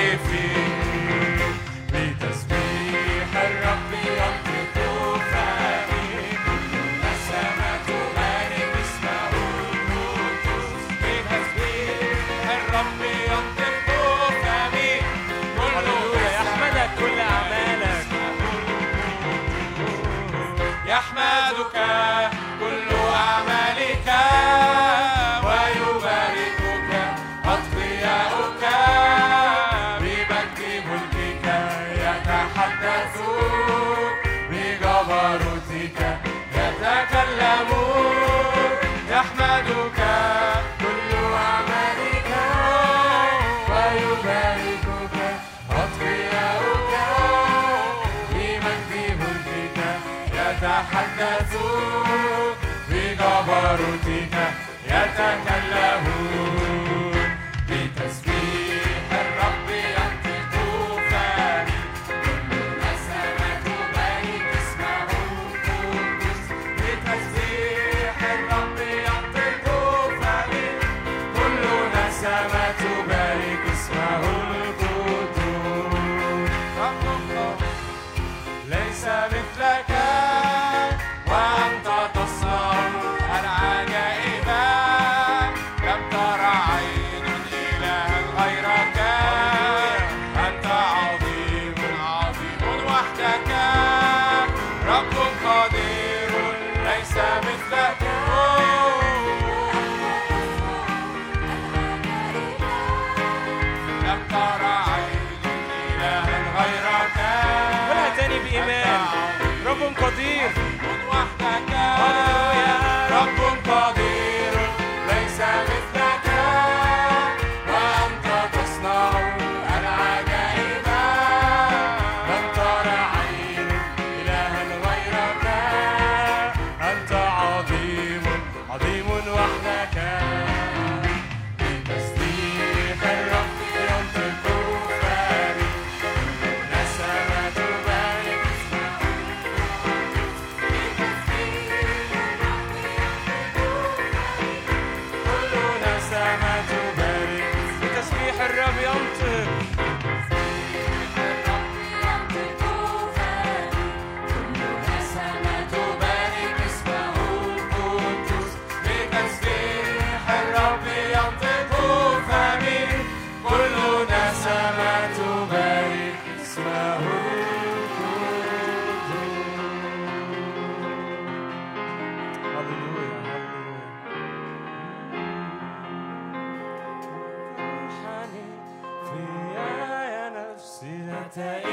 نفسي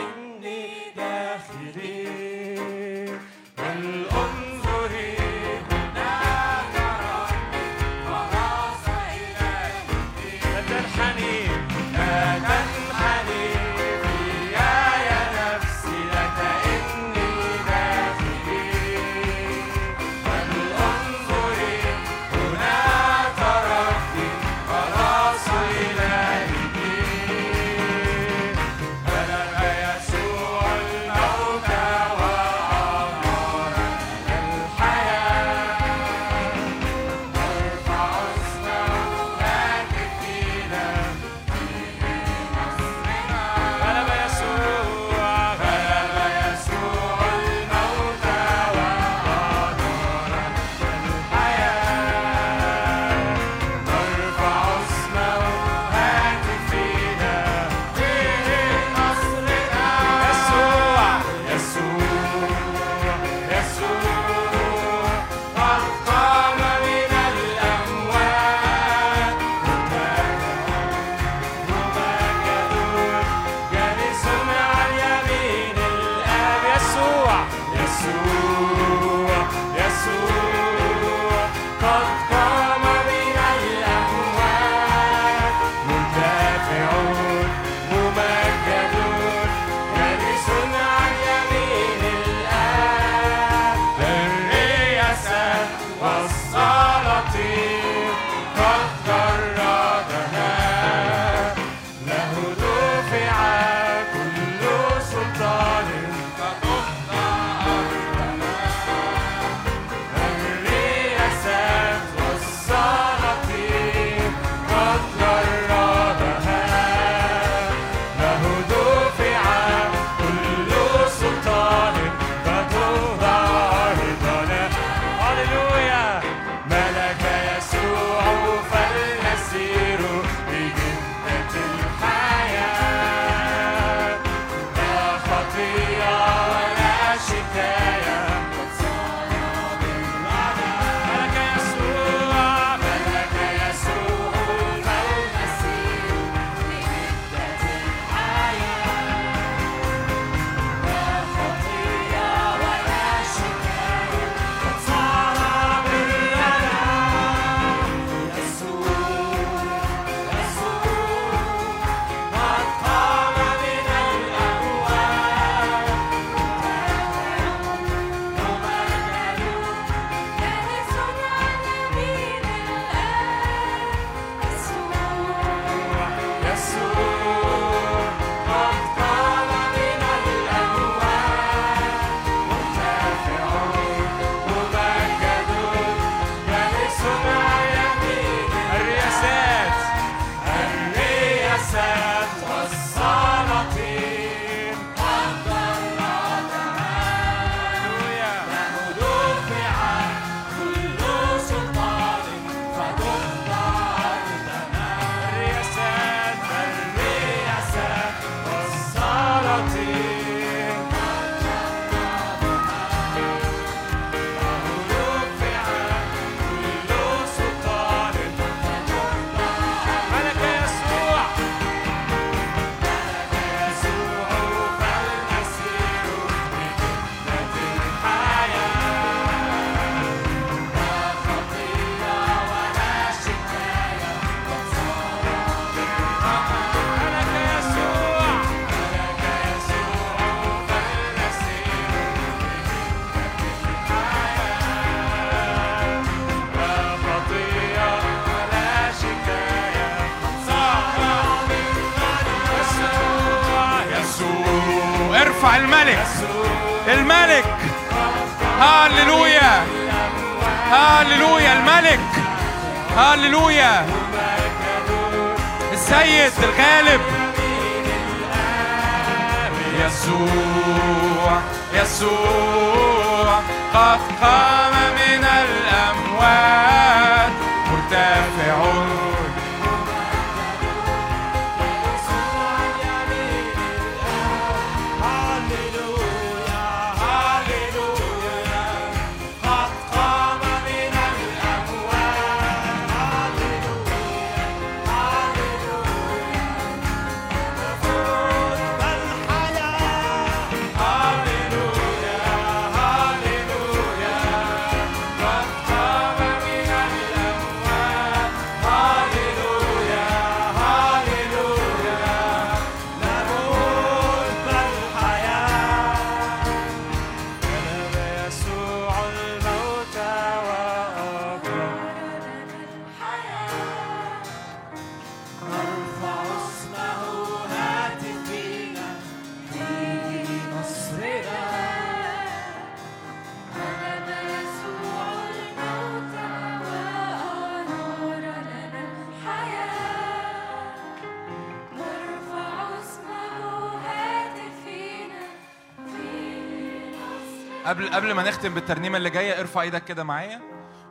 قبل قبل ما نختم بالترنيمة اللي جاية ارفع إيدك كده معايا.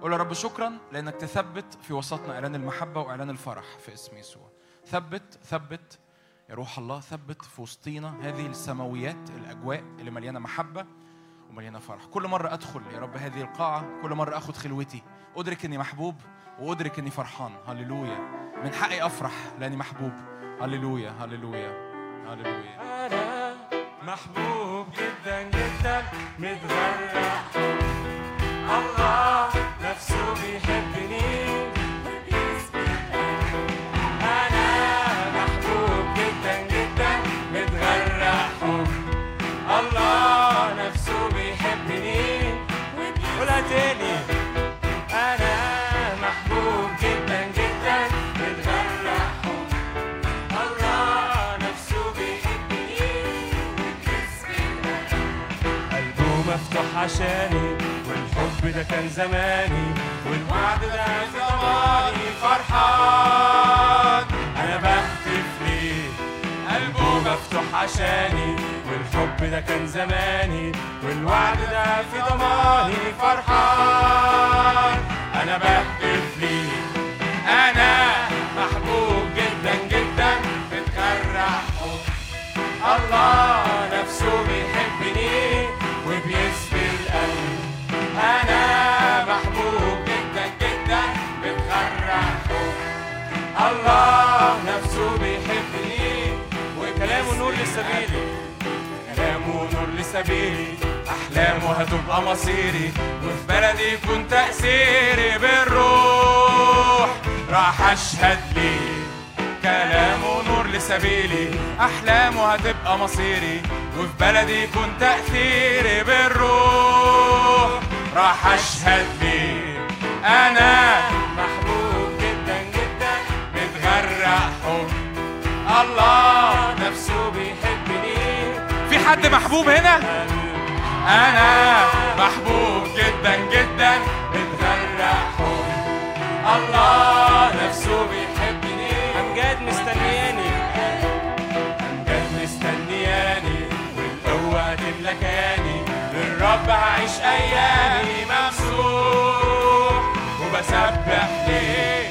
قول يا رب شكرا لأنك تثبت في وسطنا إعلان المحبة وإعلان الفرح في اسم يسوع. ثبت ثبت يا روح الله ثبت في وسطينا هذه السماويات الأجواء اللي مليانة محبة ومليانة فرح. كل مرة أدخل يا رب هذه القاعة كل مرة آخد خلوتي. أدرك إني محبوب وأدرك إني فرحان. هللويا. من حقي أفرح لأني محبوب. هللويا هللويا هللويا. أنا محبوب جدا جدا متغرق حب الله عشاني والحب ده كان زماني والوعد ده زماني. فرحان أنا بهتف ليه؟ قلبه مفتوح عشاني والحب ده كان زماني والوعد ده في ضماني. فرحان أنا بهتف ليه؟ أنا محبوب جدا جدا متغرق حب. الله نفسه أنا محبوب جدا جدا الله نفسه بيحبني. وكلامه نور لسبيلي. كلامه نور لسبيلي. أحلامه هتبقى مصيري. وفي بلدي يكون تأثيري بالروح. راح أشهد ليه كلامه نور لسبيلي. أحلامه هتبقى مصيري. وفي بلدي يكون تأثيري بالروح. راح أشهد ليه أنا محبوب جدا جدا متغرق حب الله نفسه بيحبني. في حد محبوب هنا؟ أنا محبوب جدا جدا متغرق حب الله نفسه بيحبني. أمجاد مستنياني؟ أمجاد مستنياني. والقوة هتملى كياني للرب هعيش ممسوح وبسبح ليه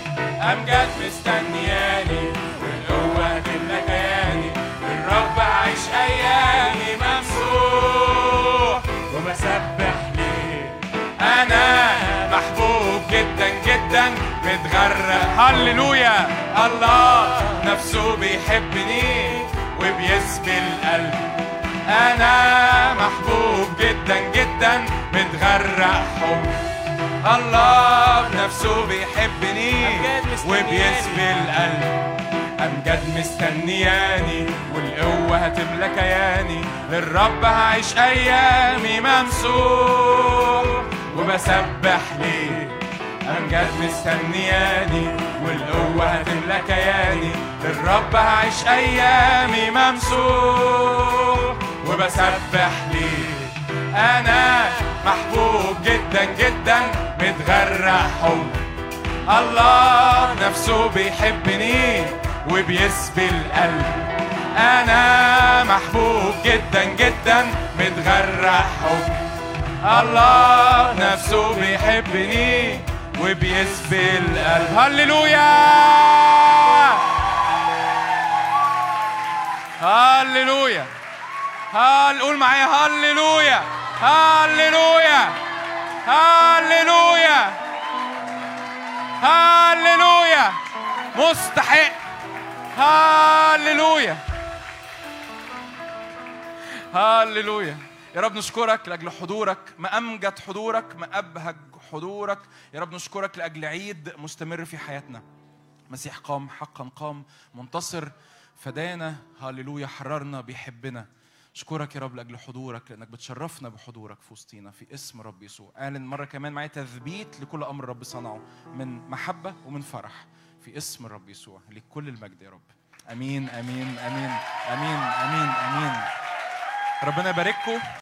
أمجاد مستنياني والقوة هتملى كياني للرب هعيش أيامي ممسوح. وبسبح ليه أنا محبوب جدا جدا. متغرق. هللويا. الله نفسه بيحبني وبيسبي القلب. أنا محبوب جدا جدا. متغرق حب. الله بنفسه بيحبني وبيسبي القلب. أمجد مستنياني والقوة هتملى كياني للرب هعيش أيامي ممسوح وبسبح ليه. أمجد مستنياني والقوة هتملى كياني للرب هعيش أيامي ممسوح وبسبح ليه. أنا محبوب جدا جدا متغرق حب الله نفسه بيحبني وبيسبي القلب. أنا محبوب جدا جدا متغرق حب الله نفسه بيحبني وبيسبي القلب. هللويا! هللويا! هل قول معايا هللويا! هللويا هللويا هللويا مستحق هللويا هللويا يا رب نشكرك لأجل حضورك. ما أمجد حضورك ما أبهج حضورك. يا رب نشكرك لأجل عيد مستمر في حياتنا. مسيح قام حقا قام منتصر فدانا. هللويا حررنا بيحبنا. أشكرك يا رب لأجل حضورك لأنك بتشرفنا بحضورك في وسطينا في اسم رب يسوع. أعلن مرة كمان معايا تثبيت لكل أمر الرب صنعه من محبة ومن فرح في اسم الرب يسوع ليك كل المجد يا رب. آمين آمين آمين آمين آمين آمين. ربنا يبارككم.